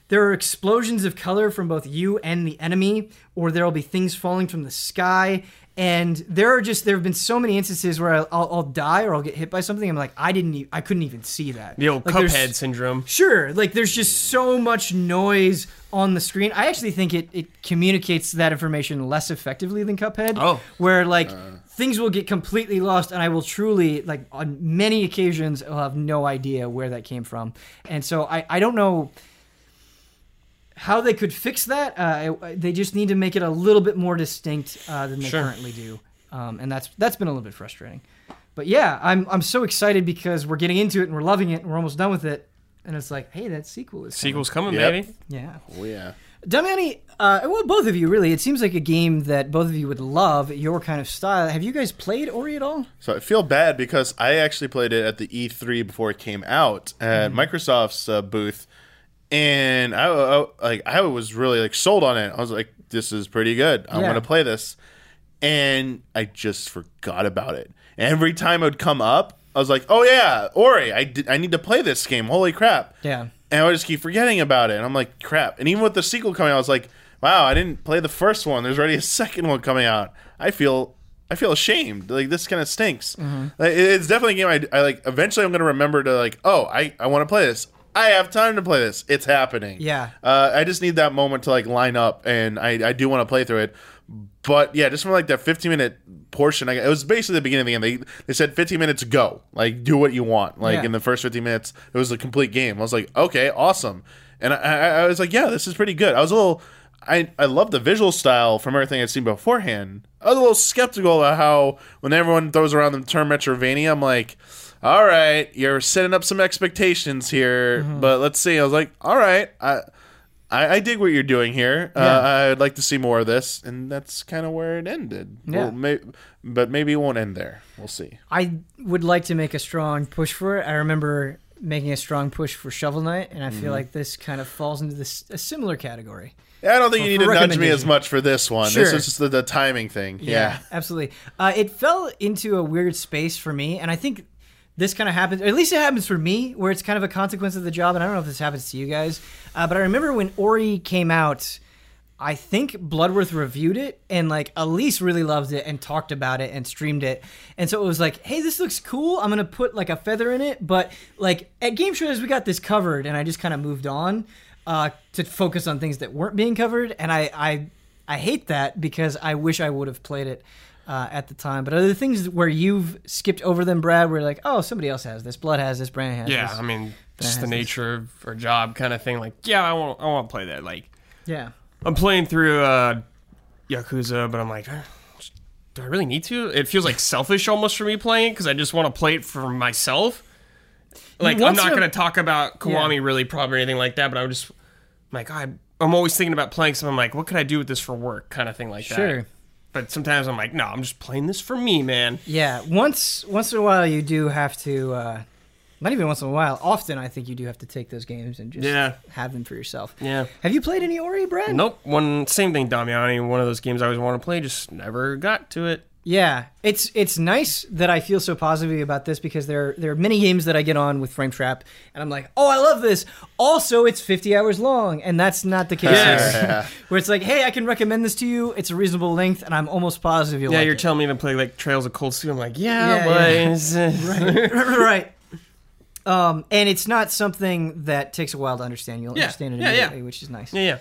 there are explosions of color from both you and the enemy, or there will be things falling from the sky. And there are just there have been so many instances where I'll, I'll, I'll die or I'll get hit by something. I'm like, I didn't, e- I couldn't even see that. The old Like, Cuphead syndrome. Sure, like there's just so much noise on the screen. I actually think it, it communicates that information less effectively than Cuphead. Oh. Where like uh. Things will get completely lost and I will truly like on many occasions I'll have no idea where that came from. And so I, I don't know how they could fix that. Uh, they just need to make it a little bit more distinct uh, than they Sure. currently do, um, and that's that's been a little bit frustrating. But yeah, I'm I'm so excited because we're getting into it and we're loving it and we're almost done with it, and it's like, hey, that sequel is coming. Sequel's coming, Yep. baby. Yeah, Oh yeah. Damiani, uh, well, both of you really. It seems like a game that both of you would love, your kind of style. Have you guys played Ori at all? So I feel bad because I actually played it at the E3 before it came out at Microsoft's uh, booth, and I, I like I was really like sold on it. I was like, this is pretty good. I'm Yeah. gonna play this, and I just forgot about it. Every time it would come up, I was like, oh yeah, Ori, I did, I need to play this game. Holy crap! Yeah. And I would just keep forgetting about it. And I'm like, crap. And even with the sequel coming out, I was like, wow, I didn't play the first one. There's already a second one coming out. I feel I feel ashamed. Like this kind of stinks. Like, it's definitely a game I, I like. Eventually, I'm gonna remember to like, oh, I I want to play this. I have time to play this. It's happening. Yeah. Uh, I just need that moment to like line up, and I I do want to play through it. But yeah, just from like that 15 minute portion, I, it was basically the beginning of the game. They they said 15 minutes go, like do what you want. Like Yeah. in the first 15 minutes, it was a complete game. I was like, okay, awesome. And I, I, I was like, yeah, this is pretty good. I was a little, I, I love the visual style from everything I'd seen beforehand. I was a little skeptical about how when everyone throws around the term Metroidvania, I'm like, all right, you're setting up some expectations here, Mm-hmm. but let's see. I was like, all right, I. I, I dig what you're doing here. Yeah. Uh, I'd like to see more of this, and that's kind of where it ended. Yeah. Well, may, but maybe it won't end there. We'll see. I would like to make a strong push for it. I remember making a strong push for Shovel Knight, and I Mm-hmm. feel like this kind of falls into this a similar category. Yeah, I don't think For- you need to nudge me as much for this one. Sure. This is just the, the timing thing. Yeah. absolutely. Uh, it fell into a weird space for me, and I think this kind of happens, or at least it happens for me, where it's kind of a consequence of the job. And I don't know if this happens to you guys, uh, but I remember when Ori came out. I think Bloodworth reviewed it and like Elise really loved it and talked about it and streamed it. And so it was like, hey, this looks cool. I'm gonna put like a feather in it. But like at GameTrailers, we got this covered, and I just kind of moved on uh, to focus on things that weren't being covered. And I, I I hate that because I wish I would have played it uh, at the time. But are there things where you've skipped over them, Brad? Where you're like, oh, somebody else has this. Blood has this. Brand has Yeah, this. I mean, just the this. nature of our job kind of thing. Like, yeah, I want, I want to play that. Like, yeah. I'm playing through uh, Yakuza, but I'm like, "Eh, do I really need to? It feels like selfish almost for me playing because I just want to play it for myself. Like, I'm not going to talk about Kiwami really probably or anything like that, but I'm just I'm like, I, I'm always thinking about playing something. I'm like, what could I do with this for work? Kind of thing like that. Sure. But sometimes I'm like, no, I'm just playing this for me, man. Yeah. Once once in a while, you do have to. Uh, not even once in a while. Often, I think you do have to take those games and just Yeah. have them for yourself. Yeah. Have you played any Ori, Brad? Nope. One same thing, Damiani. One of those games I always want to play, just never got to it. Yeah, it's it's nice that I feel so positively about this because there there are many games that I get on with Frame Trap and I'm like, oh, I love this. Also, it's 50 hours long, and that's not the case. Yes. Yeah. Where it's like, hey, I can recommend this to you. It's a reasonable length, and I'm almost positive you'll Yeah, like you're it. telling me to play like Trails of Cold Steel. I'm like, yeah, Yeah, but yeah. uh, right. Um, and it's not something that takes a while to understand. You'll Yeah, understand it yeah, yeah. immediately, which is nice. yeah, yeah.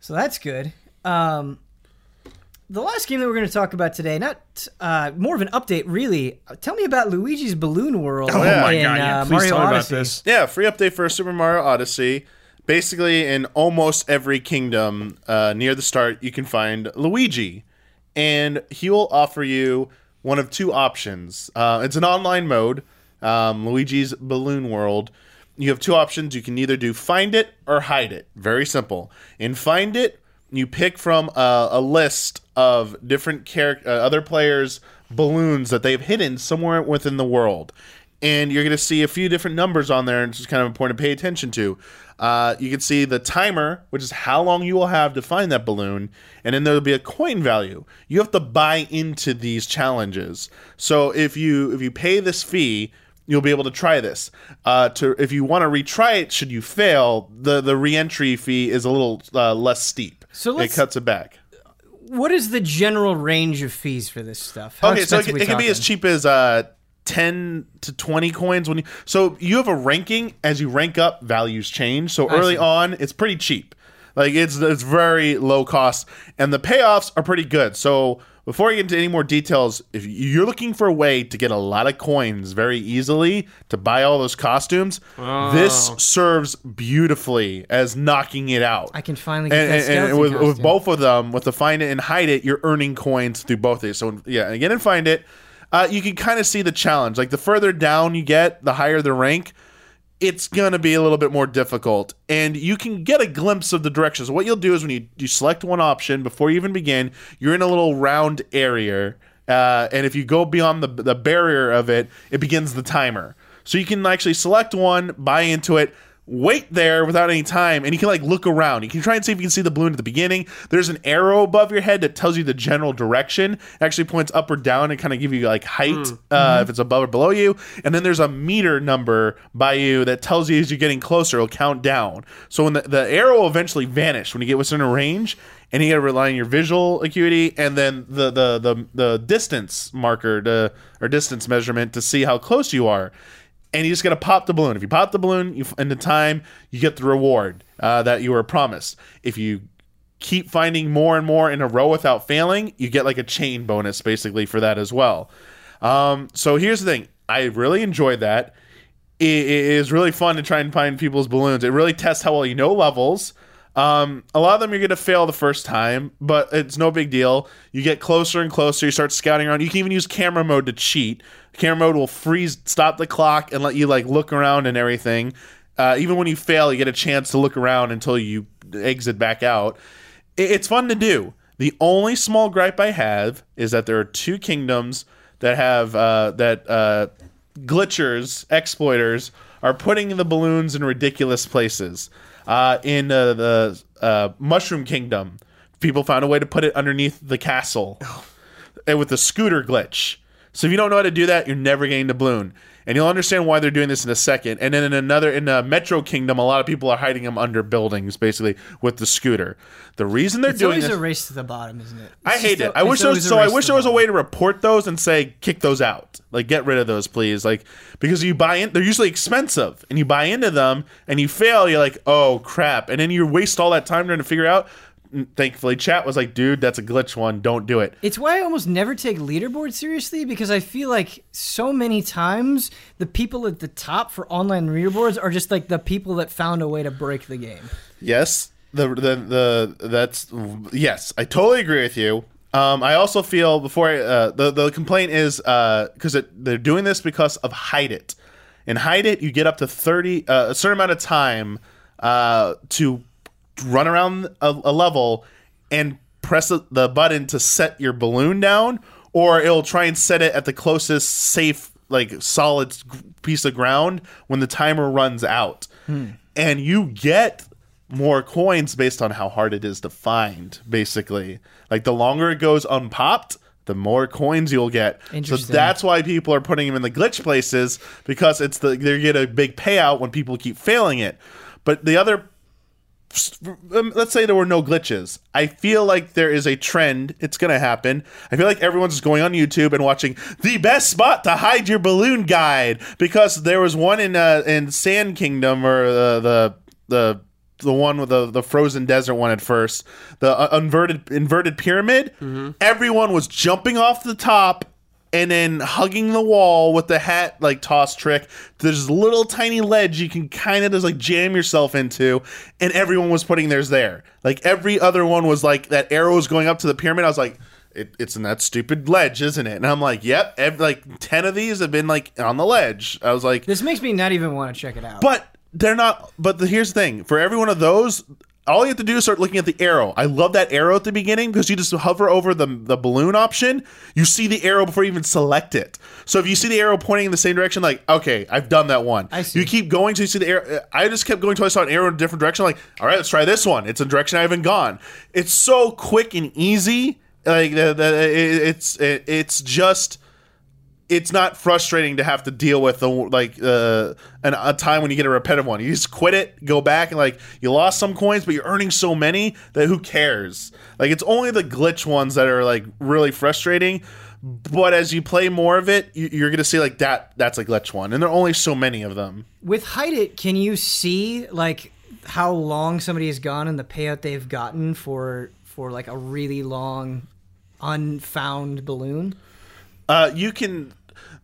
So that's good. Um, the last game that we're going to talk about today, not uh, more of an update, really. Tell me about Luigi's Balloon World Oh yeah. my in god, yeah. uh, Please Mario tell me about Odyssey. this. Yeah, free update for Super Mario Odyssey. Basically, in almost every kingdom uh, near the start, you can find Luigi, and he will offer you one of two options. Uh, it's an online mode, um, Luigi's Balloon World. You have two options. You can either do Find It or Hide It. Very simple. In Find It, you pick from a, a list of different charac- uh, other players' balloons that they've hidden somewhere within the world and you're going to see a few different numbers on there, and it's just kind of important to pay attention to. Uh, you can see the timer, which is how long you will have to find that balloon, and then there'll be a coin value. You have to buy into these challenges. So if you if you pay this fee, you'll be able to try this. Uh, to if you want to retry it, should you fail, the the reentry fee is a little uh, less steep. So it cuts it back. What is the general range of fees for this stuff? How okay, so it, can- it can be as cheap as uh, ten to twenty coins when you. So you have a ranking as you rank up, values change. So early on, it's pretty cheap. Like it's it's very low cost, and the payoffs are pretty good. So before I get into any more details, if you're looking for a way to get a lot of coins very easily to buy all those costumes, this serves beautifully as knocking it out I can finally get and, that and- and with, with both of them, with the find it and hide it, you're earning coins through both of these. So yeah, again and find it, uh, you can kind of see the challenge. Like the further down you get, the higher the rank. It's gonna be a little bit more difficult, and you can get a glimpse of the direction. So what you'll do is when you you select one option before you even begin, you're in a little round area, uh, and if you go beyond the the barrier of it, it begins the timer. So you can actually select one, buy into it, wait there without any time and you can like look around. You can try and see if you can see the balloon at the beginning. There's an arrow above your head that tells you the general direction. It actually points up or down and kind of give you like height uh, if it's above or below you. And then there's a meter number by you that tells you as you're getting closer it'll count down. So when the, the arrow will eventually vanish when you get within a range and you got to rely on your visual acuity and then the the the, the distance marker to, or distance measurement to see how close you are and you just got to pop the balloon. If you pop the balloon you, in the time, you get the reward uh, that you were promised. If you keep finding more and more in a row without failing, you get like a chain bonus basically for that as well. Um, so here's the thing: I really enjoyed that. It, it is really fun to try and find people's balloons. It really tests how well you know levels. Um, a lot of them you're going to fail the first time, but it's no big deal. You get closer and closer. You start scouting around. You can even use camera mode to cheat. Camera mode will freeze, stop the clock, and let you like look around and everything. Uh, even when you fail, you get a chance to look around until you exit back out. It's fun to do. The only small gripe I have is that there are two kingdoms that have uh, that uh, glitchers, exploiters are putting the balloons in ridiculous places. Uh, in uh, the uh, Mushroom Kingdom, people found a way to put it underneath the castle and with the scooter glitch. So if you don't know how to do that, you're never getting the balloon. And you'll understand why they're doing this in a second. And then in another, in the Metro Kingdom, a lot of people are hiding them under buildings, basically with the scooter. The reason they're It's doing always this, a race to the bottom, isn't it? I hate it. a- I wish there was, so. I wish there was a way to report those and say kick those out, like get rid of those, please. Like because you buy in, they're usually expensive, and you buy into them and you fail, you're like, oh crap, and then you waste all that time trying to figure out. Thankfully, chat was like, "Dude, that's a glitch one. Don't do it." It's why I almost never take leaderboard seriously because I feel like so many times the people at the top for online leaderboards are just like the people that found a way to break the game. Yes, the the the that's yes, I totally agree with you. Um, I also feel before I, uh, the the complaint is because they're doing this because of hide it. In hide it, you get up to thirty uh, a certain amount of time uh, to run around a, a level and press the- button to set your balloon down, or it'll try and set it at the closest safe, like solid piece of ground when the timer runs out. Hmm. And you get more coins based on how hard it is to find, basically. Like the longer it goes unpopped, the more coins you'll get. So that's why people are putting them in the glitch places because it's the they get a big payout when people keep failing it. But the other let's say there were no glitches. I feel like there is a trend. It's going to happen. I feel like everyone's just going on YouTube and watching the best spot to hide your balloon guide because there was one in uh, in Sand Kingdom or uh, the the the one with the the frozen desert one at first, the uh, inverted inverted pyramid. Everyone was jumping off the top and then hugging the wall with the hat like toss trick. There's a little tiny ledge you can kind of just like jam yourself into, and everyone was putting theirs there. Like every other one was like that arrow was going up to the pyramid. I was like. It, it's in that stupid ledge, isn't it? And I'm like, yep. Ev- like ten of these have been like on the ledge. I was like, This makes me not even want to check it out. but they're not. But the, here's the thing: for every one of those, all you have to do is start looking at the arrow. I love that arrow at the beginning because you just hover over the the balloon option. You see the arrow before you even select it. So if you see the arrow pointing in the same direction, like okay, I've done that one. I see. You keep going till you see the arrow. I just kept going till I saw an arrow in a different direction. Like all right, let's try this one. It's a direction I haven't gone. It's so quick and easy. Like the, the, it, it's it, it's just it's not frustrating to have to deal with the like uh, an, a time when you get a repetitive one. You just quit it, go back, and like you lost some coins, but you're earning so many that who cares? Like it's only the glitch ones that are like really frustrating. But as you play more of it, you, you're gonna see like that. That's a glitch one, and there are only so many of them. With Hide It, can you see like how long somebody has gone and the payout they've gotten for for like a really long unfound balloon? Uh, you can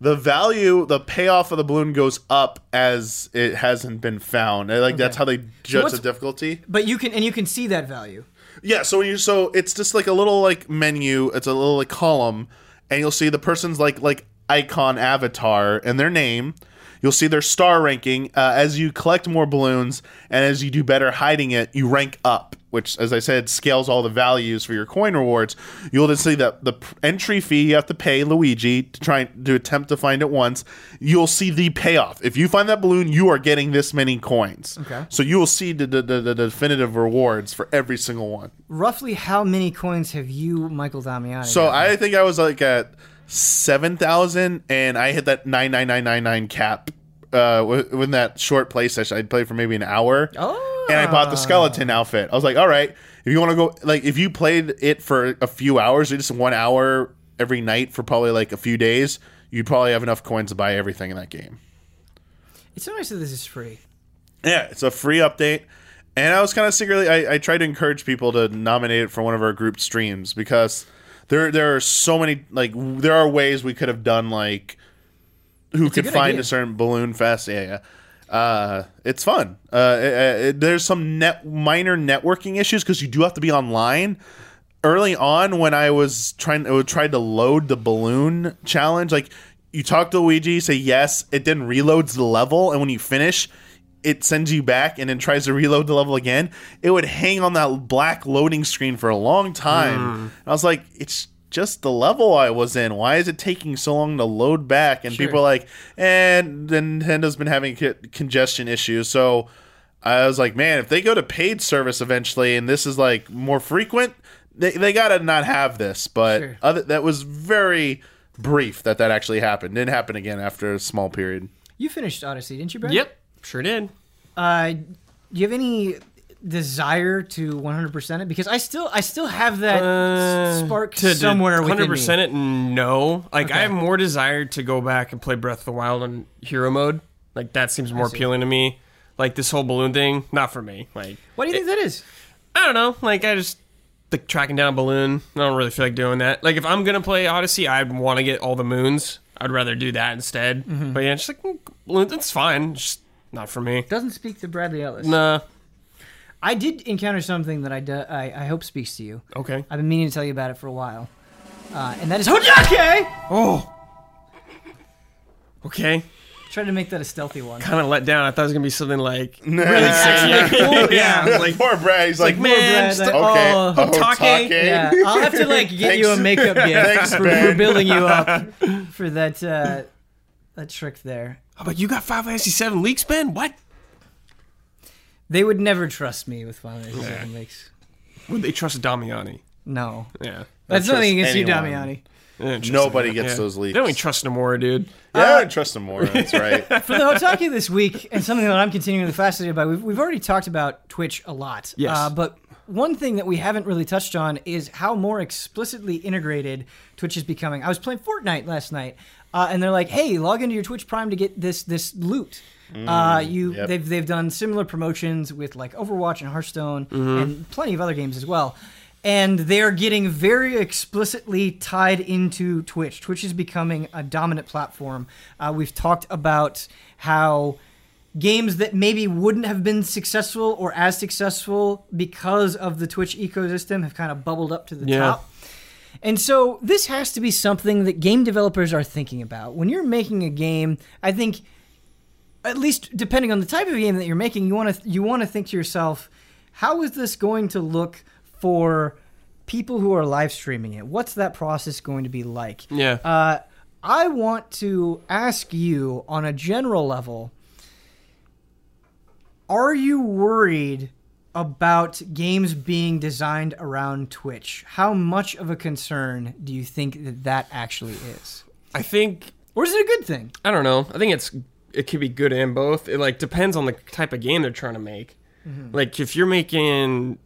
the value, the payoff of the balloon goes up as it hasn't been found. Like that's how they judge what's- the difficulty. But you can and you can see that value. Yeah, so when you so it's just like a little like menu, it's a little like column, and you'll see the person's like like icon avatar and their name. You'll see their star ranking uh, as you collect more balloons and as you do better hiding it, you rank up, which, as I said, scales all the values for your coin rewards. You'll then see that the entry fee you have to pay Luigi to try to attempt to find it once. You'll see the payoff. If you find that balloon, you are getting this many coins. Okay. So you will see the, the, the, the definitive rewards for every single one. Roughly how many coins have you, Michael Damiani? So? I think I was like at seven thousand, and I hit that nine nine nine nine nine cap. Uh, within that short play session, I played for maybe an hour, Oh. and I bought the skeleton outfit. I was like, all right, if you want to go, like, if you played it for a few hours, or just one hour every night for probably like a few days, you'd probably have enough coins to buy everything in that game. It's so nice that this is free. Yeah, it's a free update. And I was kind of secretly, I, I tried to encourage people to nominate it for one of our group streams because there there are so many, like, there are ways we could have done, like, who could good find idea. a certain balloon fest. Yeah, yeah. Uh, it's fun. Uh, it- it- there's some net minor networking issues because you do have to be online. Early on, when I was trying, I tried to load the balloon challenge. Like you talk to Luigi, say yes, it then reloads the level, and when you finish, it sends you back and then tries to reload the level again. It would hang on that black loading screen for a long time. Hmm. And I was like, it's just the level I was in. Why is it taking so long to load back? And Sure. people are like, and then Nintendo's been having co- congestion issues. So I was like, man, if they go to paid service eventually and this is like more frequent, they, they got to not have this. But Sure. other, that was very brief that that actually happened. Didn't happen again after a small period. You finished Odyssey, didn't you, Brad? Yep, sure did. Uh, do you have any desire to 100% it? Because I still, I still have that s- spark somewhere within hundred me. percent it. No, like Okay. I have more desire to go back and play Breath of the Wild on hero mode. Like that seems more appealing to me. Like this whole balloon thing, not for me. Like What do you think that is? I don't know. Like I just like tracking down a balloon. I don't really feel like doing that. Like if I'm gonna play Odyssey, I'd want to get all the moons. I'd rather do that instead. But yeah, just like mm, balloons, it's fine. Just not for me. Doesn't speak to Bradley Ellis. Nah. I did encounter something that I, do, I I hope speaks to you. Okay. I've been meaning to tell you about it for a while, uh, and that is Hotake. Oh. Okay. Tried to make that a stealthy one. Kind of let down. I thought it was gonna be something like really actually cool. yeah, Yeah. like Poor Brad. He's like, like, man, Brad, just- like, okay, oh, Hotake. Hotake. Yeah, I'll have to like get you a Thanks. makeup gift Thanks, for, for Ben. building you up for that uh, that trick there. How about you got Final Fantasy Seven leaks, Ben? What? They would never trust me with Final Fantasy VII leaks. Would they trust Damiani? No, Yeah. that's trust nothing against you. Damiani. They don't trust Nobody him. gets those leaks. They don't even trust Nomura, dude. Yeah, I trust him more. That's right. For the Hotake this week, and something that I'm continually fascinated by, we've, we've already talked about Twitch a lot. Yes. Uh, but one thing that we haven't really touched on is how more explicitly integrated Twitch is becoming. I was playing Fortnite last night, uh, and they're like, "Hey, log into your Twitch Prime to get this this loot." uh, you yep. they've they've done similar promotions with like Overwatch and Hearthstone and plenty of other games as well. And they're getting very explicitly tied into Twitch. Twitch is becoming a dominant platform. Uh, we've talked about how games that maybe wouldn't have been successful or as successful because of the Twitch ecosystem have kind of bubbled up to the Yeah. top. And so this has to be something that game developers are thinking about. When you're making a game, I think at least depending on the type of game that you're making, you want to you want to think to yourself, how is this going to look for people who are live streaming it? What's that process going to be like? Yeah. Uh, I want to ask you on a general level are you worried about games being designed around Twitch? How much of a concern do you think that that actually is? I think Or is it a good thing? I don't know. I think it's it could be good and both. It like depends on the type of game they're trying to make. Like if you're making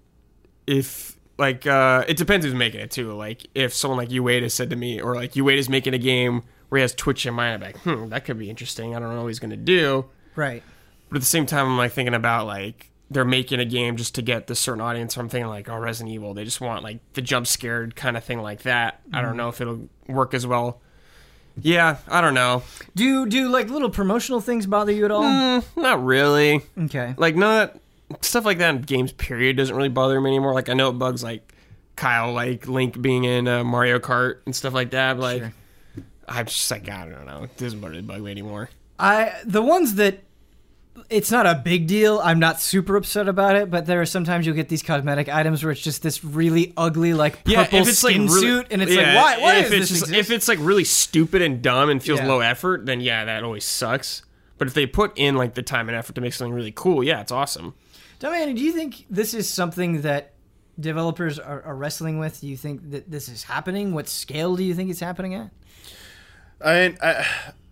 if like uh it depends who's making it too. Like if someone like Ueda said to me or like Ueda's making a game where he has Twitch in mind, I'm like, hmm, that could be interesting. I don't know what he's gonna do. Right. But at the same time I'm like thinking about like they're making a game just to get this certain audience. I'm thinking like, oh Resident Evil, they just want like the jump scared kind of thing like that. I don't know if it'll work as well. Yeah, I don't know. Do do like little promotional things bother you at all? Mm, not really. Okay. Like not stuff like that in games. Period doesn't really bother me anymore. Like I know it bugs like Kyle, like Link being in uh, Mario Kart and stuff like that. But like Sure. I'm just like I don't know. It doesn't really bug me anymore. I the ones that it's not a big deal. I'm not super upset about it, but there are sometimes you'll get these cosmetic items where it's just this really ugly like purple skin really- suit, and it's yeah, like why why if is it's this just, if it's like really stupid and dumb and feels Yeah. low effort, then yeah, that always sucks. But if they put in like the time and effort to make something really cool, yeah, it's awesome. Damiani, do you think this is something that developers are, are wrestling with? Do you think that this is happening? What scale do you think it's happening at? I, I,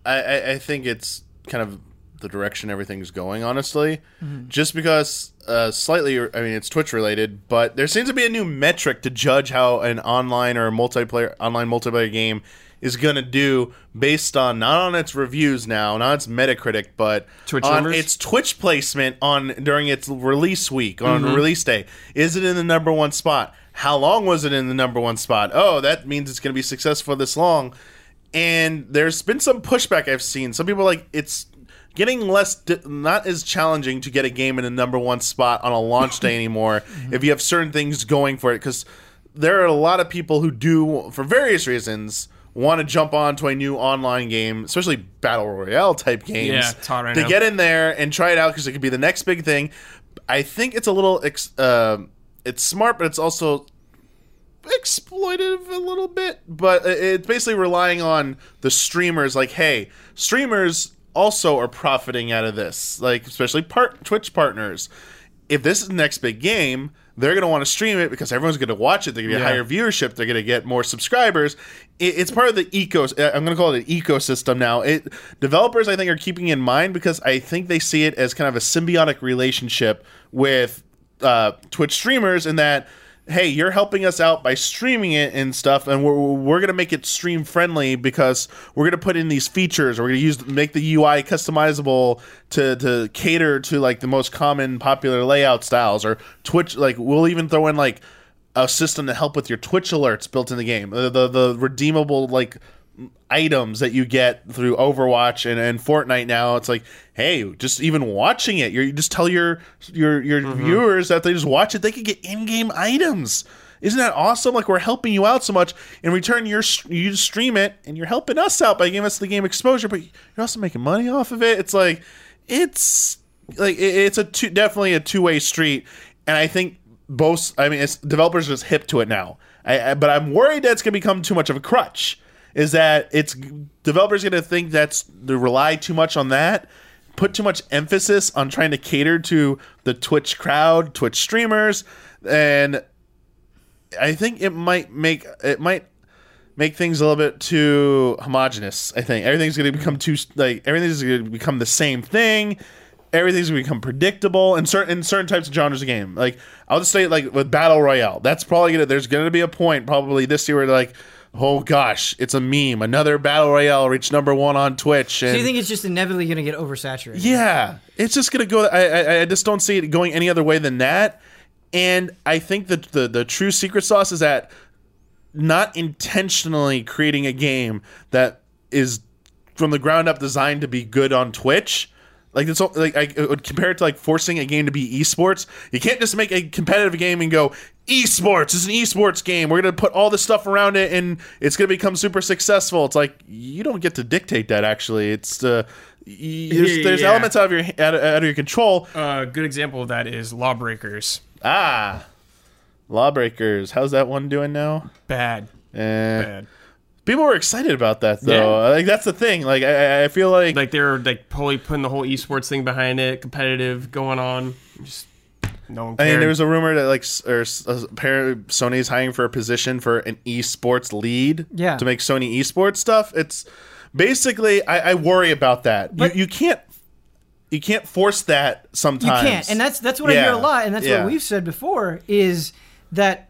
I, I think it's kind of the direction everything's going. Honestly, just because uh, slightly, I mean, it's Twitch related, but there seems to be a new metric to judge how an online or a multiplayer online multiplayer game is gonna do based on not on its reviews now, not its Metacritic, but Twitch on numbers? its Twitch placement on during its release week on release day. Is it in the number one spot? How long was it in the number one spot? Oh, that means it's going to be successful this long. And there's been some pushback I've seen. Some people are like it's getting less, di- not as challenging to get a game in a number one spot on a launch day anymore if you have certain things going for it. Because there are a lot of people who do, for various reasons, want to jump onto a new online game, especially battle royale type games, Yeah, it's hot right to now. get in there and try it out because it could be the next big thing. I think it's a little, ex- uh, it's smart, but it's also exploitive a little bit. But it- it's basically relying on the streamers. Like, hey, streamers also are profiting out of this, like especially part Twitch partners. If this is the next big game, they're going to want to stream it because everyone's going to watch it. They're going to get Yeah. higher viewership. They're going to get more subscribers. It, it's part of the eco. I'm going to call it an ecosystem now. It developers, I think, are keeping in mind because I think they see it as kind of a symbiotic relationship with uh, Twitch streamers in that. Hey, you're helping us out by streaming it and stuff, and we're, we're gonna make it stream friendly because we're gonna put in these features. We're gonna use make the UI customizable to to cater to like the most common popular layout styles or Twitch. Like we'll even throw in like a system to help with your Twitch alerts built in the game. The the, the redeemable like items that you get through Overwatch and, and Fortnite now. It's like, hey, just even watching it, you just tell your your your mm-hmm. viewers that they just watch it, they can get in-game items. Isn't that awesome? Like we're helping you out so much. In return, you're you stream it and you're helping us out by giving us the game exposure, but you're also making money off of it. It's like it's like it's a two, definitely a two way street, and I think both. I mean, it's, developers are just hip to it now. I, I, but I'm worried that it's going to become too much of a crutch. Is that it's developers going to think that's they rely too much on that, put too much emphasis on trying to cater to the Twitch crowd, Twitch streamers, and I think it might make it might make things a little bit too homogenous. I think everything's going to become too like everything's going to become the same thing. Everything's to become predictable in certain in certain types of genres of game. Like I'll just say like with battle royale, that's probably gonna. There's to be a point probably this year where like. Oh gosh, it's a meme. Another battle royale reached number one on Twitch. And Do you think it's just inevitably going to get oversaturated? yeah, it's just gonna go. I, I I just don't see it going any other way than that. And I think that the the true secret sauce is that not intentionally creating a game that is from the ground up designed to be good on Twitch. Like it's like I would compare it to like forcing a game to be esports. You can't just make a competitive game and go esports. It's an esports game. We're gonna put all this stuff around it and it's gonna become super successful. It's like you don't get to dictate that. Actually, it's uh, there's, there's Yeah. elements out of your out of, out of your control. A Uh, good example of that is Lawbreakers. Ah, Lawbreakers. How's that one doing now? Bad, Eh, bad. People were excited about that though. Yeah. Like that's the thing. Like I, I feel like Like they're like probably putting the whole esports thing behind it, competitive going on. Just no one I mean, there was a rumor that like, or uh, apparently Sony's hiring for a position for an esports lead. Yeah. To make Sony esports stuff. It's basically I, I worry about that. But- you you can't you can't force that sometimes. You can't, and that's that's what I hear a lot, and that's yeah. what we've said before is that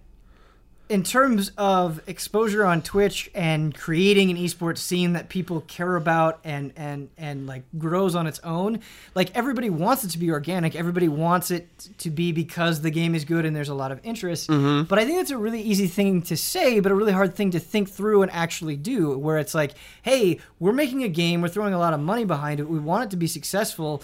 in terms of exposure on Twitch and creating an esports scene that people care about and and and like grows on its own, like everybody wants it to be organic, everybody wants it to be because the game is good and there's a lot of interest. Mm-hmm. But I think it's a really easy thing to say, but a really hard thing to think through and actually do. Where it's like, hey, we're making a game, we're throwing a lot of money behind it, we want it to be successful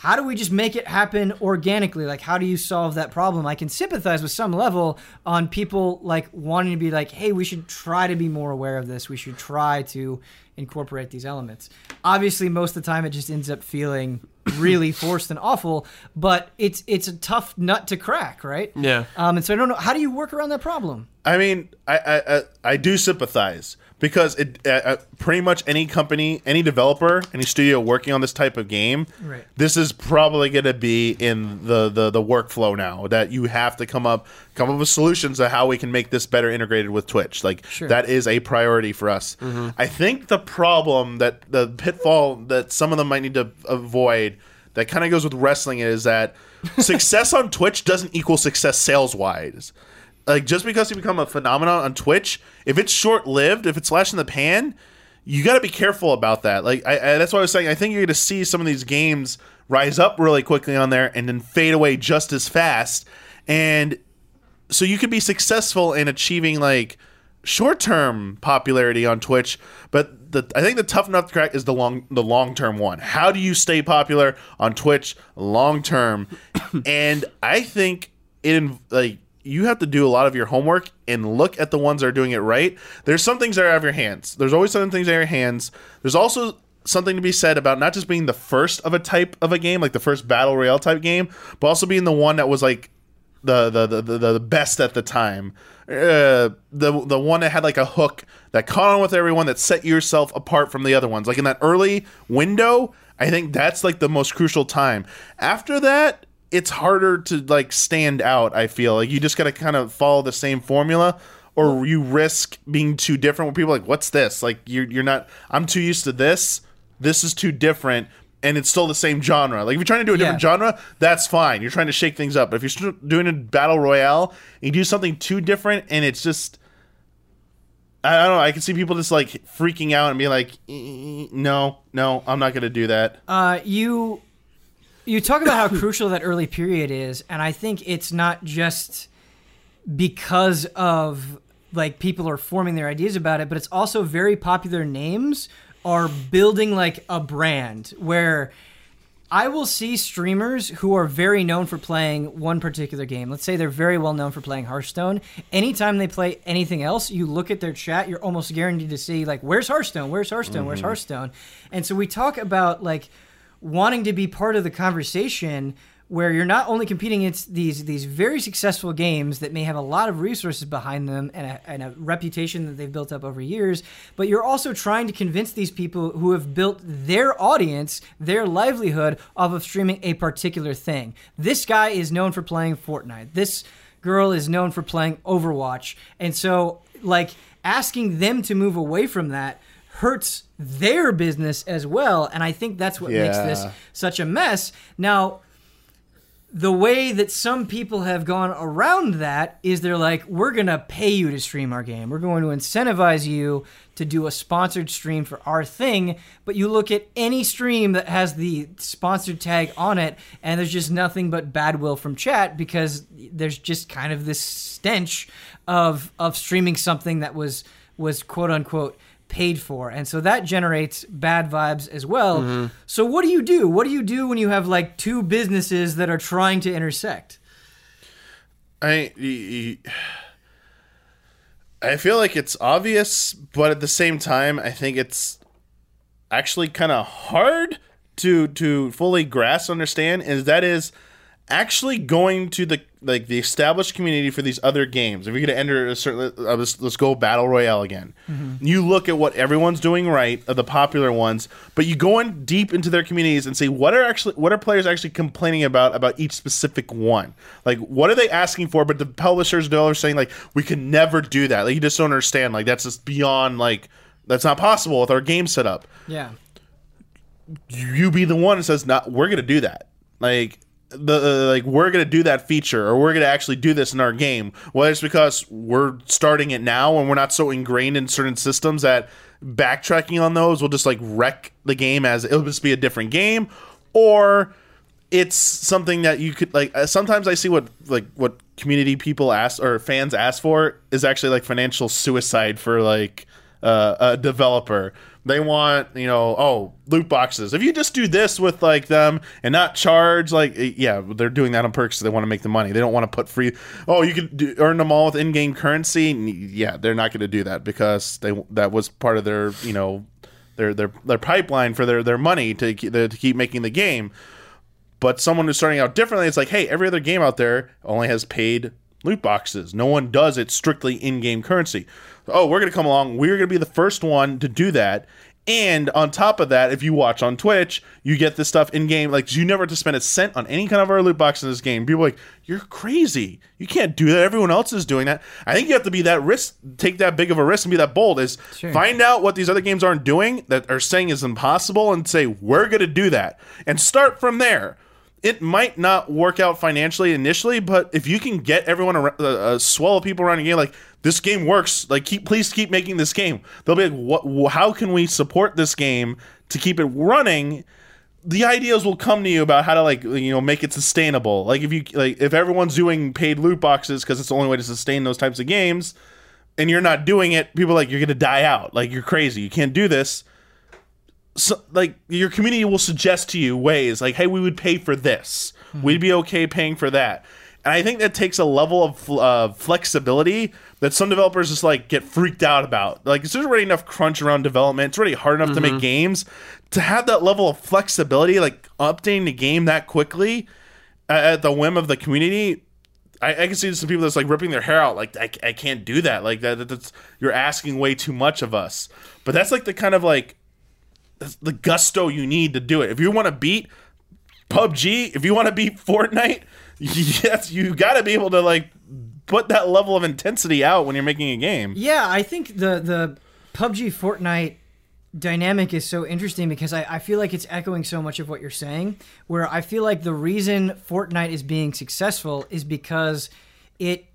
how do we just make it happen organically? Like how do you solve that problem? I can sympathize with some level on people like wanting to be like hey we should try to be more aware of this. We should try to incorporate these elements. Obviously most of the time it just ends up feeling really forced and awful but it's it's a tough nut to crack right? Yeah. um and so i don't know how do you work around that problem? I mean, I I, I, I do sympathize because it uh, uh, pretty much any company, any developer, any studio working on this type of game, Right. this is probably going to be in the, the the workflow now that you have to come up come up with solutions to how we can make this better integrated with Twitch. Like Sure. that is a priority for us. I think the problem that the pitfall that some of them might need to avoid that kind of goes with wrestling is that success on Twitch doesn't equal success sales wise like just because you become a phenomenon on Twitch, if it's short lived, if it's flash in the pan, you got to be careful about that. Like I, I, that's what I was saying. I think you're going to see some of these games rise up really quickly on there and then fade away just as fast. And so you could be successful in achieving like short term popularity on Twitch, but the I think the tough enough to crack is the long the long term one. How do you stay popular on Twitch long term? and I think it like you have to do a lot of your homework and look at the ones that are doing it right. There's some things that are out of your hands. There's always some things out of your hands. There's also something to be said about not just being the first of a type of a game, like the first battle royale type game, but also being the one that was like the the the, the, the best at the time. Uh, the the one that had like a hook that caught on with everyone that set yourself apart from the other ones. Like in that early window, I think that's like the most crucial time. After that, it's harder to like stand out. I feel like you just got to kind of follow the same formula. Or you risk being too different. Where people are like, "What's this?" Like you're you're not. I'm too used to this. This is too different, and it's still the same genre. Like if you're trying to do a different Yeah. genre, that's fine. You're trying to shake things up. But if you're doing a battle royale, and you do something too different, and it's just, I don't know. I can see people just like freaking out and be like, "Eh, "No, no, I'm not going to do that." Uh, you you talk about how crucial that early period is, and I think it's not just because of like people are forming their ideas about it, but it's also very popular names are building like a brand where I will see streamers who are very known for playing one particular game. Let's say they're very well known for playing Hearthstone. Anytime they play anything else, you look at their chat, you're almost guaranteed to see like, "Where's Hearthstone? Where's Hearthstone? Where's mm-hmm. Hearthstone?" And so we talk about like wanting to be part of the conversation where you're not only competing against these these very successful games that may have a lot of resources behind them and a, and a reputation that they've built up over years, but you're also trying to convince these people who have built their audience, their livelihood off of streaming a particular thing. This guy is known for playing Fortnite. This girl is known for playing Overwatch, and so like asking them to move away from that hurts their business as well and i think that's what makes this such a mess now the way that some people have gone around that is they're like, we're going to pay you to stream our game. We're going to incentivize you to do a sponsored stream for our thing. But you look at any stream that has the sponsored tag on it, and there's just nothing but bad will from chat because there's just kind of this stench of of streaming something that was was quote unquote paid for. And so that generates bad vibes as well. Mm-hmm. So what do you do? What do you do when you have like two businesses that are trying to intersect? I I feel like it's obvious, but at the same time, I think it's actually kind of hard to to fully grasp, understand. Is that is actually going to the like the established community for these other games. If you're going to enter a certain, uh, let's, let's go battle royale again. You look at what everyone's doing right of the popular ones, but you go in deep into their communities and say what are actually what are players actually complaining about about each specific one. Like what are they asking for? But the publishers are saying like we can never do that. Like you just don't understand. Like that's just beyond like that's not possible with our game setup Yeah. you be the one that says not we're gonna do that like the uh, like we're gonna do that feature or we're gonna actually do this in our game whether it's because we're starting it now and we're not so ingrained in certain systems that backtracking on those will just like wreck the game as it'll just be a different game or it's something that you could like uh, sometimes i see what like what community people ask or fans ask for is actually like financial suicide for like uh, a developer they want you know oh loot boxes. If you just do this with like them and not charge like eh, yeah they're doing that on purpose they want to make the money. They don't want to put free oh you could do, earn them all with in-game currency. Yeah they're not going to do that because they that was part of their you know their their their pipeline for their their money to to keep making the game. But someone who's starting out differently, it's like, hey, every other game out there only has paid loot boxes. No one does it strictly in game currency. Oh, we're going to come along. We're going to be the first one to do that. And on top of that, if you watch on Twitch, you get this stuff in game. Like, you never have to spend a cent on any kind of our loot box in this game. People are like, you're crazy. You can't do that. Everyone else is doing that. I think you have to be that risk, take that big of a risk and be that bold. Is Sure. find out what these other games aren't doing that are saying is impossible and say, we're going to do that. And start from there it might not work out financially initially, but if you can get everyone ar- a, swell of people around the game, like this game works, like keep please keep making this game. They'll be like, what? How can we support this game to keep it running? The ideas will come to you about how to like you know make it sustainable. Like if you like if everyone's doing paid loot boxes because it's the only way to sustain those types of games, and you're not doing it, people like you're gonna die out. Like you're crazy. You can't do this so, like your community will suggest to you ways like hey we would pay for this we'd be okay paying for that and i think that takes a level of uh, flexibility that some developers just like get freaked out about like there's already enough crunch around development it's already hard enough to make games to have that level of flexibility like updating the game that quickly uh, at the whim of the community I, I can see some people that's like ripping their hair out. Like I, I can't do that. Like that, that's you're asking way too much of us. But that's like the kind of like the gusto you need to do it. If you want to beat PUBG, if you want to beat Fortnite, yes, you got to be able to like put that level of intensity out when you're making a game. Yeah, I think the the PUBG Fortnite dynamic is so interesting because I, I feel like it's echoing so much of what you're saying. Where I feel like the reason Fortnite is being successful is because it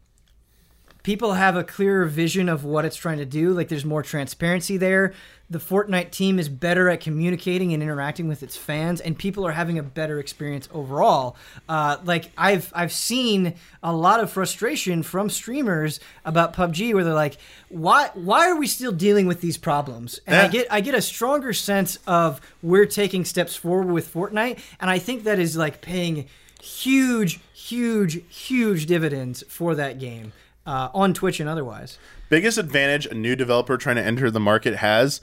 people have a clearer vision of what it's trying to do. Like there's more transparency there. The Fortnite team is better at communicating and interacting with its fans, and people are having a better experience overall. Uh, like I've I've seen a lot of frustration from streamers about PUBG, where they're like, "Why why are we still dealing with these problems?" And I get I get a stronger sense of we're taking steps forward with Fortnite, and I think that is like paying huge, huge, huge dividends for that game uh, on Twitch and otherwise. biggest advantage a new developer trying to enter the market has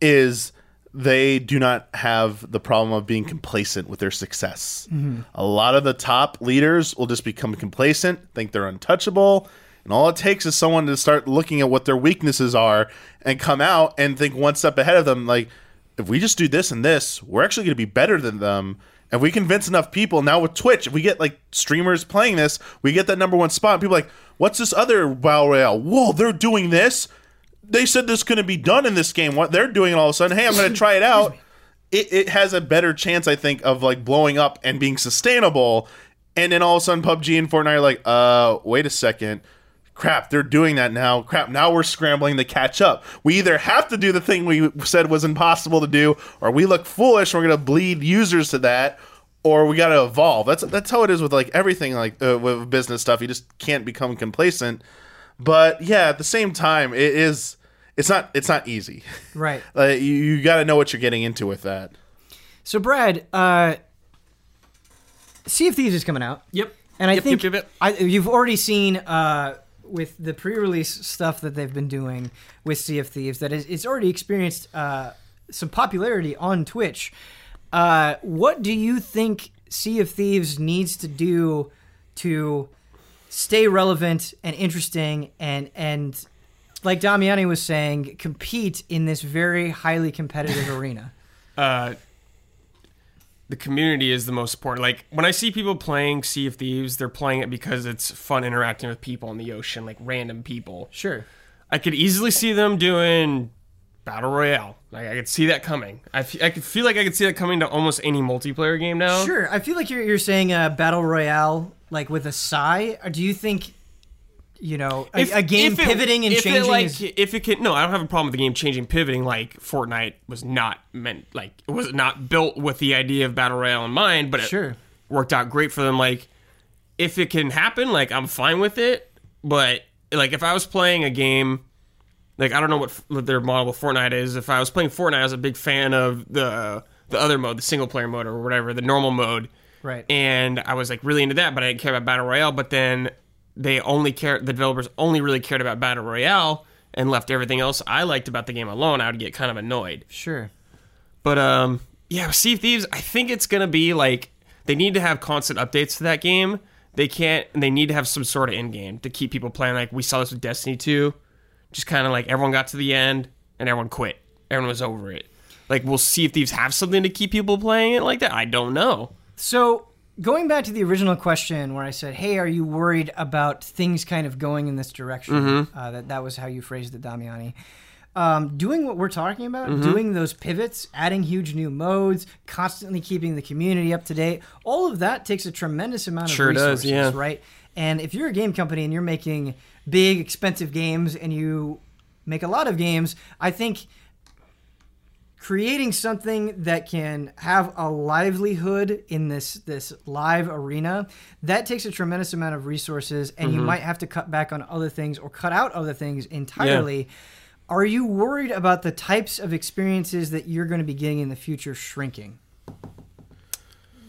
is they do not have the problem of being complacent with their success. A lot of the top leaders will just become complacent, think they're untouchable, and all it takes is someone to start looking at what their weaknesses are and come out and think one step ahead of them like if we just do this and this, we're actually going to be better than them. If we convince enough people now with Twitch, if we get like streamers playing this, we get that number one spot. And people are like, what's this other battle royale? Whoa, they're doing this. They said this couldn't be done in this game. What they're doing all of a sudden? Hey, I'm going to try it out. It, it has a better chance, I think, of like blowing up and being sustainable. And then all of a sudden, PUBG and Fortnite are like, uh, wait a second crap, they're doing that now. Crap, now we're scrambling to catch up. We either have to do the thing we said was impossible to do, or we look foolish. And we're gonna bleed users to that, or we got to evolve. That's that's how it is with like everything, like uh, with business stuff. You just can't become complacent. But yeah, at the same time, it is. It's not. It's not easy. Right. Like you, you got to know what you're getting into with that. So, Brad, uh, Sea of Thieves is coming out. Yep. And I Yep, think yep, yep, yep. I, you've already seen uh, with the pre-release stuff that they've been doing with Sea of Thieves that it's it's already experienced uh, some popularity on Twitch. Uh, what do you think Sea of Thieves needs to do to stay relevant and interesting and and like Damiani was saying, compete in this very highly competitive arena? uh, the community is the most important. Like when I see people playing Sea of Thieves, they're playing it because it's fun interacting with people in the ocean, like random people. Sure. I could easily see them doing battle royale. Like I could see that coming. I, f- I could feel like I could see that coming to almost any multiplayer game now. Sure. I feel like you're, you're saying a battle royale, like with a sigh. Or do you think, you know, a, a game if it- pivoting and if changing? It, like, is, if it can, no, I don't have a problem with the game changing, pivoting. Like Fortnite was not meant, like it was not built with the idea of battle royale in mind, but it Sure. worked out great for them. Like, if it can happen, like I'm fine with it. But like, if I was playing a game, like I don't know what, f- what their model with Fortnite is. If I was playing Fortnite, I was a big fan of the the other mode, the single player mode or whatever, the normal mode right. and I was like really into that, but I didn't care about battle royale. But then they only care the developers only really cared about battle royale and left everything else I liked about the game alone. I would get kind of annoyed. sure. But um, yeah, Sea of Thieves. I think it's gonna be like they need to have constant updates to that game. They can't. They need to have some sort of end game to keep people playing. Like we saw this with Destiny 2. Just kind of like everyone got to the end and everyone quit. Everyone was over it. Like we'll see if Thieves have something to keep people playing it like that. I don't know. So going back to the original question where I said, "Hey, are you worried about things kind of going in this direction?" Mm-hmm. Uh, that that was how you phrased it, Damiani. Um, doing what we're talking about, Mm-hmm. doing those pivots, adding huge new modes, constantly keeping the community up to date, all of that takes a tremendous amount of Sure resources, does, yeah. right? And if you're a game company and you're making big, expensive games and you make a lot of games, I think creating something that can have a livelihood in this this live arena that takes a tremendous amount of resources and you might have to cut back on other things or cut out other things entirely are you worried about the types of experiences that you're going to be getting in the future shrinking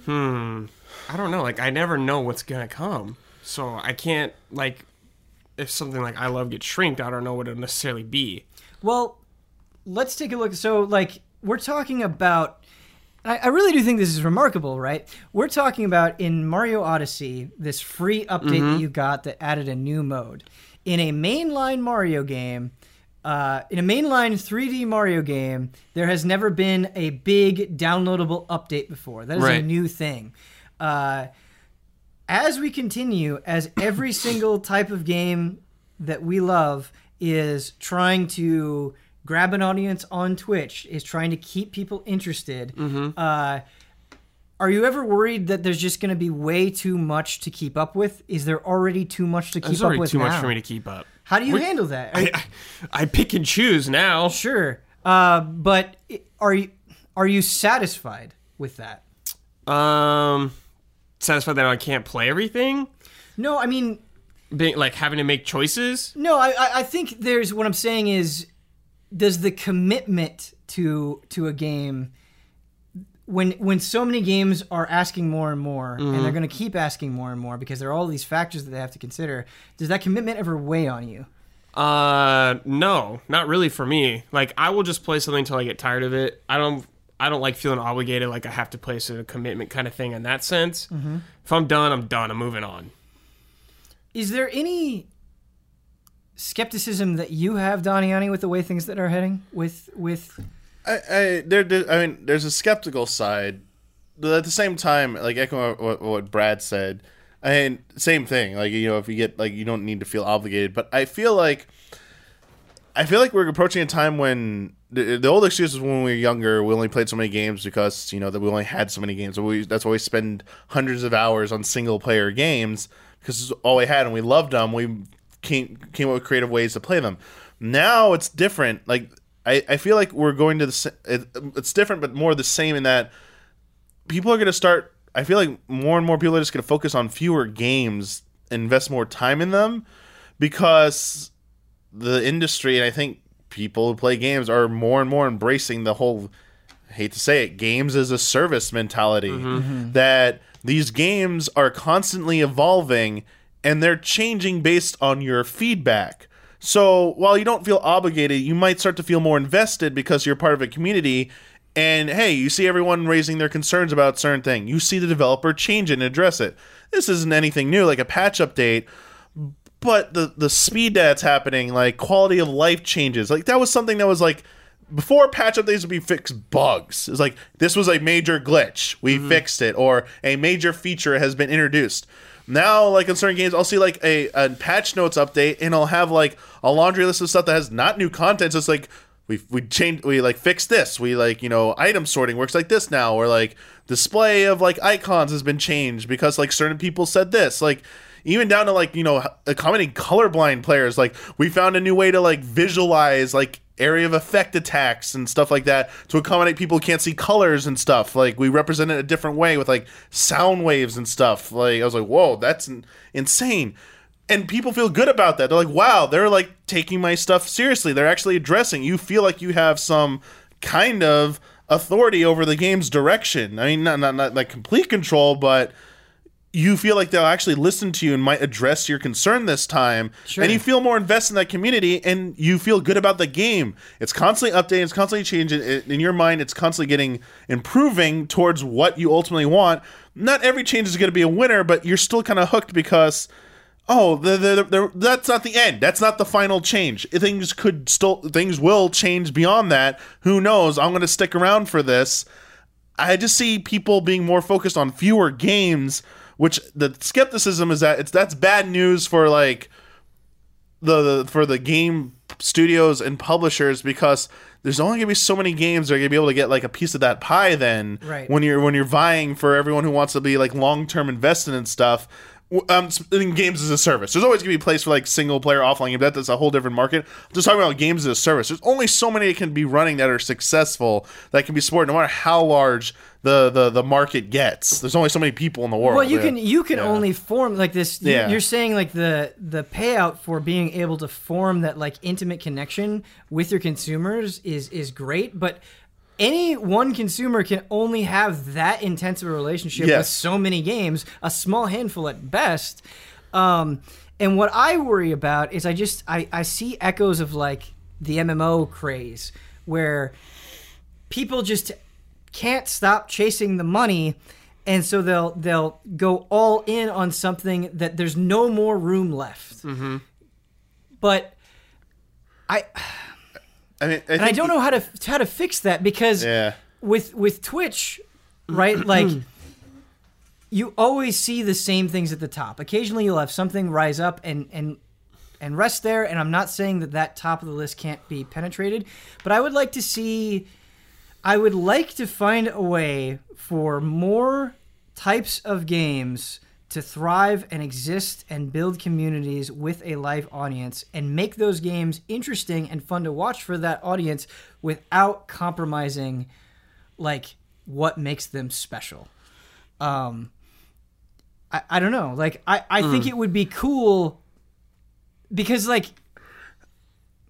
Hmm. I don't know. Like I never know what's gonna come, so I can't like. If something like I love gets shrinked, I don't know what it'll necessarily be. Well, let's take a look. So, like, we're talking about. I, I really do think this is remarkable, right? We're talking about in Mario Odyssey, this free update that you got that added a new mode. In a mainline Mario game, uh, in a mainline 3D Mario game, there has never been a big downloadable update before. That is a new thing. Uh, as we continue, as every single type of game that we love is trying to grab an audience on Twitch, is trying to keep people interested. Uh, are you ever worried that there's just going to be way too much to keep up with? Is there already too much to keep up with? It's up already with too now? much for me to keep up. How do you handle that? Are- I, I, I pick and choose now. sure, uh, but i- are you are you satisfied with that? Um, satisfied that I can't play everything. No, I mean, Being like having to make choices. no. I I, I think there's what I'm saying is, does the commitment to to a game when when so many games are asking more and more and they're going to keep asking more and more because there are all these factors that they have to consider does that commitment ever weigh on you Uh, no, not really for me. Like, I will just play something until I get tired of it. I don't, I don't like feeling obligated, like I have to place a commitment kind of thing in that sense. Mm-hmm. If I'm done, I'm done. I'm moving on. Is there any skepticism that you have, Damiani, with the way things that are heading? With with I, I there, there- I mean, there's a skeptical side, but at the same time, like echoing what, what Brad said, I mean, same thing. Like you know, if you get like you don't need to feel obligated, but I feel like, I feel like we're approaching a time when the, the old excuse was when we were younger, we only played so many games because you know that we only had so many games. We, that's why we spend hundreds of hours on single player games because it's all we had and we loved them. We came came up with creative ways to play them. Now it's different. Like I, I feel like we're going to the it, it's different, but more the same in that people are going to start. I feel like more and more people are just going to focus on fewer games, invest more time in them, because the industry and I think people who play games are more and more embracing the whole I hate to say it, games as a service mentality. Mm-hmm. Mm-hmm. That these games are constantly evolving and they're changing based on your feedback. So while you don't feel obligated, you might start to feel more invested because you're part of a community. And hey, you see everyone raising their concerns about a certain thing. You see the developer change it and address it. This isn't anything new, like a patch update but the the speed that's happening, like quality of life changes, like that was something that was like before patch updates would be fixed bugs. It's like this was a major glitch, we mm-hmm. fixed it, or a major feature has been introduced. Now, like in certain games, I'll see like a, a patch notes update, and I'll have like a laundry list of stuff that has not new content. So it's like we we changed, we like fixed this. We like you know item sorting works like this now, or like display of like icons has been changed because like certain people said this. Like even down to like you know accommodating colorblind players. Like we found a new way to like visualize like area of effect attacks and stuff like that to accommodate people who can't see colors and stuff. Like we represent it a different way with like sound waves and stuff. Like i was like whoa that's insane. And people feel good about that. They're like wow they're like taking my stuff seriously. They're actually addressing. You feel like you have some kind of authority over the game's direction. I mean not not, not like complete control but you feel like they'll actually listen to you and might address your concern this time. Sure. And you feel more invested in that community and you feel good about the game. It's constantly updating, it's constantly changing. In your mind, it's constantly getting improving towards what you ultimately want. Not every change is going to be a winner, but you're still kind of hooked because. Oh, the, the, the, that's not the end. That's not the final change. Things could still, things will change beyond that. Who knows? I'm going to stick around for this. I just see people being more focused on fewer games, which the skepticism is that it's that's bad news for like the, the for the game studios and publishers because there's only gonna be so many games that are gonna be able to get like a piece of that pie then Right. when you're when you're vying for everyone who wants to be like long term invested in stuff. Um, in games as a service, there's always gonna be a place for like single player offline games. That- That's a whole different market. I'm just talking about games as a service. There's only so many that can be running that are successful that can be supported, no matter how large the the, the market gets. There's only so many people in the world. Well, you Yeah. can you can Yeah. only form like this. you- Yeah. You're saying like the the payout for being able to form that like intimate connection with your consumers is is great, but any one consumer can only have that intense of a relationship with so many games, a small handful at best. Um, and what I worry about is I just I, I see echoes of like the MMO craze where people just can't stop chasing the money and so they'll they'll go all in on something that there's no more room left. Mm-hmm. But i I mean, I, and i don't know how to how to fix that because Yeah. with with twitch right like you always see the same things at the top. Occasionally you'll have something rise up and and and rest there and i'm not saying that that top of the list can't be penetrated but i would like to see i would like to find a way for more types of games to thrive and exist and build communities with a live audience and make those games interesting and fun to watch for that audience without compromising like what makes them special. Um I, I don't know. Like I, I think it would be cool because like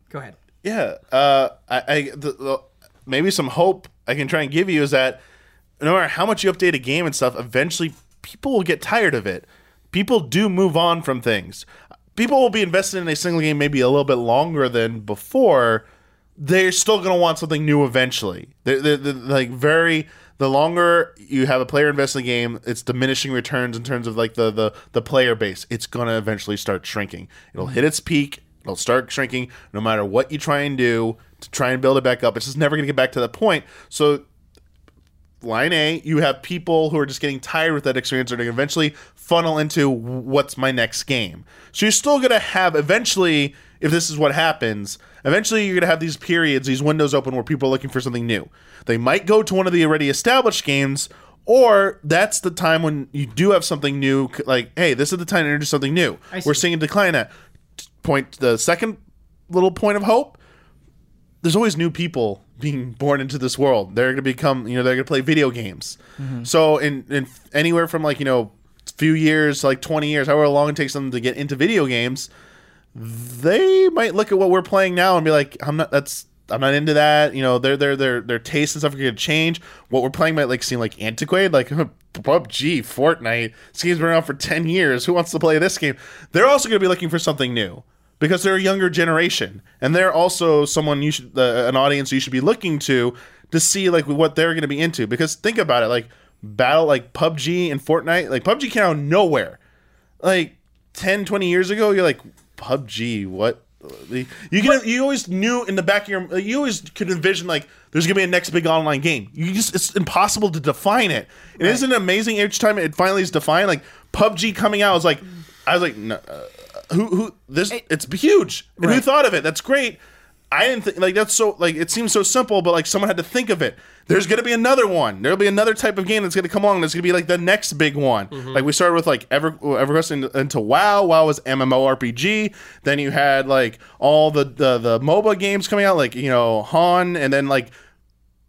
go ahead. Yeah, uh, I, I the, the, maybe some hope I can try and give you is that no matter how much you update a game and stuff, eventually people will get tired of it. People do move on from things. People will be invested in a single game maybe a little bit longer than before. They're still going to want something new eventually. They're, they're, they're like very the longer you have a player invest in the game, it's diminishing returns in terms of like the the, the player base. It's going to eventually start shrinking. It'll hit its peak. It'll start shrinking no matter what you try and do to try and build it back up. It's just never going to get back to that point. So line A, you have people who are just getting tired with that experience to eventually funnel into what's my next game. So you're still going to have eventually, if this is what happens, eventually you're going to have these periods, these windows open where people are looking for something new. They might go to one of the already established games, or that's the time when you do have something new, like, hey, this is the time to introduce something new. We're seeing a decline at point. The second little point of hope there's always new people being born into this world. They're going to become, you know, they're going to play video games. Mm-hmm. So in, in anywhere from like, you know, few years, like 20 years, however long it takes them to get into video games, they might look at what we're playing now and be like, I'm not, that's, I'm not into that. You know, their, their, their, their tastes and stuff are going to change. What we're playing might like seem like antiquated, like PUBG, Fortnite. This game's been around for 10 years. Who wants to play this game? They're also going to be looking for something new because they're a younger generation. And they're also someone you should uh, an audience you should be looking to to see like what they're going to be into. Because think about it like battle like PUBG and Fortnite like PUBG came out of nowhere. Like 10 20 years ago you're like PUBG what? You can you always knew in the back of your you always could envision like there's gonna be a next big online game. You just it's impossible to define it. It isn't it amazing each time it finally is defined like PUBG coming out was like I was like no, uh, who who this it's huge. And who thought of it? That's great. I didn't think like that's so like it seems so simple but like someone had to think of it. There's gonna be another one. There'll be another type of game that's gonna come along that's gonna be like the next big one. Mm-hmm. Like we started with like ever everquest into, into wow. Wow was mmorpg. Then you had like all the, the the moba games coming out like you know HoN and then like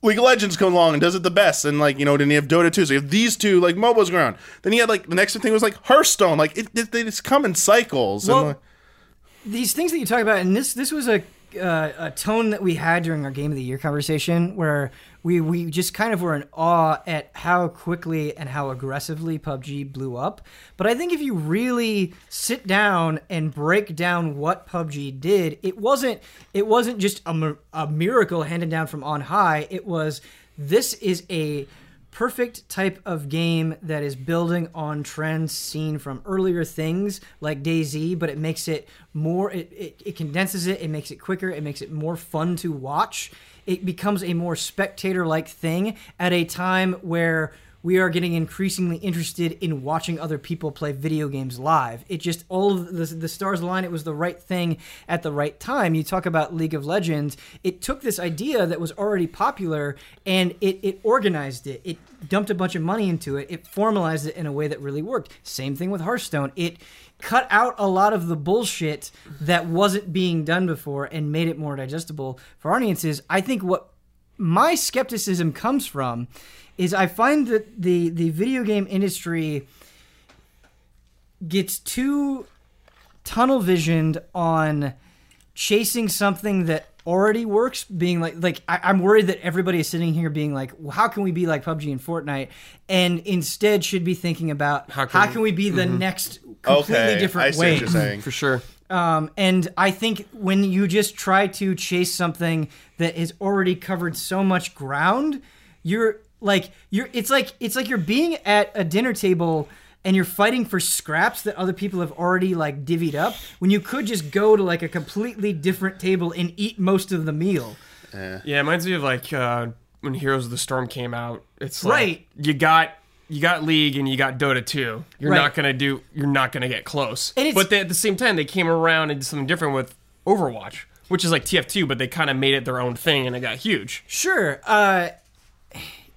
League of Legends comes along and does it the best, and like you know, then you have Dota 2. So you have these two like MOBAs on. Then you had like the next thing was like Hearthstone. Like it, it they just come in cycles. Well, and, like, these things that you talk about, and this this was a uh, a tone that we had during our game of the year conversation, where we we just kind of were in awe at how quickly and how aggressively PUBG blew up. But I think if you really sit down and break down what PUBG did, it wasn't it wasn't just a, a miracle handed down from on high. It was this is a perfect type of game that is building on trends seen from earlier things like DayZ, but it makes it more, it, it, it condenses it, it makes it quicker, it makes it more fun to watch. It becomes a more spectator like thing at a time where we are getting increasingly interested in watching other people play video games live. It just all of the, the stars align. It was the right thing at the right time. You talk about League of Legends. It took this idea that was already popular and it, it organized it. It dumped a bunch of money into it. It formalized it in a way that really worked. Same thing with Hearthstone. It cut out a lot of the bullshit that wasn't being done before and made it more digestible for audiences. I think what my skepticism comes from is I find that the the video game industry gets too tunnel visioned on chasing something that already works being like like I, i'm worried that everybody is sitting here being like well, how can we be like pubg and fortnite and instead should be thinking about how How can, can- we be the next completely okay, I different see way what you're saying. for sure. um, and I think when you just try to chase something that has already covered so much ground, you're like you're it's like it's like you're being at a dinner table and you're fighting for scraps that other people have already like divvied up when you could just go to like a completely different table and eat most of the meal. Yeah, it reminds me of like uh, when Heroes of the Storm came out. It's like Right. you got you got League and you got Dota 2. You're Right. not gonna do. You're not gonna get close. And it's- but they, at the same time, they came around and did something different with Overwatch, which is like TF2, but they kind of made it their own thing and it got huge. Sure. Uh,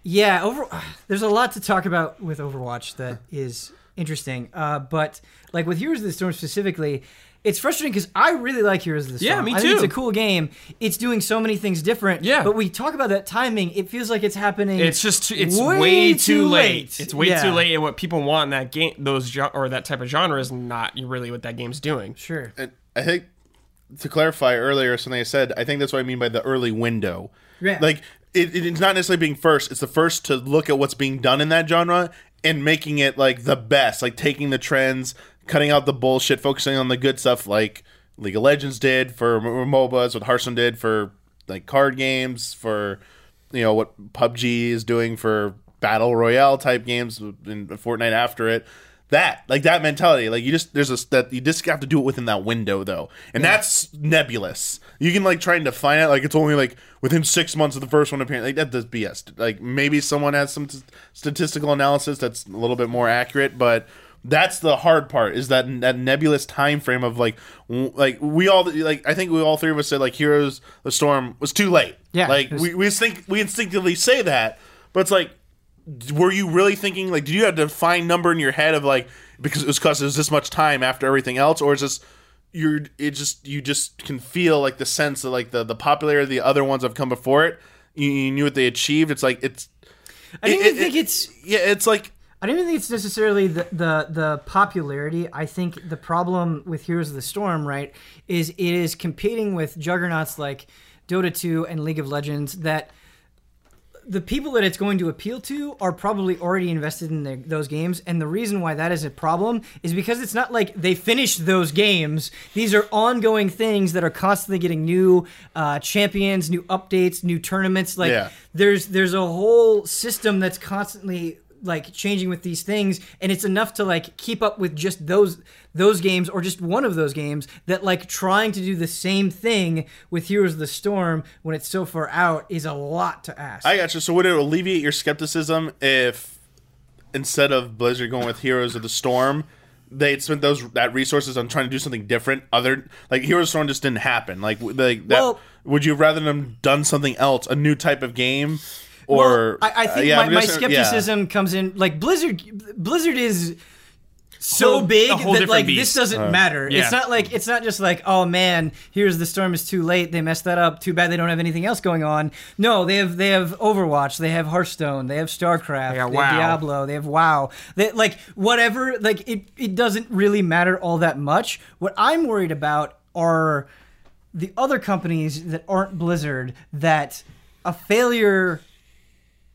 Yeah, over. There's a lot to talk about with Overwatch that is interesting. Uh, but like with Heroes of the Storm specifically, it's frustrating because I really like Heroes of the Storm. Yeah, me I think it's a cool game. It's doing so many things different. Yeah. But we talk about that timing. It feels like it's happening. It's just it's way way, too too late. late. It's way Yeah. too late, and what people want in that game, those or that type of genre, is not really what that game's doing. sure. And I think to clarify earlier something I said, I think that's what I mean by the early window. Yeah. Like it, it's not necessarily being first; it's the first to look at what's being done in that genre and making it like the best. Like taking the trends, cutting out the bullshit, focusing on the good stuff, like League of Legends did for MOBAs, what Hearthstone did for like card games, for you know what PUBG is doing for battle royale type games, and Fortnite after it. That like that mentality, like you just there's a that you just have to do it within that window though, and that's nebulous. You can like try and define it like it's only like within six months of the first one appearing. Like that does BS. Like maybe someone has some t- statistical analysis that's a little bit more accurate, but that's the hard part is that that nebulous time frame of like w- like we all like I think we all three of us said like Heroes the Storm was too late. Yeah, like was- we we think we instinctively say that, but it's like were you really thinking like did you have a defined number in your head of like because it was because there's this much time after everything else or is this you're it just you just can feel like the sense of like the the popularity of the other ones that have come before it you, you knew what they achieved it's like it's I don't it- even it- think it's. yeah it's like I don't even think it's necessarily the, the the popularity. I think the problem with Heroes of the Storm, right, is it is competing with juggernauts like Dota 2 and League of Legends that the people that it's going to appeal to are probably already invested in their, those games. And the reason why that is a problem is because it's not like they finished those games. These are ongoing things that are constantly getting new uh, champions new updates new tournaments. Like Yeah. there's there's a whole system that's constantly like changing with these things. And it's enough to like keep up with just those those games or just one of those games that like trying to do the same thing with Heroes of the Storm when it's so far out is a lot to ask. I got you. So would it alleviate your skepticism if instead of Blizzard going with Heroes of the Storm, they'd spent those that resources on trying to do something different? Other like Heroes of the Storm just didn't happen. Like like that. Well- would you rather them done something else, a new type of game, or Well, I, I uh, think yeah, my, my just- yeah. skepticism comes in like Blizzard. Blizzard is so Whole- big that like this doesn't matter. yeah. It's not like it's not just like oh man, Heroes the Storm is too late. They messed that up. Too bad they don't have anything else going on. No, they have they have Overwatch. They have Hearthstone. They have Starcraft. They got They have Diablo. They have WoW. They like whatever. Like it it doesn't really matter all that much. What I'm worried about are the other companies that aren't Blizzard that a failure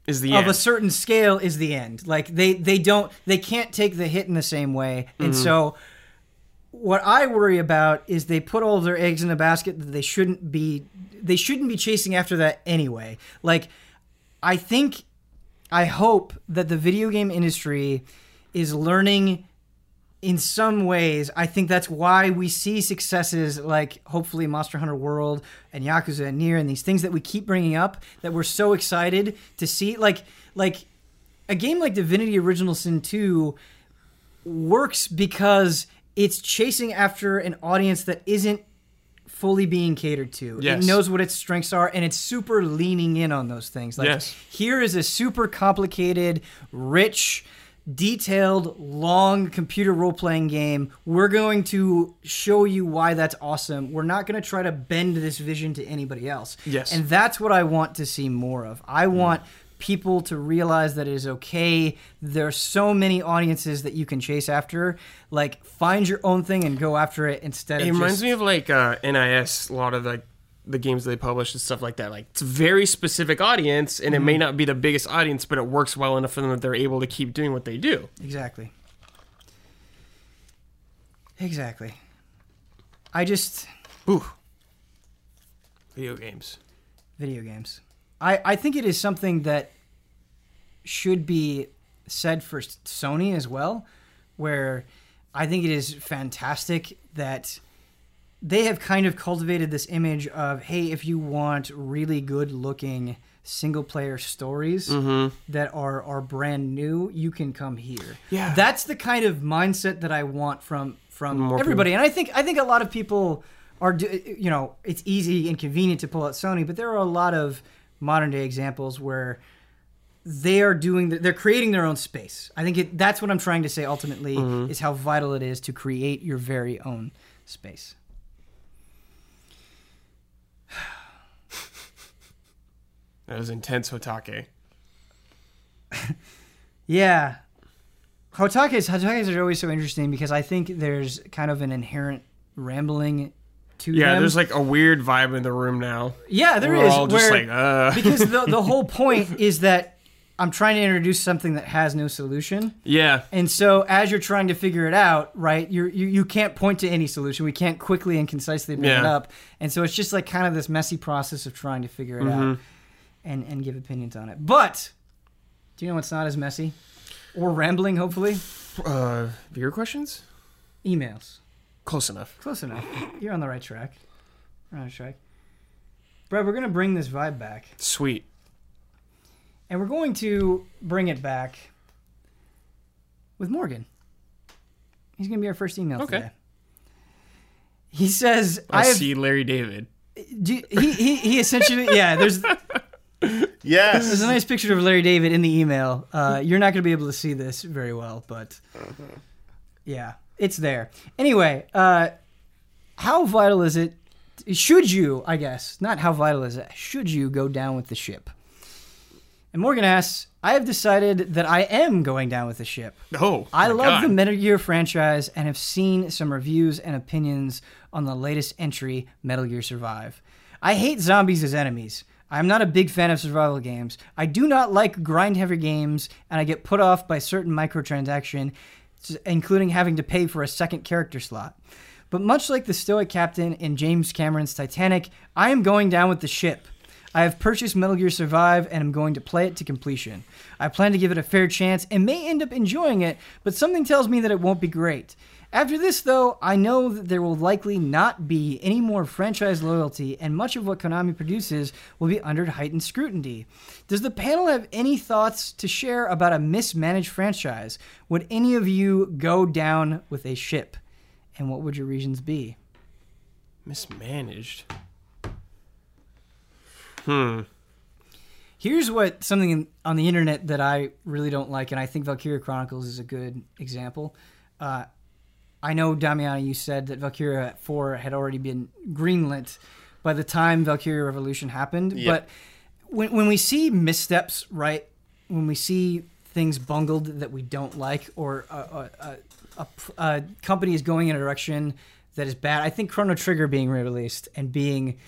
Is the of end. a certain scale is the end. Like they they don't they can't take the hit in the same way. And Mm-hmm. so what I worry about is they put all their eggs in a basket that they shouldn't be they shouldn't be chasing after that anyway. Like I think I hope that the video game industry is learning in some ways, I think that's why we see successes like hopefully Monster Hunter World and Yakuza and Nier and these things that we keep bringing up that we're so excited to see. Like, like a game like Divinity Original Sin 2 works because it's chasing after an audience that isn't fully being catered to. Yes. It knows what its strengths are and it's super leaning in on those things. Like Yes. here is a super complicated, rich, detailed, long computer role playing game. We're going to show you why that's awesome. We're not going to try to bend this vision to anybody else. Yes. And that's what I want to see more of. I want people to realize that it is okay. There are so many audiences that you can chase after. Like, find your own thing and go after it instead It of reminds just, me of like uh, NIS, a lot of like the games they publish and stuff like that. Like it's a very specific audience, and it Mm-hmm. may not be the biggest audience, but it works well enough for them that they're able to keep doing what they do. Exactly. Exactly. I just Ooh. Video games. video games. I I think it is something that should be said for Sony as well, where I think it is fantastic that they have kind of cultivated this image of hey, if you want really good looking single player stories mm-hmm. that are are brand new, you can come here. Yeah. That's the kind of mindset that I want from from More everybody. And I think I think a lot of people are do- you know, it's easy and convenient to pull out Sony, but there are a lot of modern day examples where they are doing the, they're creating their own space. I think it, that's what I'm trying to say ultimately mm-hmm. is how vital it is to create your very own space. That was intense, Hotake. Yeah. Hotakes, hotakes are always so interesting because I think there's kind of an inherent rambling to it. Yeah, them. there's like a weird vibe in the room now. yeah, there We're is. all just like, uh. because the the whole point is that I'm trying to introduce something that has no solution. Yeah, And so as you're trying to figure it out, right, you're, you you can't point to any solution. We can't quickly and concisely bring it up. And so it's just like kind of this messy process of trying to figure it Mm-hmm. out and and give opinions on it. But do you know what's not as messy or rambling? Hopefully, uh, viewer questions? emails. Close enough. Close enough. You're on the right track. You're on the right track. Brad, we're gonna bring this vibe back, Sweet. and we're going to bring it back with Morgan. He's gonna be our first email Okay. today. He says, I, "I have." see Larry David. do, he, he he essentially yeah. There's there's a nice picture of Larry David in the email. Uh, you're not gonna be able to see this very well, but yeah, it's there. Anyway, uh, how vital is it? Should you, I guess, not how vital is it? Should you go down with the ship? And Morgan asks, I have decided that I am going down with the ship. Oh, I my love God. the Metal Gear franchise and have seen some reviews and opinions on the latest entry, Metal Gear Survive. I hate zombies as enemies. I'm not a big fan of survival games. I do not like grind heavy games, and I get put off by certain microtransaction, including having to pay for a second character slot. But much like the stoic captain in James Cameron's Titanic, I am going down with the ship. I have purchased Metal Gear Survive and am going to play it to completion. I plan to give it a fair chance and may end up enjoying it, but something tells me that it won't be great. After this, though, I know that there will likely not be any more franchise loyalty, and much of what Konami produces will be under heightened scrutiny. Does the panel have any thoughts to share about a mismanaged franchise? Would any of you go down with a ship? And what would your reasons be? mismanaged. Hmm. Here's what something on the internet that I really don't like, and I think Valkyria Chronicles is a good example. Uh, I know Damiani, you said that Valkyria 4 had already been greenlit by the time Valkyria Revolution happened, Yep. but when when we see missteps, right? When we see things bungled that we don't like, or a, a, a, a, a company is going in a direction that is bad, I think Chrono Trigger being released and being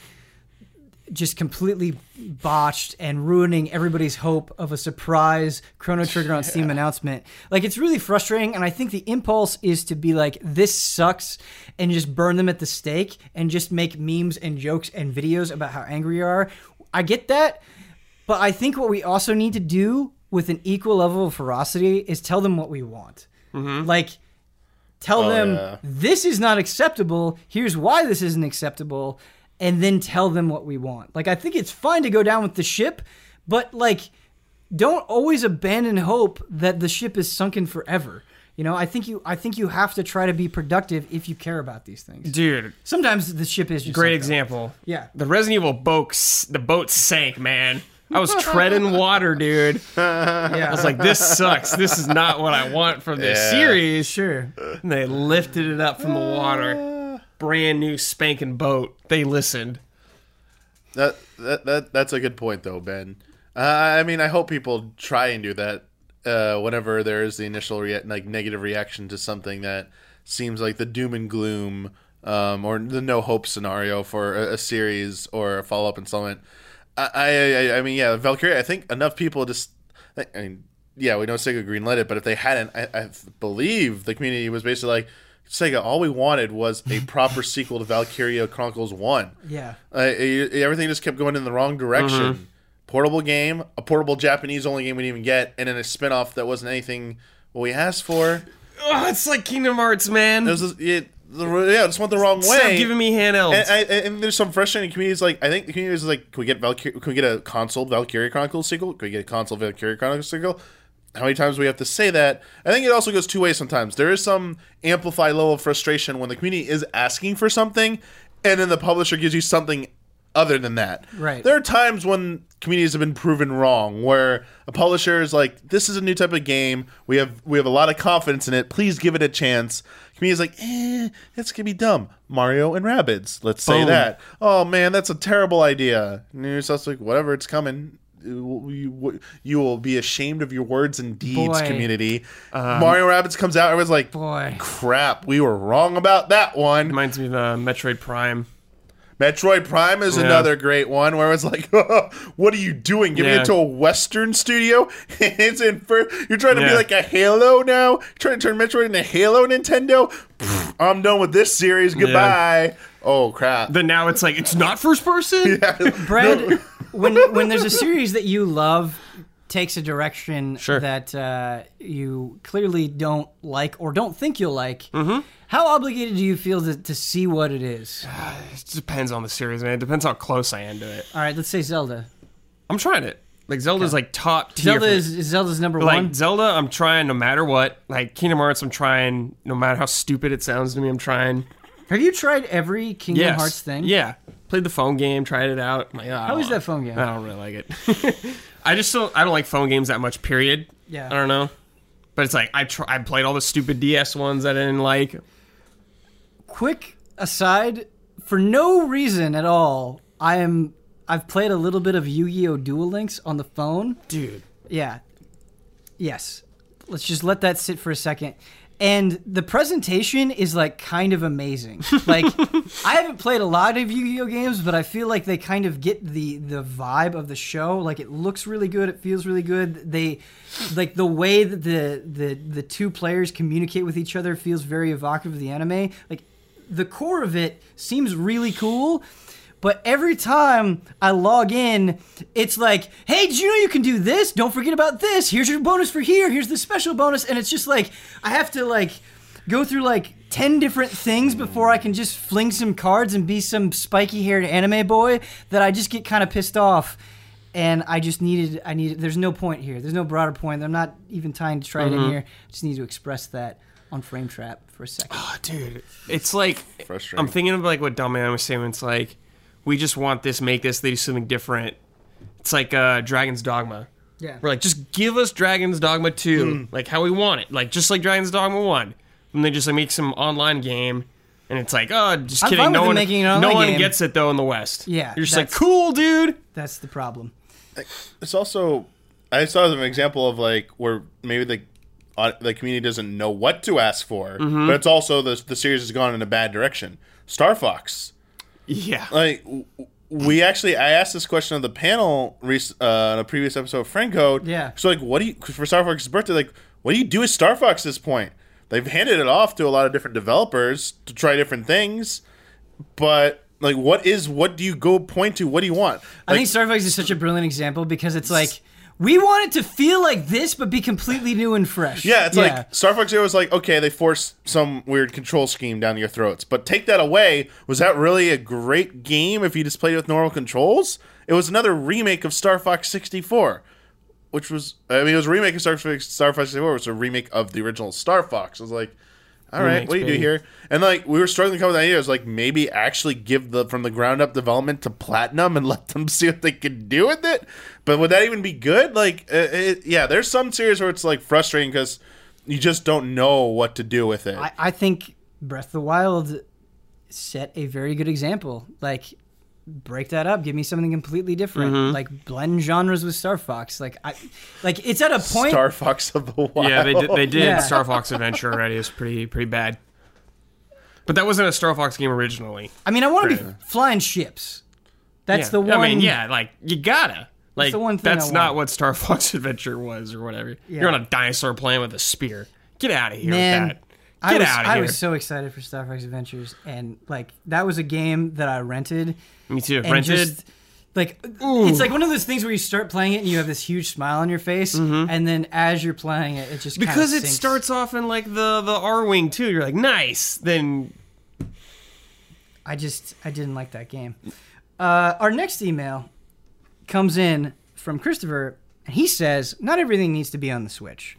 just completely botched and ruining everybody's hope of a surprise Chrono Trigger on Steam announcement. Like it's really frustrating and I think the impulse is to be like this sucks and just burn them at the stake and just make memes and jokes and videos about how angry you are. I get that, but I think what we also need to do with an equal level of ferocity is tell them what we want. Mm-hmm. Like tell Oh, them yeah. this is not acceptable. Here's why this isn't acceptable, and then tell them what we want. Like I think it's fine to go down with the ship, but like don't always abandon hope that the ship is sunken forever. You know, I think you I think you have to try to be productive if you care about these things. Dude, Sometimes the ship is just great sunk, example. Yeah. The Resident Evil boat, the boat sank, man. I was treading water, dude. Yeah, I was like, this sucks. This is not what I want from this Yeah. series. sure. And they lifted it up from the water. Brand new spanking boat. They listened. That, that that that's a good point though, Ben. Uh, I mean, I hope people try and do that uh, whenever there is the initial like negative reaction to something that seems like the doom and gloom um, or the no hope scenario for a, a series or a follow up installment. I, I I I mean, yeah, Valkyria. I think enough people just. I mean, yeah, we know Sega greenlit it, but if they hadn't, I, I believe the community was basically like. Sega, all we wanted was a proper sequel to Valkyria Chronicles 1. Yeah. Uh, it- everything just kept going in the wrong direction. Portable game, a portable Japanese only game we didn't even get, and then a spin-off that wasn't anything what we asked for. Oh, it's like Kingdom Hearts, man. It was just, it, the, yeah, it just went the wrong Stop way. giving me handhelds. and, I, and there's some frustrating communities. Like I think the community is like, can we get Valkyria? Can we get a console Valkyria Chronicles sequel? Can we get a console Valkyria Chronicles sequel? How many times we have to say that? I think it also goes two ways. Sometimes there is some amplified level of frustration when the community is asking for something, and then the publisher gives you something other than that. Right. There are times when communities have been proven wrong, where a publisher is like, "This is a new type of game. We have we have a lot of confidence in it. Please give it a chance." Community's like, "Eh, it's gonna be dumb." Mario and Rabbids. Let's say Boom. that. Oh man, that's a terrible idea. And you're just like, whatever, it's coming. You, you will be ashamed of your words and deeds, Boy. community. Mario Rabbids comes out. Everyone's like, Boy. crap, we were wrong about that one. Reminds me of uh, Metroid Prime. Metroid Prime is Yeah. another great one where it's like, what are you doing? Giving Yeah. it to a Western studio? it's in first. You're trying to be like a Halo now? You're trying to turn Metroid into Halo Nintendo? Pfft, I'm done with this series. Goodbye. Oh, crap. Then now it's like it's not first person. yeah. Brad, when when there's a series that you love takes a direction Sure. that uh, you clearly don't like or don't think you'll like, Mm-hmm. how obligated do you feel to, to see what it is? It depends on the series, man. It depends how close I am to it. All right, let's say Zelda. I'm trying it. Like Zelda's like top tier. Zelda is, is Zelda's number like one. Zelda. I'm trying no matter what. Like Kingdom Hearts, I'm trying no matter how stupid it sounds to me. I'm trying. Have you tried every Kingdom Yes. Hearts thing? Yeah. Played the phone game, tried it out. Like, oh, How is that phone game? I don't really like it. I just don't. I don't like phone games that much. Period. Yeah. I don't know. But it's like I try, I played all the stupid DS ones that I didn't like. Quick aside, for no reason at all, I am. I've played a little bit of Yu-Gi-Oh! Duel Links on the phone. Dude. Yeah. Yes. Let's just let that sit for a second. And the presentation is like kind of amazing. Like I haven't played a lot of Yu-Gi-Oh games, but I feel like they kind of get the the vibe of the show. Like it looks really good, it feels really good. They like the way that the the the two players communicate with each other feels very evocative of the anime. Like the core of it seems really cool. But every time I log in, it's like, hey, did you know you can do this? Don't forget about this. Here's your bonus for here. Here's the special bonus. And it's just like, I have to like go through like 10 different things before I can just fling some cards and be some spiky haired anime boy that I just get kind of pissed off. And I just needed, I needed, there's no point here. There's no broader point. I'm not even trying to try it in mm-hmm. here. I just need to express that on Frame Trap for a second. Oh, dude. It's like Frustrating. I'm thinking of like what Dumb Man was saying. It's like we just want this, make this, they do something different. It's like uh, Dragon's Dogma. Yeah. We're like, just give us Dragon's Dogma 2, like how we want it. Like, just like Dragon's Dogma 1. And they just like make some online game. And it's like, oh, just I'm kidding. No one, making an no one game. gets it though in the West. Yeah, You're just like, cool, dude. That's the problem. it's also I saw an example of like where maybe the uh, the community doesn't know what to ask for, Mm-hmm. but it's also the the series has gone in a bad direction. Star Fox, Yeah. like we actually I asked this question on the panel uh, in a previous episode of Friend Code. Yeah. So like, what do you for Star Fox's birthday? Like, what do you do with Star Fox at this point? They've handed it off to a lot of different developers to try different things, but like, what is what do you go point to? What do you want? I think Star Fox is such a brilliant example because it's like we want it to feel like this, but be completely new and fresh. Yeah, it's like Star Fox Zero was like, okay, they forced some weird control scheme down your throats, but take that away. Was that really a great game if you just played it with normal controls? It was another remake of Star Fox 64, which was, I mean, it was a remake of Star Fox, Star Fox 64, it was a remake of the original Star Fox. It was like, all right, what do you do here? And like, we were struggling to come up with ideas, like maybe actually give the from the ground up development to Platinum and let them see what they could do with it. But would that even be good? Like, uh, it, yeah, there's some series where it's like frustrating because you just don't know what to do with it. I, I think Breath of the Wild set a very good example. Like, break that up, give me something completely different. Mm-hmm. Like blend genres with Star Fox. Like I, like it's at a point. Star Fox of the Wild. Yeah, they did. They did Yeah. Star Fox Adventure already. It's pretty pretty bad. But that wasn't a Star Fox game originally. I mean, I want to be flying ships. That's Yeah. the one. I mean, yeah, like you gotta. Like the one thing that's not what Star Fox Adventure was or whatever. Yeah. You're on a dinosaur playing with a spear. Get out of here Man, that. I was, out of I here. was so excited for Star Fox Adventures, and like that was a game that I rented. Me too. Rented. just like it's like one of those things where you start playing it and you have this huge smile on your face, and then as you're playing it, it just Mm-hmm. because it starts off in like the the R wing too. You're like nice. Then I just I didn't like that game. Uh, our next email comes in from Christopher, and he says not everything needs to be on the Switch.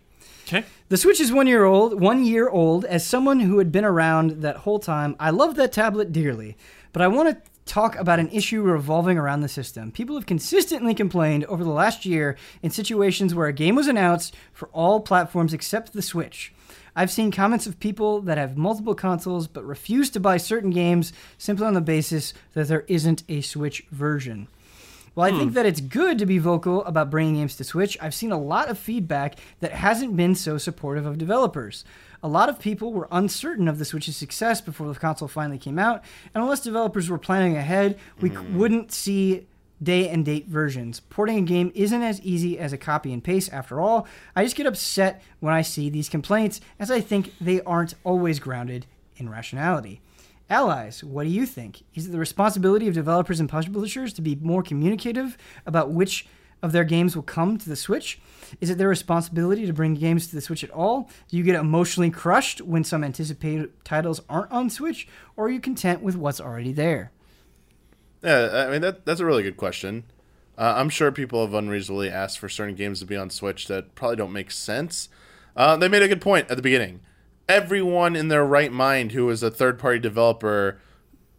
Okay. The Switch is one year old. One year old. As someone who had been around that whole time, I love that tablet dearly. But I want to talk about an issue revolving around the system. People have consistently complained over the last year in situations where a game was announced for all platforms except the Switch. I've seen comments of people that have multiple consoles but refuse to buy certain games simply on the basis that there isn't a Switch version. While I think hmm. that it's good to be vocal about bringing games to Switch, I've seen a lot of feedback that hasn't been so supportive of developers. A lot of people were uncertain of the Switch's success before the console finally came out, and unless developers were planning ahead, we c hmm. wouldn't see day and date versions. Porting a game isn't as easy as a copy and paste after all. I just get upset when I see these complaints, as I think they aren't always grounded in rationality. Allies, what do you think? Is it the responsibility of developers and publishers to be more communicative about which of their games will come to the Switch? Is it their responsibility to bring games to the Switch at all? Do you get emotionally crushed when some anticipated titles aren't on Switch, or are you content with what's already there? Yeah, I mean that that's a really good question. Uh, I'm sure people have unreasonably asked for certain games to be on Switch that probably don't make sense. Uh, they made a good point at the beginning. Everyone in their right mind who is a third party developer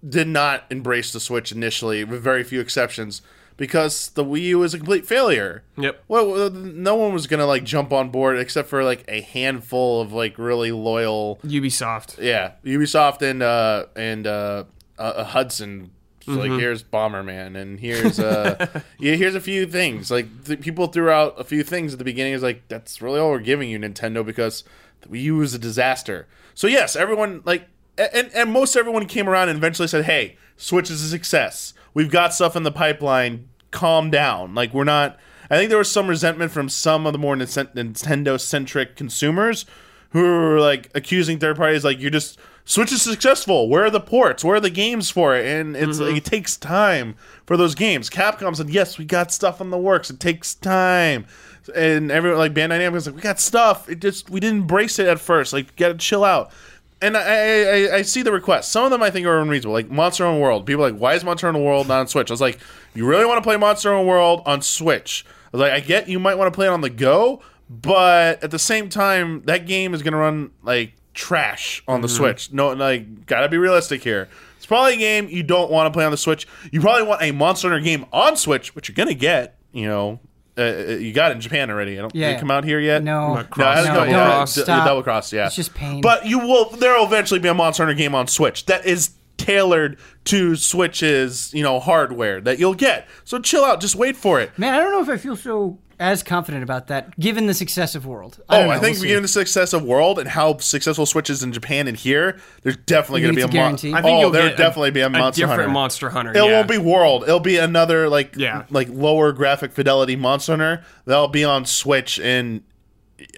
did not embrace the Switch initially, with very few exceptions, because the Wii U is a complete failure. Yep. Well, no one was gonna like jump on board except for like a handful of like really loyal Ubisoft. yeah, Ubisoft and uh and uh, uh Hudson. So, Like here's Bomberman, and here's uh yeah, here's a few things. Like th- people threw out a few things at the beginning. Is like that's really all we're giving you, Nintendo, because the Wii U was a disaster. So yes, everyone like and and most everyone came around and eventually said, hey, Switch is a success. We've got stuff in the pipeline. Calm down. Like we're not. I think there was some resentment from some of the more Nintendo centric consumers who were like accusing third parties like you're just Switch is successful. Where are the ports? Where are the games for it? And it's like it takes time for those games. Capcom said, "Yes, we got stuff in the works. It takes time." And everyone like Bandai Namco was like, "We got stuff. It just we didn't embrace it at first. Like, got to chill out." And I, I, I, I see the requests. Some of them I think are unreasonable. Like Monster Hunter World. People are like, why is Monster Hunter World not on Switch? I was like, you really want to play Monster Hunter World on Switch? I was like, I get you might want to play it on the go, but at the same time, that game is gonna run like trash on the mm-hmm. Switch. No, like gotta be realistic here. It's probably a game you don't want to play on the Switch. You probably want a Monster Hunter game on Switch, which you're gonna get. You know, uh, you got it in Japan already. I don't. Yeah. Did come out here yet? No. Not No, it hasn't No, come- don't. d- Stop. double cross. Yeah, It's just pain. But you will. There will eventually be a Monster Hunter game on Switch that is tailored to Switch's you know hardware that you'll get. So chill out. Just wait for it. Man, I don't know if I feel so as confident about that, given the success of World. I Oh, don't I think we'll see. given the success of World and how successful Switch is in Japan and here, there's definitely going to be a it's a mon- guarantee? I think oh, there'll get a- definitely be a a Monster different Hunter. Monster Hunter. It yeah. won't be World. It'll be another like Yeah. like lower graphic fidelity Monster Hunter. That'll be on Switch, and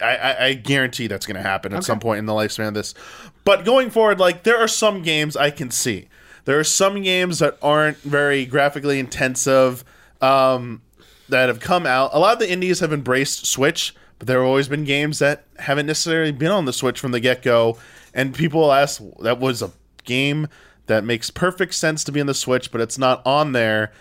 I, I, guarantee that's going to happen at some point in the lifespan of this. But going forward, like there are some games I can see. There are some games that aren't very graphically intensive um, that have come out. A lot of the indies have embraced Switch, but there have always been games that haven't necessarily been on the Switch from the get go. And people will ask, that was a game that makes perfect sense to be on the Switch, but it's not on there.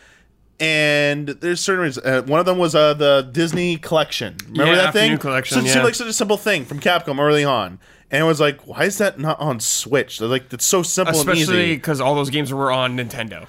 And there's certain reasons. Uh, one of them was uh, the Disney collection. Remember Yeah, that thing? Afternoon Collection, So it seemed like such a simple thing from Capcom early on. And it was like, why is that not on Switch? They're like, it's so simple and Especially easy. because all those games were on Nintendo.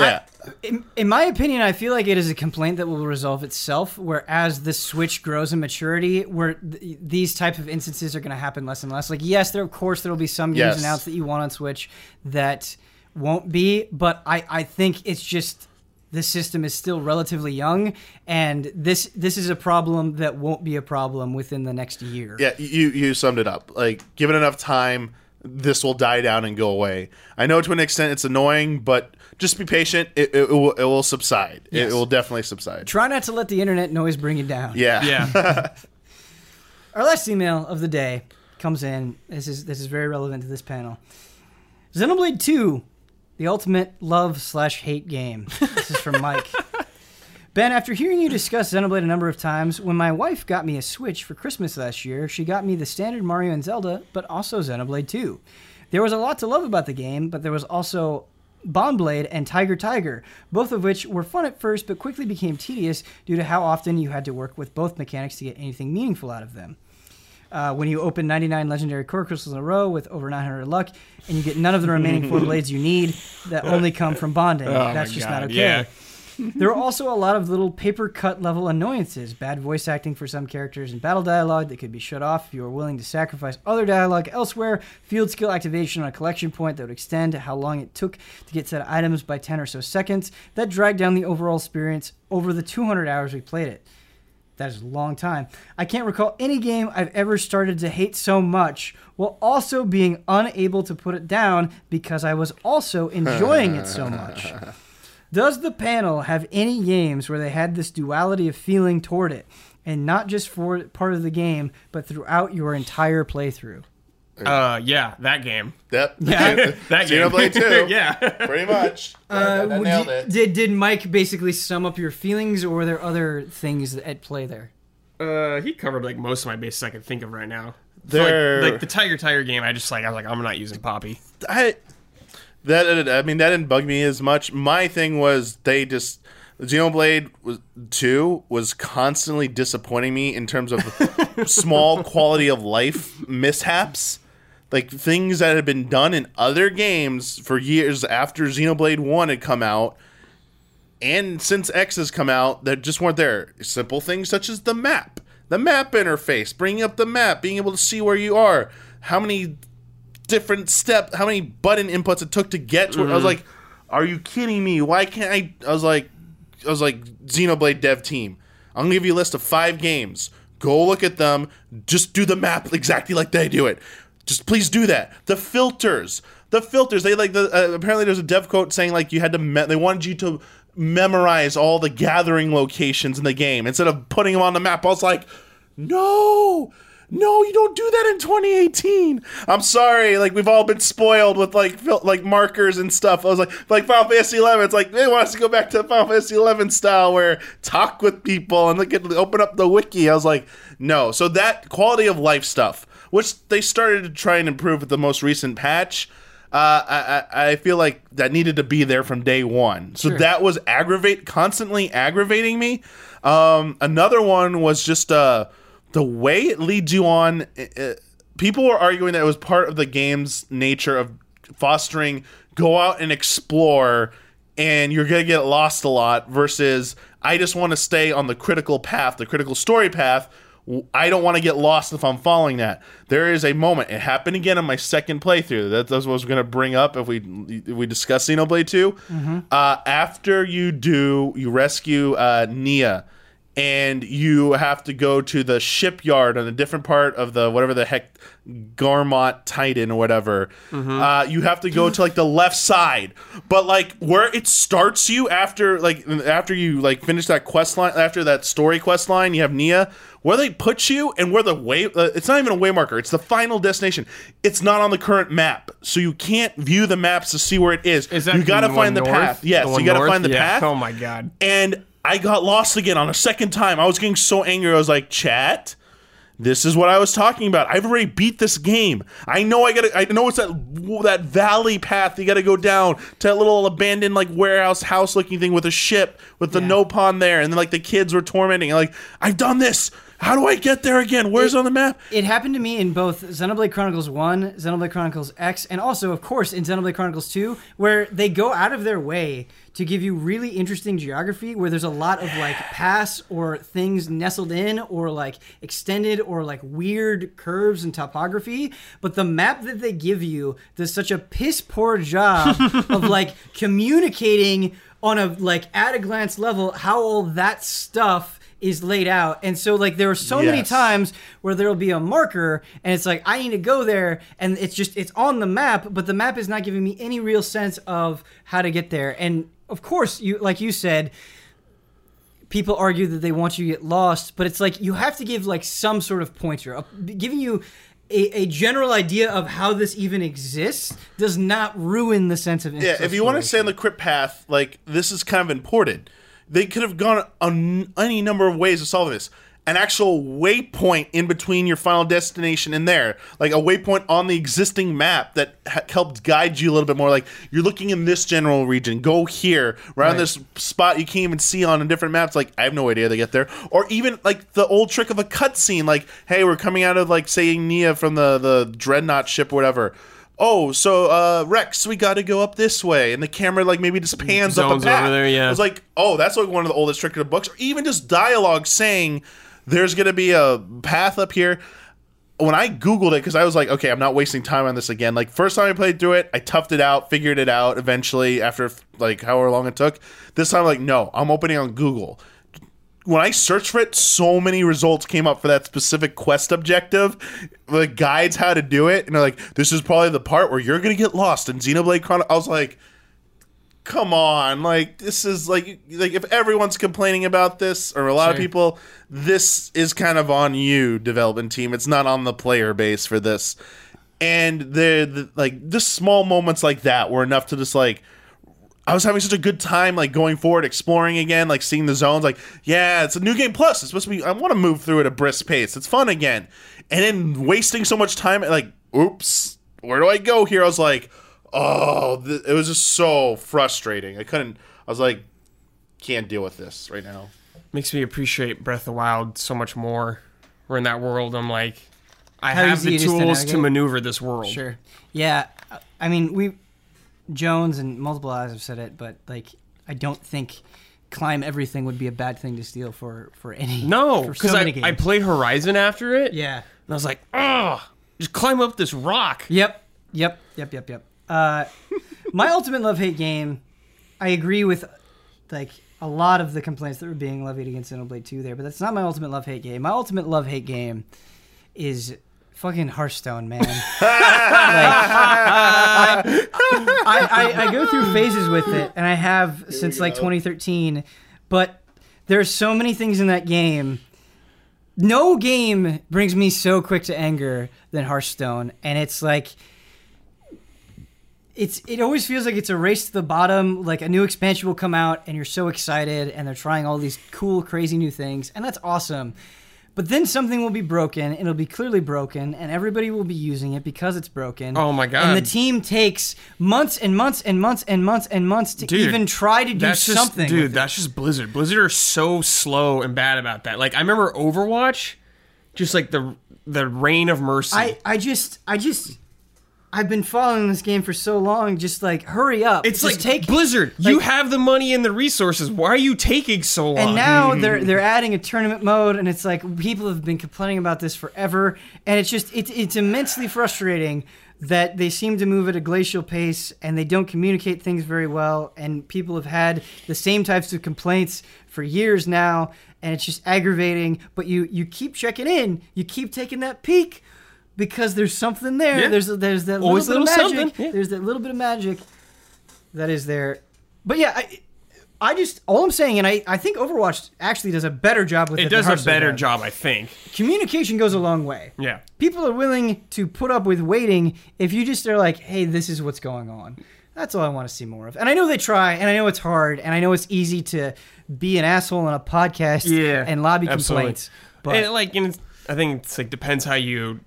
Yeah. In, in my opinion, I feel like it is a complaint that will resolve itself. Whereas the Switch grows in maturity, where th- these type of instances are going to happen less and less. Like, yes, there of course there will be some games Yes. announced that you want on Switch that won't be, but I I think it's just the system is still relatively young, and this this is a problem that won't be a problem within the next year. Yeah, you you summed it up. Like, given enough time, this will die down and go away. I know to an extent it's annoying, but just be patient. It, it, it will, it will subside. It, Yes. will definitely subside. Try not to let the internet noise bring you down. Yeah. Yeah. Our last email of the day comes in. This is this is very relevant to this panel. Xenoblade 2, the ultimate love slash hate game. This is from Mike. Ben, after hearing you discuss Xenoblade a number of times, when my wife got me a Switch for Christmas last year, she got me the standard Mario and Zelda, but also Xenoblade 2. There was a lot to love about the game, but there was also Bond Blade and Tiger Tiger, both of which were fun at first but quickly became tedious due to how often you had to work with both mechanics to get anything meaningful out of them. Uh, when you open 99 legendary core crystals in a row with over 900 luck, and you get none of the remaining four blades you need, that only come from bonding. Oh That's just not okay. yeah. There are also a lot of little paper cut level annoyances, bad voice acting for some characters, and battle dialogue that could be shut off if you are willing to sacrifice other dialogue elsewhere, field skill activation on a collection point that would extend how long it took to get set items by 10 or so seconds. That dragged down the overall experience over the 200 hours we played it. That is a long time. I can't recall any game I've ever started to hate so much while also being unable to put it down because I was also enjoying it so much. Does the panel have any games where they had this duality of feeling toward it, and not just for part of the game, but throughout your entire playthrough? Uh, yeah, that game. Yep. Yeah. That game. Xenoblade 2. yeah. Pretty much. I, I Uh, nailed did, it. did did Mike basically sum up your feelings, or were there other things at play there? Uh, he covered like most of my bases I can think of right now. For, There- like, like the Tiger Tiger game, I just like I was like I'm not using Poppi. I that I mean that didn't bug me as much. My thing was they just Xenoblade was two was constantly disappointing me in terms of small quality of life mishaps. Like things that had been done in other games for years after Xenoblade 1 had come out and since X has come out that just weren't there. Simple things such as the map, the map interface, bringing up the map, being able to see where you are, how many different step, how many button inputs it took to get to. it. I was mm-hmm. like, "Are you kidding me? Why can't I?" I was like, "I was like Xenoblade dev team. I'm gonna give you a list of five games. Go look at them. Just do the map exactly like they do it. Just please do that. The filters." The filters, they like the uh, apparently there's a dev quote saying like you had to me- they wanted you to memorize all the gathering locations in the game instead of putting them on the map. I was like, no, no, you don't do that in 2018. I'm sorry, like we've all been spoiled with like fil- like markers and stuff. I was like, like Final Fantasy 11. It's like they want us to go back to Final Fantasy 11 style where talk with people and look at open up the wiki. I was like, no. So that quality of life stuff, which they started to try and improve with the most recent patch. Uh, I, I I feel like that needed to be there from day one. So Sure. that was aggravate, constantly aggravating me. Um, another one was just uh, the way it leads you on. uh, uh, people were arguing that it was part of the game's nature of fostering go out and explore, and you're gonna get lost a lot. Versus I just want to stay on the critical path, the critical story path. I don't want to get lost if I'm following that. There is a moment. It happened again on my second playthrough. That, that's what I was going to bring up if we if we discuss Xenoblade 2. Uh, after you do, you rescue uh, Nia, and you have to go to the shipyard on a different part of the whatever the heck Gormott Titan or whatever. Uh, you have to go to like the left side, but like where it starts you after like after you like finish that quest line after that story quest line, you have Nia. Where they put you and where the way uh, it's not even a way marker. It's the final destination. It's not on the current map, so you can't view the maps to see where it is. Is that you got to the find the north? path. Yes, The you got to north? find the Yeah. path Oh my god. and I got lost again on a second time. I was getting so angry. I was like, "Chat, this is what I was talking about. I've already beat this game. I know I gotta. I know it's that that valley path you got to go down to that little abandoned like warehouse house looking thing with a ship with the Yeah. no pond there, and then like the kids were tormenting. Like I've done this. How do I get there again? Where's on the map? It happened to me in both Xenoblade Chronicles 1, Xenoblade Chronicles X, and also, of course, in Xenoblade Chronicles 2, where they go out of their way to give you really interesting geography where there's a lot of like paths or things nestled in or like extended or like weird curves and topography. But the map that they give you does such a piss poor job of like communicating on a like at a glance level how all that stuff is laid out. And so like there are so many times where there'll be a marker and it's like I need to go there and it's just it's on the map, but the map is not giving me any real sense of how to get there. And of course, you like you said, people argue that they want you to get lost, but it's like you have to give like some sort of pointer. Uh, Giving you a, a general idea of how this even exists does not ruin the sense of Yeah, if you want to stay on the crit path, like this is kind of important. They could have gone on any number of ways to solve this. an actual waypoint in between your final destination and there, like a waypoint on the existing map that ha- helped guide you a little bit more. Like you're looking in this general region, go here, around Right. this spot you can't even see on different maps. Like I have no idea they get there, or even like the old trick of a cutscene, like hey, we're coming out of like say Nia from the the dreadnought ship or whatever. Oh, so uh, Rex, we got to go up this way, and the camera like maybe just pans up a Zones path. over there, yeah. I was like, oh, that's like one of the oldest trick of the books, or even just dialogue saying there's gonna be a path up here. When I googled it, because I was like, okay, I'm not wasting time on this again. Like first time I played through it, I toughed it out, figured it out eventually after like however long it took. This time, like, no, I'm opening on Google when I searched for it, so many results came up for that specific quest objective. The guides how to do it, and they're like, "This is probably the part where you're gonna get lost in Xenoblade Chron." I was like, "Come on! Like this is like like if everyone's complaining about this, or a lot of people, this is kind of on you, development team. It's not on the player base for this." And the, the like, just small moments like that were enough to just like I was having such a good time, like going forward, exploring again, like seeing the zones. Like, yeah, it's a new game plus. It's supposed to be. I want to move through at a brisk pace. It's fun again, and then wasting so much time. Like, oops, where do I go here? I was like, oh, th- it was just so frustrating. I couldn't. I was like, can't deal with this right now. Makes me appreciate Breath of the Wild so much more. We're in that world. I'm like, I How have the it is to tools to, maneuver this world. Sure. Yeah. I mean, we Jones and multiple eyes have said it, but like, I don't think climb everything would be a bad thing to steal for for any. No, because so I. I played Horizon after it. Yeah. And I was like, oh, just climb up this rock. Yep. Yep. Yep. Yep. Yep. Uh, my ultimate love hate game. I agree with like a lot of the complaints that were being levied against Xenoblade 2 there, but that's not my ultimate love hate game. My ultimate love hate game is fucking Hearthstone, man. Like, I, I, I go through phases with it, and I have since like 2013, but there's so many things in that game. No game brings me so quick to anger than Hearthstone, and it's like it's it always feels like it's a race to the bottom. Like a new expansion will come out, and you're so excited, and they're trying all these cool, crazy new things, and that's awesome. But then something will be broken, it'll be clearly broken, and everybody will be using it because it's broken. Oh my God. And the team takes months and months and months and months and months to Dude, even try to do That's just, something. dude. That's just Blizzard. Blizzard are so slow and bad about that. Like I remember Overwatch, just like the the reign of mercy. I, I just I just I've been following this game for so long. Just like hurry up. it's Just like take Blizzard. you have the money and the resources. Why are you taking so long? And now hmm. they're they're adding a tournament mode, and it's like people have been complaining about this forever, and it's just it's it's immensely frustrating that they seem to move at a glacial pace and they don't communicate things very well, and people have had the same types of complaints for years now, and it's just aggravating. But you you keep checking in, you keep taking that peek. Because there's something there. Yeah. There's there's that Always little bit a of little magic. yeah. There's that little bit of magic that is there. But yeah, I, I just all I'm saying, and I, I think Overwatch actually does a better job with it. it does a better does. job, I think. Communication goes a long way. Yeah. People are willing to put up with waiting if you just are like, hey, this is what's going on. That's all I want to see more of. And I know they try, and I know it's hard, and I know it's easy to be an asshole on a podcast Yeah, and lobby absolutely. complaints. But and like, and it's, I think it's like depends how you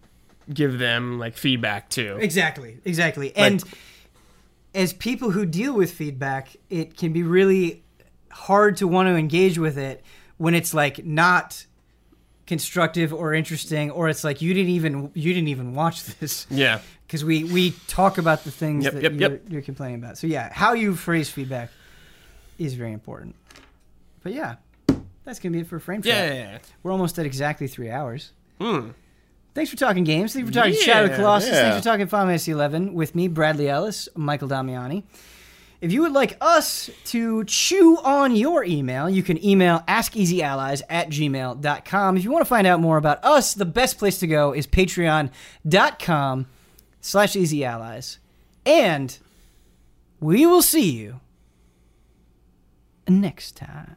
give them like feedback too. Exactly, exactly. And as people who deal with feedback, it can be really hard to want to engage with it when it's like not constructive or interesting or it's like you didn't even you didn't even watch this Yeah. because we we talk about the things Yep, that yep, you're, yep. you're complaining about so yeah how you phrase feedback is very important but yeah that's gonna be it for Frame Trap. Yeah. we're almost at exactly three hours Hmm. Thanks for talking games. Thanks for talking Shadow of the Colossus. yeah. Thanks for talking Final Fantasy 11 with me, Bradley Ellis, Michael Damiani. If you would like us to chew on your email, you can email askeasyallies at gmail.com. If you want to find out more about us, the best place to go is patreon.com slash easyallies. And we will see you next time.